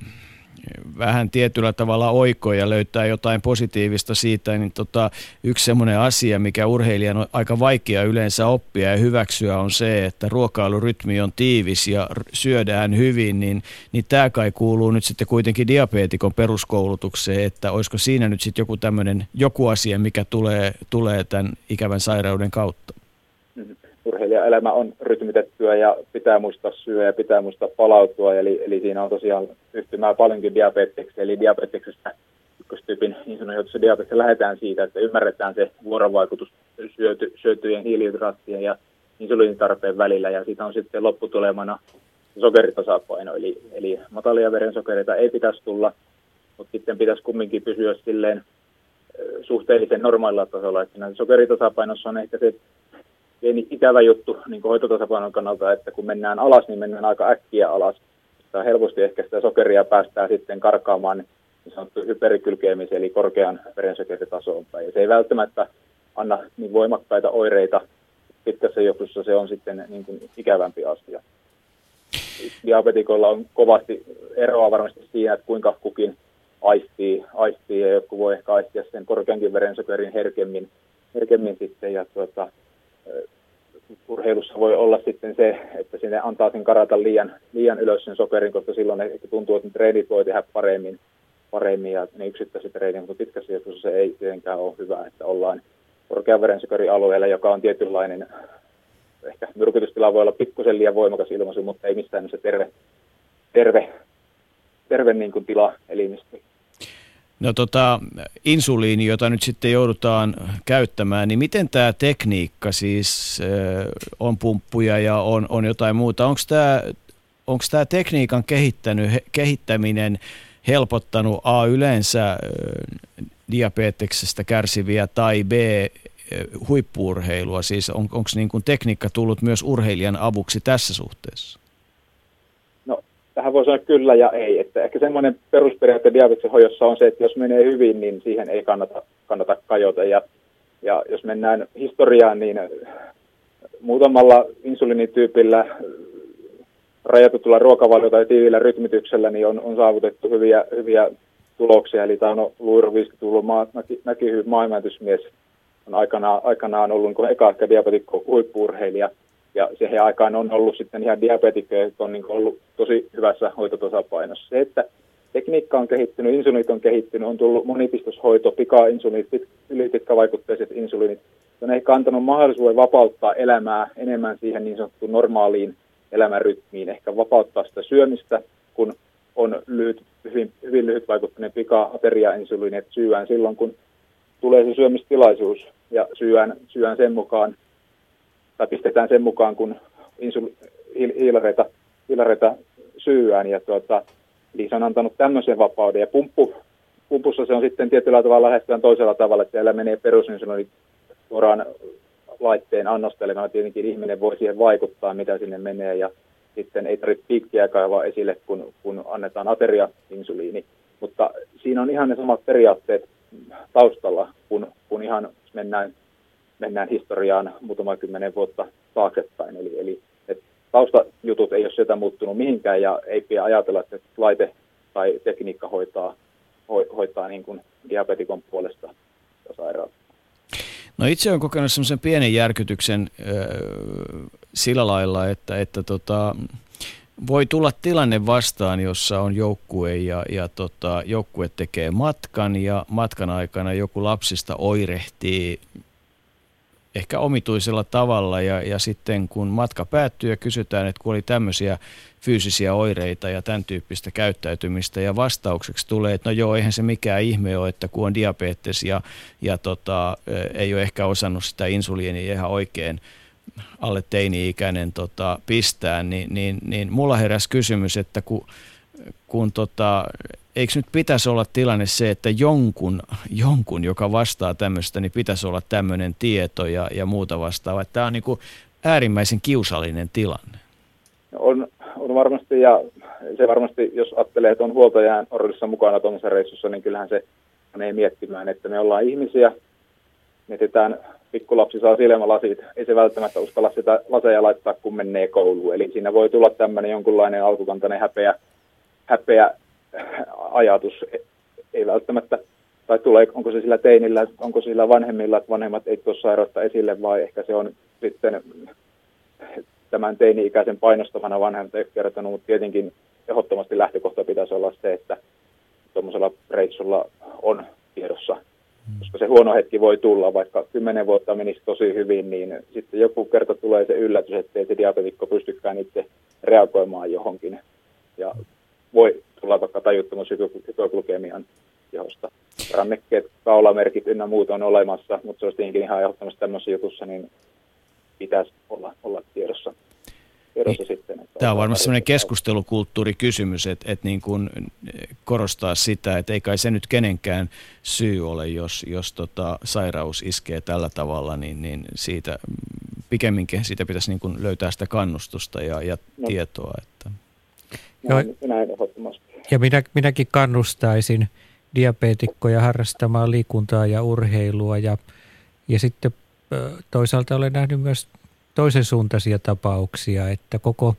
vähän tietyllä tavalla oikoja ja löytää jotain positiivista siitä, niin tota, yksi semmoinen asia, mikä urheilijan on aika vaikea yleensä oppia ja hyväksyä on se, että ruokailurytmi on tiivis ja syödään hyvin, niin, niin tämä kai kuuluu nyt sitten kuitenkin diabeetikon peruskoulutukseen, että olisiko siinä nyt sitten joku tämmöinen, joku asia, mikä tulee, tulee tämän ikävän sairauden kautta? Urheilijaelämä on rytmitettyä ja pitää muistaa syödä ja pitää muistaa palautua. Eli, eli siinä on tosiaan yhtymää paljonkin diabeteksi. Eli diabeteksestä ykköstyypin insuliinihoitossa diabeteksessa lähdetään siitä, että ymmärretään se vuorovaikutus syöty, syötyjen hiilihydraattien ja insuliinitarpeen välillä. Ja siitä on sitten lopputulemana sokeritasapaino. Eli, eli matalia verensokereita ei pitäisi tulla, mutta sitten pitäisi kumminkin pysyä silleen suhteellisen normaalilla tasolla. Että sokeritasapainossa on ehkä se pieni ikävä juttu niin hoitotasapainon kannalta, että kun mennään alas, niin mennään aika äkkiä alas. Sitä helposti ehkä sitä sokeria päästään sitten karkaamaan niin sanottu hyperikylkeemiseen, eli korkean verensokeritasoon päin. Ja se ei välttämättä anna niin voimakkaita oireita. Pitkässä juoksussa se on sitten niin kuin ikävämpi asia. Diabetikoilla on kovasti eroa varmasti siinä, että kuinka kukin aistii, aistii ja joku voi ehkä aistia sen korkeankin verensokerin herkemmin, herkemmin sitten. Ja tuota, urheilussa voi olla sitten se, että sinne antaa sen karata liian, liian ylös sen sokerin, koska silloin ehkä tuntuu, että ne treenit voi tehdä paremmin, paremmin ja ne yksittäiset treenit, mutta pitkässä juoksussa se ei tietenkään ole hyvä, että ollaan korkean verensokerin alueella, joka on tietynlainen, ehkä myrkytystila voi olla pikkusen liian voimakas ilmaisu, mutta ei missään se terve, terve, terve niin kuin tila elimistö. No tota, insuliini, jota nyt sitten joudutaan käyttämään, niin miten tämä tekniikka siis äh, on pumppuja ja on, on jotain muuta? Onko tämä onko tämä tekniikan kehittänyt, kehittäminen helpottanut A yleensä diabeteksestä kärsiviä tai B huippuurheilua? Siis on, onko niin tekniikka tullut myös urheilijan avuksi tässä suhteessa? Tähän voi sanoa kyllä ja ei. Että ehkä semmoinen perusperiaate diabeteksen hoidossa on se, että jos menee hyvin, niin siihen ei kannata, kannata kajota. Ja, ja jos mennään historiaan, niin muutamalla insulinityypillä rajatutulla ruokavaliota ja tiivillä rytmityksellä niin on, on saavutettu hyviä, hyviä tuloksia. Eli tämä on Luiro 50-luvun maa, näki, maailmantusmies on aikanaan, aikanaan ollut niin eka ehkä diabetikko huippuurheilija – ja siihen aikaan on ollut sitten ihan diabetikkoja, jotka on niin ollut tosi hyvässä hoitotasapainossa. Se, että tekniikka on kehittynyt, insuliinit on kehittynyt, on tullut monipistoshoito, pika-insuliinit, ylipitkävaikutteiset insuliinit. Se on ehkä antanut mahdollisuuden vapauttaa elämää enemmän siihen niin sanottuun normaaliin elämänrytmiin, ehkä vapauttaa sitä syömistä, kun on lyhyt, hyvin, hyvin lyhytvaikutteinen pika-ateria-insuliini, että syyään silloin, kun tulee se syömistilaisuus ja syyään, syyään sen mukaan, tai pistetään sen mukaan, kun insul- hiilareita syyään. Ja tuota, se on antanut tämmöisen vapauden. Ja pumppu, pumpussa se on sitten tietyllä tavalla lähestyvän toisella tavalla, että siellä menee perusinsuliini suoraan laitteen annostelemalla. Tietenkin ihminen voi siihen vaikuttaa, mitä sinne menee. Ja sitten ei tarvitse piikkiä kaivaa esille, kun, kun annetaan ateria-insuliini. Mutta siinä on ihan ne samat periaatteet taustalla, kun, kun ihan mennään mennään historiaan muutama kymmenen vuotta taaksepäin. Eli, eli taustajutut ei ole sieltä muuttunut mihinkään ja ei pidä ajatella, että laite tai tekniikka hoitaa, ho, hoitaa niin kuin diabetikon puolesta sairautta. No itse olen kokenut semmoisen pienen järkytyksen äh, sillä lailla, että, että tota, voi tulla tilanne vastaan, jossa on joukkue ja, ja tota, joukkue tekee matkan ja matkan aikana joku lapsista oirehtii ehkä omituisella tavalla ja, ja sitten kun matka päättyy ja kysytään, että kun oli tämmöisiä fyysisiä oireita ja tämän tyyppistä käyttäytymistä ja vastaukseksi tulee, että no joo, eihän se mikään ihme ole, että kun on diabetes ja, ja tota, ei ole ehkä osannut sitä insuliinia ihan oikein alle teini-ikäinen tota, pistää, niin, niin, niin mulla heräsi kysymys, että kun, kun tota, eikö nyt pitäisi olla tilanne se, että jonkun, jonkun joka vastaa tämmöistä, niin pitäisi olla tämmöinen tieto ja, ja muuta vastaavaa. Tämä on niin kuin äärimmäisen kiusallinen tilanne. On, on varmasti, ja se varmasti, jos ajattelee, että on huoltajan roolissa mukana tuollaisessa reissussa, niin kyllähän se menee miettimään, että me ollaan ihmisiä, mietitään, pikkulapsi saa silmälasit, ei se välttämättä uskalla sitä laseja laittaa, kun menee kouluun. Eli siinä voi tulla tämmöinen jonkunlainen alkukantainen häpeä, häpeä ajatus, ei välttämättä, tai tulee, onko se sillä teinillä, onko sillä vanhemmilla, että vanhemmat ei tuossa sairautta esille, vai ehkä se on sitten tämän teini-ikäisen painostamana vanhemmat ei kertonut, mutta tietenkin ehdottomasti lähtökohta pitäisi olla se, että tuommoisella reissulla on tiedossa, koska se huono hetki voi tulla, vaikka kymmenen vuotta menisi tosi hyvin, niin sitten joku kerta tulee se yllätys, että ei se diabetikko pystykään itse reagoimaan johonkin. Ja voi tulla vaikka tajuttomuus hypoglykemian tehosta. Rannekkeet, kaulamerkit ynnä muut on olemassa, mutta se olisi tietenkin ihan ehdottomasti tämmöisessä jutussa, niin pitäisi olla, olla tiedossa. tiedossa niin, sitten, että Tämä on varmasti sellainen keskustelukulttuurikysymys, että, että niin kuin korostaa sitä, että ei kai se nyt kenenkään syy ole, jos, jos tota sairaus iskee tällä tavalla, niin, niin siitä pikemminkin siitä pitäisi niin kuin löytää sitä kannustusta ja, ja no. tietoa. Että. Näin, näin ehdottomasti. Ja minä, minäkin kannustaisin diabeetikkoja harrastamaan liikuntaa ja urheilua. Ja, ja sitten toisaalta olen nähnyt myös toisen suuntaisia tapauksia, että koko,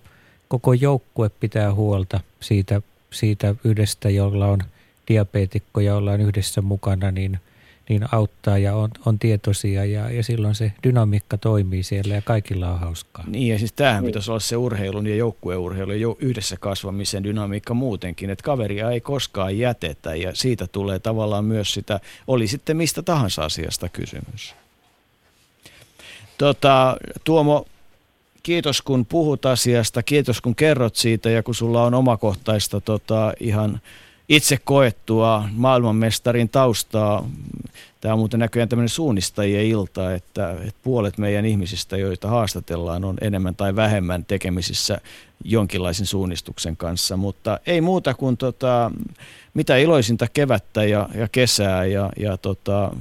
koko joukkue pitää huolta siitä, siitä yhdestä, jolla on diabeetikko ja ollaan yhdessä mukana, niin – niin auttaa ja on, on tietoisia ja, ja silloin se dynamiikka toimii siellä ja kaikilla on hauskaa. Niin ja siis tämähän pitäisi olla se urheilun ja joukkueurheilun ja yhdessä kasvamisen dynamiikka muutenkin, että kaveria ei koskaan jätetä ja siitä tulee tavallaan myös sitä, oli sitten mistä tahansa asiasta kysymys. Tota, Tuomo, kiitos kun puhut asiasta, kiitos kun kerrot siitä ja kun sulla on omakohtaista tota, ihan itse koettua maailmanmestarin taustaa. Tämä on muuten näköjään tämmöinen suunnistajien ilta, että, että puolet meidän ihmisistä, joita haastatellaan, on enemmän tai vähemmän tekemisissä jonkinlaisen suunnistuksen kanssa. Mutta ei muuta kuin tota, mitä iloisinta kevättä ja, ja kesää ja, ja tota,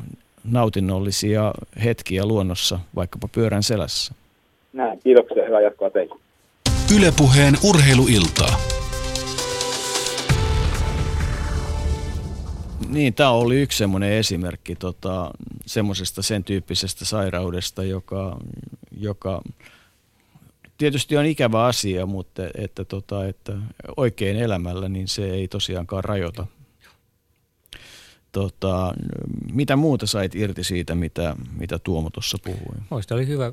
nautinnollisia hetkiä luonnossa, vaikkapa pyörän selässä. Näin, kiitoksia. Hyvää jatkoa teille. Ylepuheen urheiluiltaa. Niin, tämä oli yksi semmoinen esimerkki tota, semmoisesta sen tyyppisestä sairaudesta, joka, joka tietysti on ikävä asia, mutta että, tota, että oikein elämällä niin se ei tosiaankaan rajoita. Tota, mitä muuta sait irti siitä, mitä, mitä Tuomo tuossa puhui? Moista oli hyvä.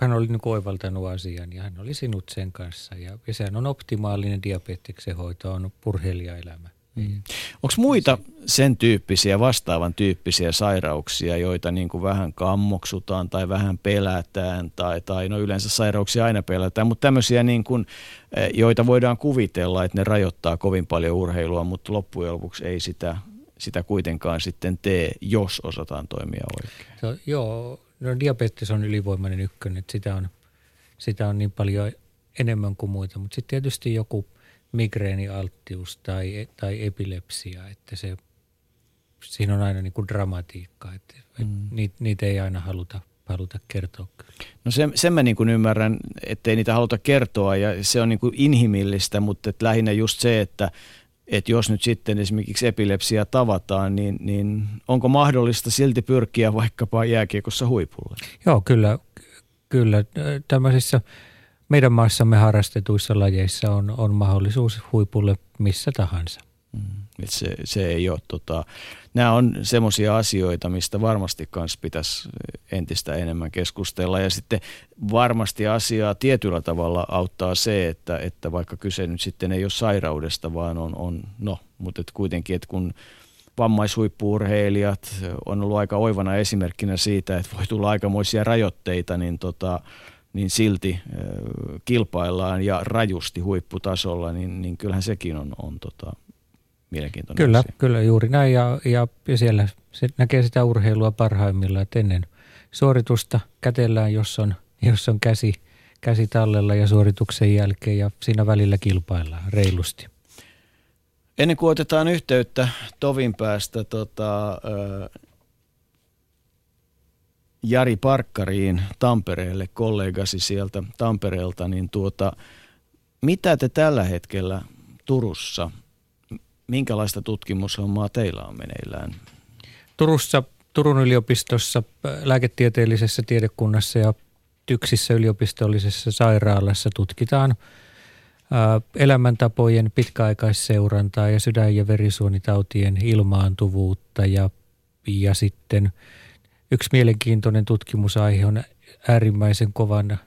Hän oli niin oivaltanut asian ja hän oli sinut sen kanssa. Ja, ja sehän on optimaalinen diabeteksen hoito, on purheilijaelämä. Mm. Onko muita sen tyyppisiä, vastaavan tyyppisiä sairauksia, joita niin kuin vähän kammoksutaan tai vähän pelätään, tai, tai no yleensä sairauksia aina pelätään, mutta tämmöisiä, niin kuin, eh, joita voidaan kuvitella, että ne rajoittaa kovin paljon urheilua, mutta loppujen lopuksi ei sitä, sitä kuitenkaan sitten tee, jos osataan toimia oikein. So, joo, no diabetes on ylivoimainen ykkönen, että sitä on, sitä on niin paljon enemmän kuin muita, mutta sitten tietysti joku migreenialttius tai, tai epilepsia, että se, siinä on aina niin kuin dramatiikka, että mm. niitä, niitä ei aina haluta, haluta kertoa. No sen, sen mä niin kuin ymmärrän, ei niitä haluta kertoa ja se on niin kuin inhimillistä, mutta että lähinnä just se, että, että jos nyt sitten esimerkiksi epilepsia tavataan, niin, niin onko mahdollista silti pyrkiä vaikkapa jääkiekossa huipulle? Joo, kyllä, kyllä. Tämmöisissä meidän maassamme harrastetuissa lajeissa on, on mahdollisuus huipulle missä tahansa. Mm, se, se ei ole, tota, nämä on semmoisia asioita, mistä varmasti kans pitäisi entistä enemmän keskustella. Ja sitten varmasti asiaa tietyllä tavalla auttaa se, että, että vaikka kyse nyt sitten ei ole sairaudesta, vaan on, on no, mutta et kuitenkin, että kun vammaishuippuurheilijat on ollut aika oivana esimerkkinä siitä, että voi tulla aikamoisia rajoitteita, niin, tota, niin silti kilpaillaan ja rajusti huipputasolla, niin, niin kyllähän sekin on, on tota, mielenkiintoinen Kyllä, asia. kyllä juuri näin ja, ja, ja siellä se näkee sitä urheilua parhaimmillaan, että ennen suoritusta kätellään, jos on, jos on käsi, käsi tallella ja suorituksen jälkeen ja siinä välillä kilpaillaan reilusti. Ennen kuin otetaan yhteyttä Tovin päästä tota, Jari Parkkariin Tampereelle, kollegasi sieltä Tampereelta, niin tuota, mitä te tällä hetkellä Turussa, minkälaista tutkimushommaa teillä on meneillään? Turussa, Turun yliopistossa, lääketieteellisessä tiedekunnassa ja TYKSissä yliopistollisessa sairaalassa tutkitaan – elämäntapojen pitkäaikaisseurantaa ja sydän- ja verisuonitautien ilmaantuvuutta ja, ja sitten yksi mielenkiintoinen tutkimusaihe on äärimmäisen kovan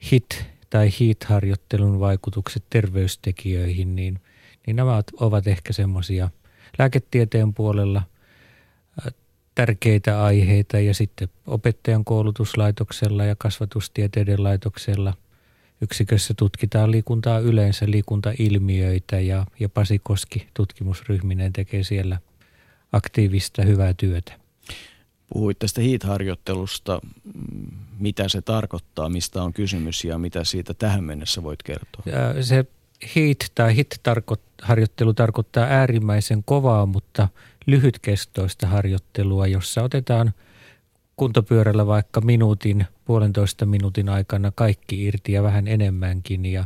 HIT- tai HEAT-harjoittelun vaikutukset terveystekijöihin, niin, niin nämä ovat ehkä semmoisia lääketieteen puolella tärkeitä aiheita ja sitten opettajan koulutuslaitoksella ja kasvatustieteiden laitoksella – yksikössä tutkitaan liikuntaa yleensä, liikuntailmiöitä ja, ja Pasi Koski tutkimusryhminen tekee siellä aktiivista hyvää työtä. Puhuit tästä HEAT-harjoittelusta. Mitä se tarkoittaa, mistä on kysymys ja mitä siitä tähän mennessä voit kertoa? Se HEAT tai HIT-harjoittelu tarkoittaa äärimmäisen kovaa, mutta lyhytkestoista harjoittelua, jossa otetaan – kuntopyörällä vaikka minuutin, puolentoista minuutin aikana kaikki irti ja vähän enemmänkin ja,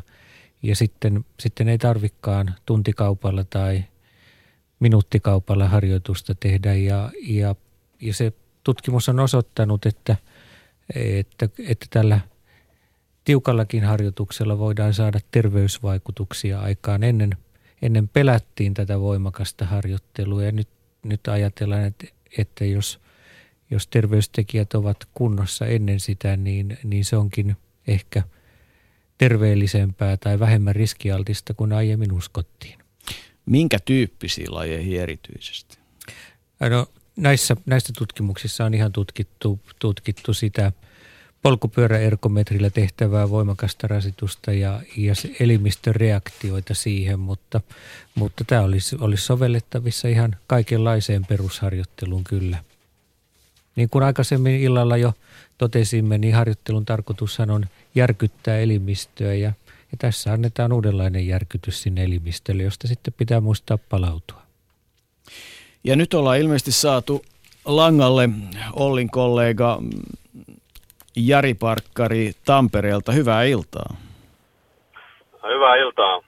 ja sitten, sitten ei tarvikaan tuntikaupalla tai minuuttikaupalla harjoitusta tehdä ja, ja, ja se tutkimus on osoittanut, että, että, että tällä tiukallakin harjoituksella voidaan saada terveysvaikutuksia aikaan. Ennen, ennen pelättiin tätä voimakasta harjoittelua ja nyt, nyt ajatellaan, että, että jos – jos terveystekijät ovat kunnossa ennen sitä, niin, niin se onkin ehkä terveellisempää tai vähemmän riskialtista kuin aiemmin uskottiin. Minkä tyyppisiä lajeja erityisesti? No, näissä, näissä tutkimuksissa on ihan tutkittu, tutkittu sitä polkupyöräergometrillä tehtävää voimakasta rasitusta ja, ja elimistön reaktioita siihen, mutta, mutta tämä olisi, olisi sovellettavissa ihan kaikenlaiseen perusharjoitteluun kyllä. Niin kuin aikaisemmin illalla jo totesimme, niin harjoittelun tarkoitushan on järkyttää elimistöä ja, ja tässä annetaan uudenlainen järkytys sinne elimistölle, josta sitten pitää muistaa palautua. Ja nyt ollaan ilmeisesti saatu langalle Ollin kollega Jari Parkkari Tampereelta. Hyvää iltaa. Hyvää iltaa.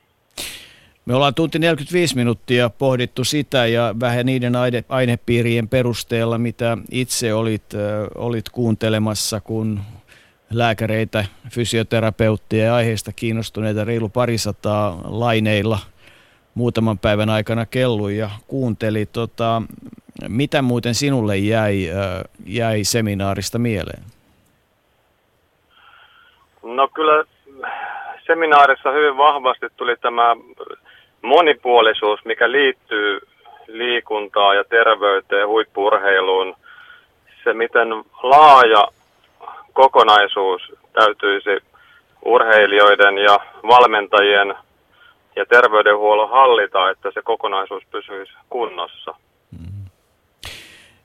Me ollaan tunti 45 minuuttia pohdittu sitä ja vähän niiden aine, ainepiirien perusteella, mitä itse olit, äh, olit kuuntelemassa, kun lääkäreitä, fysioterapeuttia ja aiheesta kiinnostuneita reilu parisataa laineilla muutaman päivän aikana kellu ja kuunteli. Tota, mitä muuten sinulle jäi, jäi seminaarista mieleen? No kyllä seminaarissa hyvin vahvasti tuli tämä monipuolisuus, mikä liittyy liikuntaa ja terveyteen, huippurheiluun, se miten laaja kokonaisuus täytyisi urheilijoiden ja valmentajien ja terveydenhuollon hallita, että se kokonaisuus pysyisi kunnossa.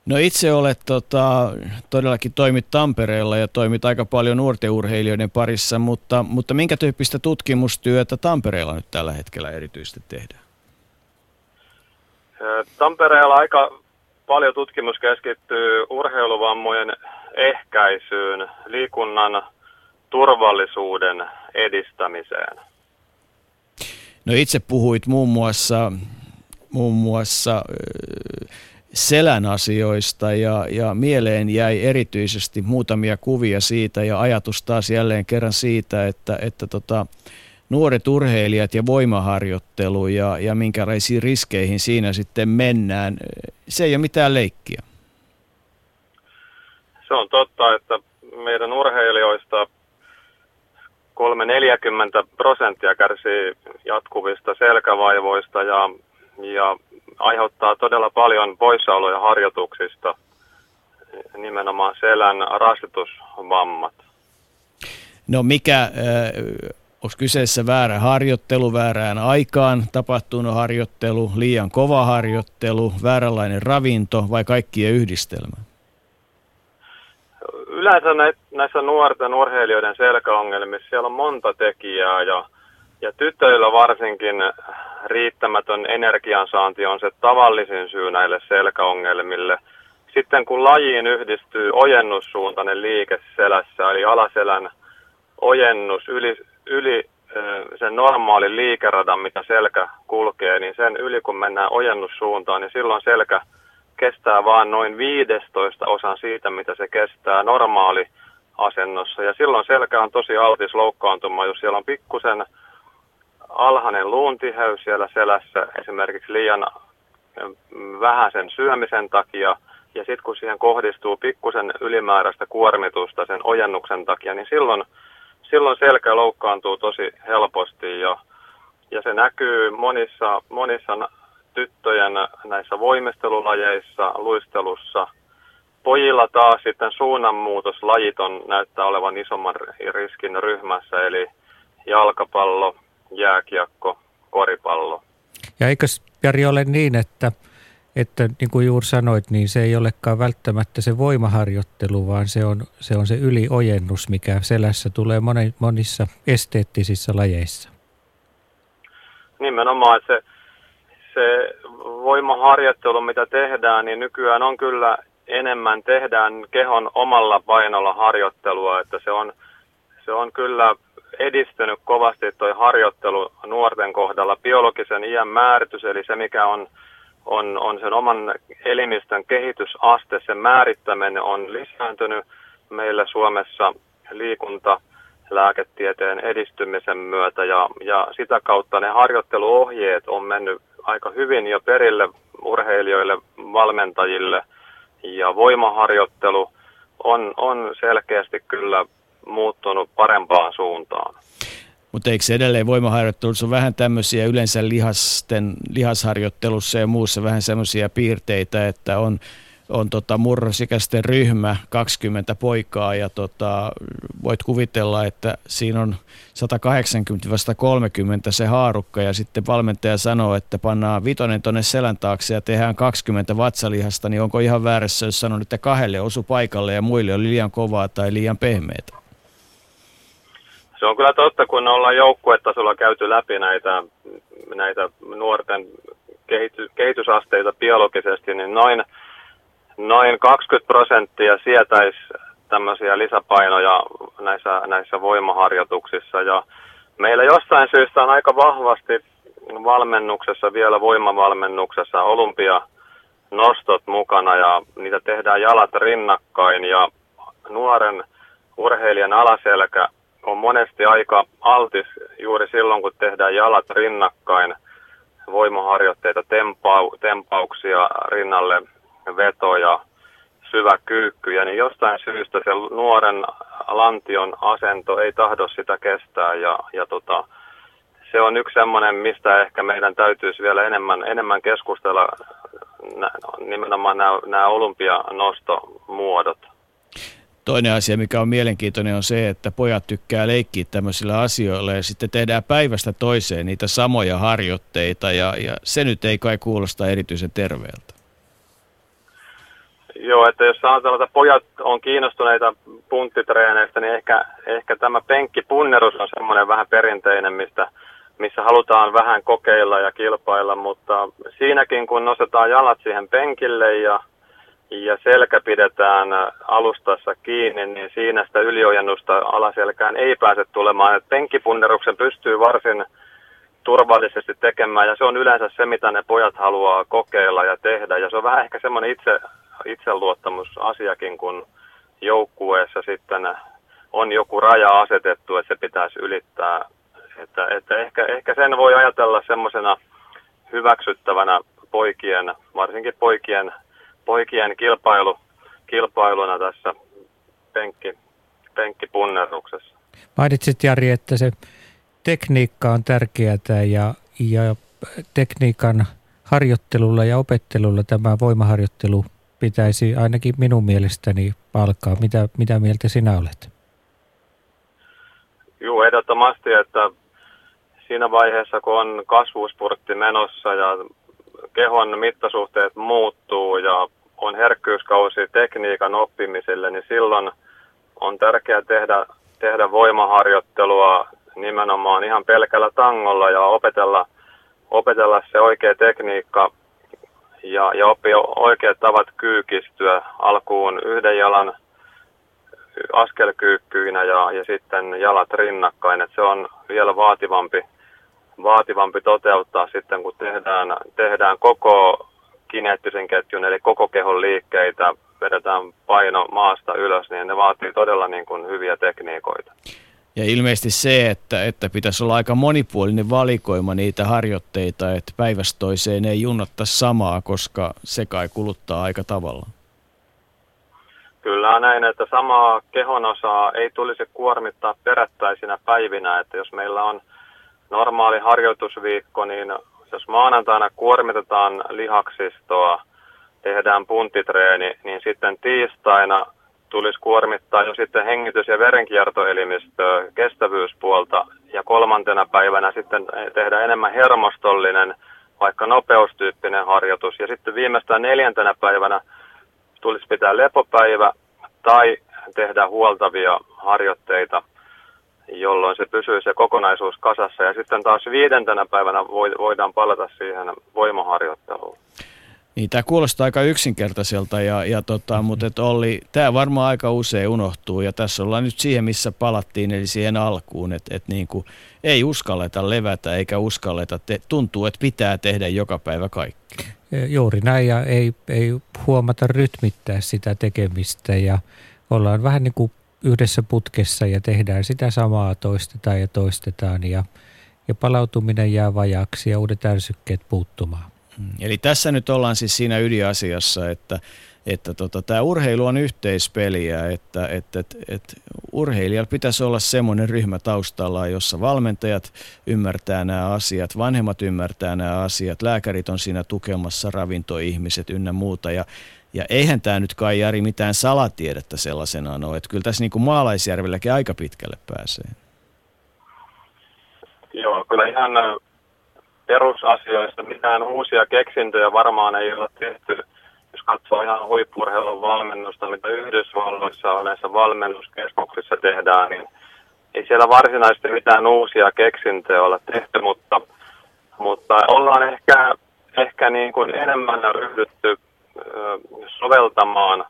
No itse olet tota, todellakin toimit Tampereella ja toimit aika paljon nuorten urheilijoiden parissa, mutta, mutta minkä tyyppistä tutkimustyötä Tampereella nyt tällä hetkellä erityisesti tehdään? Tampereella aika paljon tutkimus keskittyy urheiluvammojen ehkäisyyn, liikunnan turvallisuuden edistämiseen. No itse puhuit muun muassa, muun muassa selän asioista ja, ja mieleen jäi erityisesti muutamia kuvia siitä ja ajatus taas jälleen kerran siitä, että, että tota, nuoret urheilijat ja voimaharjoittelu ja, ja minkälaisiin riskeihin siinä sitten mennään, se ei ole mitään leikkiä. Se on totta, että meidän urheilijoista 3-40 prosenttia kärsii jatkuvista selkävaivoista ja, ja aiheuttaa todella paljon poissaoloja harjoituksista, nimenomaan selän rasitusvammat. No mikä, äh, onko kyseessä väärä harjoittelu, väärään aikaan tapahtunut harjoittelu, liian kova harjoittelu, vääränlainen ravinto vai kaikkien yhdistelmä? Yleensä näissä nuorten urheilijoiden selkäongelmissa siellä on monta tekijää ja, ja tytöillä varsinkin riittämätön energiansaanti on se tavallisin syy näille selkäongelmille. Sitten kun lajiin yhdistyy ojennussuuntainen liike selässä, eli alaselän ojennus yli, yli sen normaalin liikeradan, mitä selkä kulkee, niin sen yli kun mennään ojennussuuntaan, niin silloin selkä kestää vain noin 15 osan siitä, mitä se kestää normaali asennossa. Ja silloin selkä on tosi altis loukkaantumaan, jos siellä on pikkusen alhainen luuntiheys siellä selässä esimerkiksi liian vähäisen syömisen takia, ja sitten kun siihen kohdistuu pikkusen ylimääräistä kuormitusta sen ojennuksen takia, niin silloin, silloin selkä loukkaantuu tosi helposti ja, ja se näkyy monissa, monissa tyttöjen näissä voimistelulajeissa, luistelussa. Pojilla taas sitten suunnanmuutoslajit on, näyttää olevan isomman riskin ryhmässä, eli jalkapallo, jääkiekko, koripallo. Ja eikö Jari ole niin, että, että niin kuin juuri sanoit, niin se ei olekaan välttämättä se voimaharjoittelu, vaan se on se, on se yliojennus, mikä selässä tulee monissa esteettisissä lajeissa. Nimenomaan, että se, se voimaharjoittelu, mitä tehdään, niin nykyään on kyllä enemmän tehdään kehon omalla painolla harjoittelua, että se on, se on kyllä edistynyt kovasti tuo harjoittelu nuorten kohdalla. Biologisen iän määritys, eli se mikä on, on, on sen oman elimistön kehitysaste, sen määrittäminen on lisääntynyt meillä Suomessa liikunta lääketieteen edistymisen myötä ja, ja sitä kautta ne harjoitteluohjeet on mennyt aika hyvin jo perille urheilijoille, valmentajille ja voimaharjoittelu on, on selkeästi kyllä muuttunut parempaan suuntaan. Mutta eikö edelleen voimaharjoittelussa on vähän tämmöisiä yleensä lihasten, lihasharjoittelussa ja muussa vähän semmoisia piirteitä, että on on tota murrosikäisten ryhmä, 20 poikaa ja tota, voit kuvitella, että siinä on 180-30 se haarukka ja sitten valmentaja sanoo, että pannaan vitonen tuonne selän taakse ja tehdään 20 vatsalihasta, niin onko ihan väärässä, jos sanon, että kahdelle osu paikalle ja muille oli liian kovaa tai liian pehmeitä? Se on kyllä totta, kun ollaan joukkuetasolla käyty läpi näitä, näitä nuorten kehity, kehitysasteita biologisesti, niin noin noin 20 prosenttia sietäisi tämmöisiä lisäpainoja näissä, näissä voimaharjoituksissa. Ja meillä jostain syystä on aika vahvasti valmennuksessa, vielä voimavalmennuksessa olympia nostot mukana ja niitä tehdään jalat rinnakkain. Ja nuoren urheilijan alaselkä on monesti aika altis juuri silloin, kun tehdään jalat rinnakkain, voimaharjoitteita, tempau, tempauksia rinnalle vetoja, syvä kyykkyjä, niin jostain syystä se nuoren lantion asento ei tahdo sitä kestää ja, ja tota, se on yksi semmoinen, mistä ehkä meidän täytyisi vielä enemmän, enemmän keskustella, nimenomaan nämä, nämä olympianostomuodot. Toinen asia, mikä on mielenkiintoinen, on se, että pojat tykkää leikkiä tämmöisillä asioilla ja sitten tehdään päivästä toiseen niitä samoja harjoitteita ja, ja se nyt ei kai kuulosta erityisen terveeltä. Joo, että jos sanotaan, että pojat on kiinnostuneita punttitreeneistä, niin ehkä, ehkä tämä penkkipunnerus on semmoinen vähän perinteinen, mistä, missä halutaan vähän kokeilla ja kilpailla, mutta siinäkin kun nostetaan jalat siihen penkille ja, ja selkä pidetään alustassa kiinni, niin siinä sitä yliojennusta alaselkään ei pääse tulemaan. Et penkkipunneruksen pystyy varsin turvallisesti tekemään ja se on yleensä se, mitä ne pojat haluaa kokeilla ja tehdä ja se on vähän ehkä semmoinen itse, itseluottamusasiakin, kun joukkueessa sitten on joku raja asetettu, että se pitäisi ylittää. Että, että ehkä, ehkä sen voi ajatella semmoisena hyväksyttävänä poikien, varsinkin poikien, poikien kilpailu, kilpailuna tässä penkki, penkkipunneruksessa. Mainitsit Jari, että se tekniikka on tärkeää ja, ja tekniikan harjoittelulla ja opettelulla tämä voimaharjoittelu pitäisi ainakin minun mielestäni alkaa. Mitä, mitä mieltä sinä olet? Joo, ehdottomasti, että siinä vaiheessa, kun on kasvuspurtti menossa ja kehon mittasuhteet muuttuu ja on herkkyyskausi tekniikan oppimiselle, niin silloin on tärkeää tehdä, tehdä voimaharjoittelua nimenomaan ihan pelkällä tangolla ja opetella, opetella se oikea tekniikka ja, ja oppia oikeat tavat kyykistyä alkuun yhden jalan askelkyykkyinä ja, ja sitten jalat rinnakkain. Et se on vielä vaativampi, vaativampi toteuttaa sitten, kun tehdään, tehdään koko kineettisen ketjun, eli koko kehon liikkeitä, vedetään paino maasta ylös, niin ne vaatii todella niin kuin hyviä tekniikoita. Ja ilmeisesti se, että, että pitäisi olla aika monipuolinen valikoima niitä harjoitteita, että päivästä toiseen ei junnatta samaa, koska se kai kuluttaa aika tavalla. Kyllä näin, että samaa kehonosaa ei tulisi kuormittaa perättäisinä päivinä, että jos meillä on normaali harjoitusviikko, niin jos maanantaina kuormitetaan lihaksistoa, tehdään puntitreeni, niin sitten tiistaina tulisi kuormittaa jo sitten hengitys- ja verenkiertoelimistöä, kestävyyspuolta ja kolmantena päivänä sitten tehdä enemmän hermostollinen, vaikka nopeustyyppinen harjoitus. Ja sitten viimeistään neljäntenä päivänä tulisi pitää lepopäivä tai tehdä huoltavia harjoitteita, jolloin se pysyy se kokonaisuus kasassa. Ja sitten taas viidentenä päivänä voidaan palata siihen voimaharjoitteluun. Niin, tämä kuulostaa aika yksinkertaiselta, ja, ja tota, mutta et Olli, tämä varmaan aika usein unohtuu, ja tässä ollaan nyt siihen, missä palattiin, eli siihen alkuun, että et niin kuin, ei uskalleta levätä eikä uskalleta, te, tuntuu, että pitää tehdä joka päivä kaikki. Juuri näin, ja ei, ei huomata rytmittää sitä tekemistä, ja ollaan vähän niin kuin yhdessä putkessa, ja tehdään sitä samaa, toistetaan ja toistetaan, ja, ja palautuminen jää vajaksi, ja uudet ärsykkeet puuttumaan. Mm. Eli tässä nyt ollaan siis siinä ydinasiassa, että, että tota, tämä urheilu on yhteispeliä, että, että, että, että urheilijalla pitäisi olla semmoinen ryhmä taustalla, jossa valmentajat ymmärtää nämä asiat, vanhemmat ymmärtää nämä asiat, lääkärit on siinä tukemassa, ravintoihmiset ynnä muuta. Ja, ja eihän tämä nyt kai Jari mitään salatiedettä sellaisenaan ole, että kyllä tässä niin kuin maalaisjärvelläkin aika pitkälle pääsee. Joo, kyllä ihan perusasioista mitään uusia keksintöjä varmaan ei ole tehty. Jos katsoo ihan huippurheilun valmennusta, mitä Yhdysvalloissa on näissä valmennuskeskuksissa tehdään, niin ei siellä varsinaisesti mitään uusia keksintöjä ole tehty, mutta, mutta ollaan ehkä, ehkä niin kuin enemmän ryhdytty soveltamaan,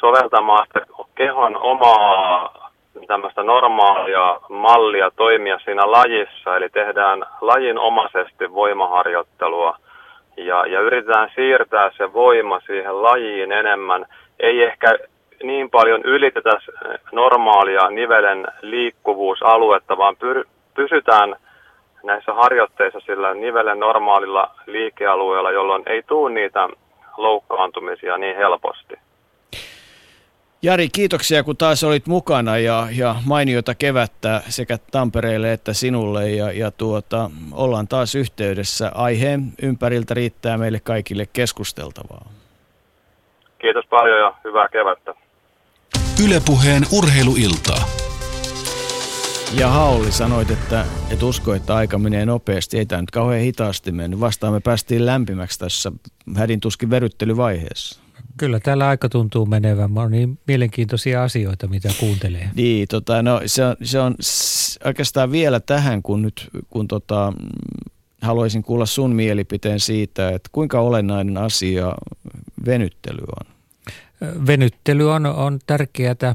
soveltamaan kehon omaa tämmöistä normaalia mallia toimia siinä lajissa, eli tehdään lajinomaisesti voimaharjoittelua ja, ja yritetään siirtää se voima siihen lajiin enemmän. Ei ehkä niin paljon ylitetä normaalia nivelen liikkuvuusaluetta, vaan pyr, pysytään näissä harjoitteissa sillä nivelen normaalilla liikealueella, jolloin ei tule niitä loukkaantumisia niin helposti. Jari, kiitoksia kun taas olit mukana ja, ja mainiota kevättä sekä Tampereelle että sinulle ja, ja tuota, ollaan taas yhteydessä. Aiheen ympäriltä riittää meille kaikille keskusteltavaa. Kiitos paljon ja hyvää kevättä. Ylepuheen urheiluiltaa. Ja Hauli sanoit, että et usko, että aika menee nopeasti. Ei tämä nyt kauhean hitaasti mennyt. Vastaan me päästiin lämpimäksi tässä hädin tuskin veryttelyvaiheessa. Kyllä täällä aika tuntuu menevän. On niin mielenkiintoisia asioita, mitä kuuntelee. niin, tota, no, se, on, se on oikeastaan vielä tähän, kun nyt kun tota, haluaisin kuulla sun mielipiteen siitä, että kuinka olennainen asia venyttely on? Venyttely on, on tärkeää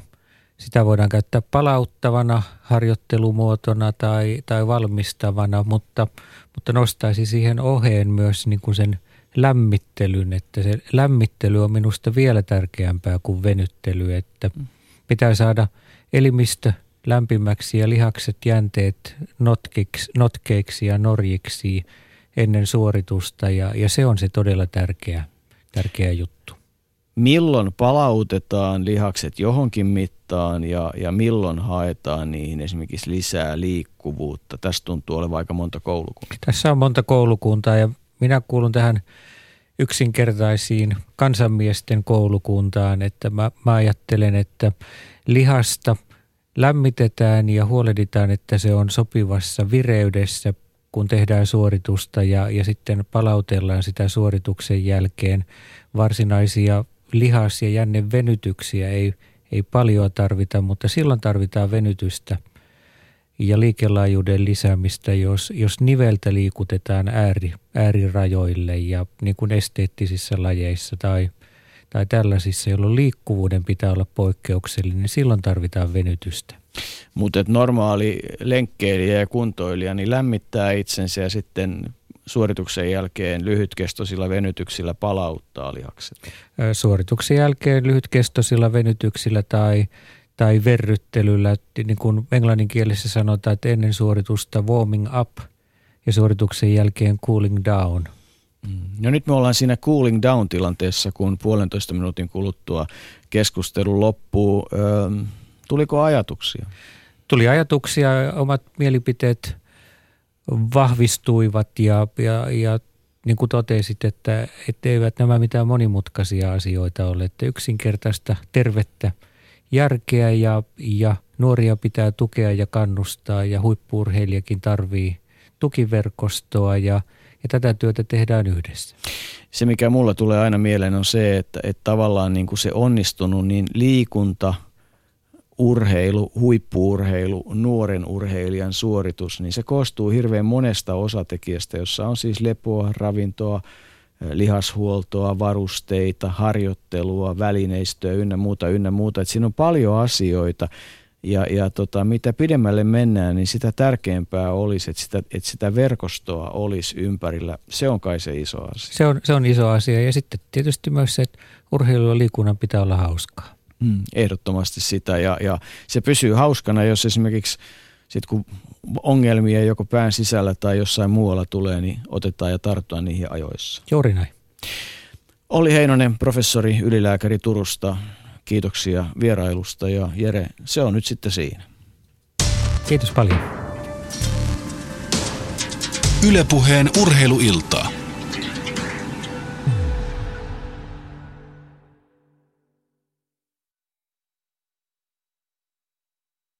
sitä voidaan käyttää palauttavana harjoittelumuotona tai, tai valmistavana, mutta, mutta nostaisi siihen oheen myös niin kuin sen lämmittelyn, että se lämmittely on minusta vielä tärkeämpää kuin venyttely, että pitää saada elimistö lämpimäksi ja lihakset jänteet notkiksi, notkeiksi ja norjiksi ennen suoritusta ja, ja se on se todella tärkeä, tärkeä juttu. Milloin palautetaan lihakset johonkin mittaan ja, ja milloin haetaan niihin esimerkiksi lisää liikkuvuutta? Tässä tuntuu olevan aika monta koulukuntaa. Tässä on monta koulukuntaa ja minä kuulun tähän yksinkertaisiin kansanmiesten koulukuntaan, että mä, mä ajattelen, että lihasta lämmitetään ja huolehditaan, että se on sopivassa vireydessä, kun tehdään suoritusta ja, ja sitten palautellaan sitä suorituksen jälkeen. Varsinaisia lihas- ja jännevenytyksiä ei, ei paljon tarvita, mutta silloin tarvitaan venytystä – ja liikelaajuuden lisäämistä, jos, jos niveltä liikutetaan ääri, äärirajoille ja niin kuin esteettisissä lajeissa tai, tai tällaisissa, jolloin liikkuvuuden pitää olla poikkeuksellinen, niin silloin tarvitaan venytystä. Mutta normaali lenkkeilijä ja kuntoilija niin lämmittää itsensä ja sitten suorituksen jälkeen lyhytkestoisilla venytyksillä palauttaa lihakset? Suorituksen jälkeen lyhytkestoisilla venytyksillä tai tai verryttelyllä, niin kuin englanninkielessä sanotaan, että ennen suoritusta warming up ja suorituksen jälkeen cooling down. Mm. No nyt me ollaan siinä cooling down tilanteessa, kun puolentoista minuutin kuluttua keskustelu loppuu. Öö, tuliko ajatuksia? Tuli ajatuksia, omat mielipiteet vahvistuivat ja, ja, ja niin kuin totesit, että, että eivät nämä mitään monimutkaisia asioita ole, että yksinkertaista tervettä – järkeä ja, ja nuoria pitää tukea ja kannustaa ja huippuurheilijakin tarvii tukiverkostoa ja, ja tätä työtä tehdään yhdessä. Se, mikä mulla tulee aina mieleen on se, että, että tavallaan niin kuin se onnistunut, niin liikunta, urheilu, huippuurheilu, nuoren urheilijan suoritus, niin se koostuu hirveän monesta osatekijästä, jossa on siis lepoa, ravintoa, lihashuoltoa, varusteita, harjoittelua, välineistöä ynnä muuta, ynnä muuta. Et siinä on paljon asioita ja, ja tota, mitä pidemmälle mennään, niin sitä tärkeämpää olisi, että sitä, että sitä verkostoa olisi ympärillä. Se on kai se iso asia. Se on, se on iso asia ja sitten tietysti myös se, että urheilu ja liikunnan pitää olla hauskaa. Mm, ehdottomasti sitä ja, ja se pysyy hauskana, jos esimerkiksi sit kun ongelmia joko pään sisällä tai jossain muualla tulee, niin otetaan ja tarttua niihin ajoissa. Juuri näin. Oli Heinonen, professori, ylilääkäri Turusta. Kiitoksia vierailusta ja Jere, se on nyt sitten siinä. Kiitos paljon. Ylepuheen urheiluilta.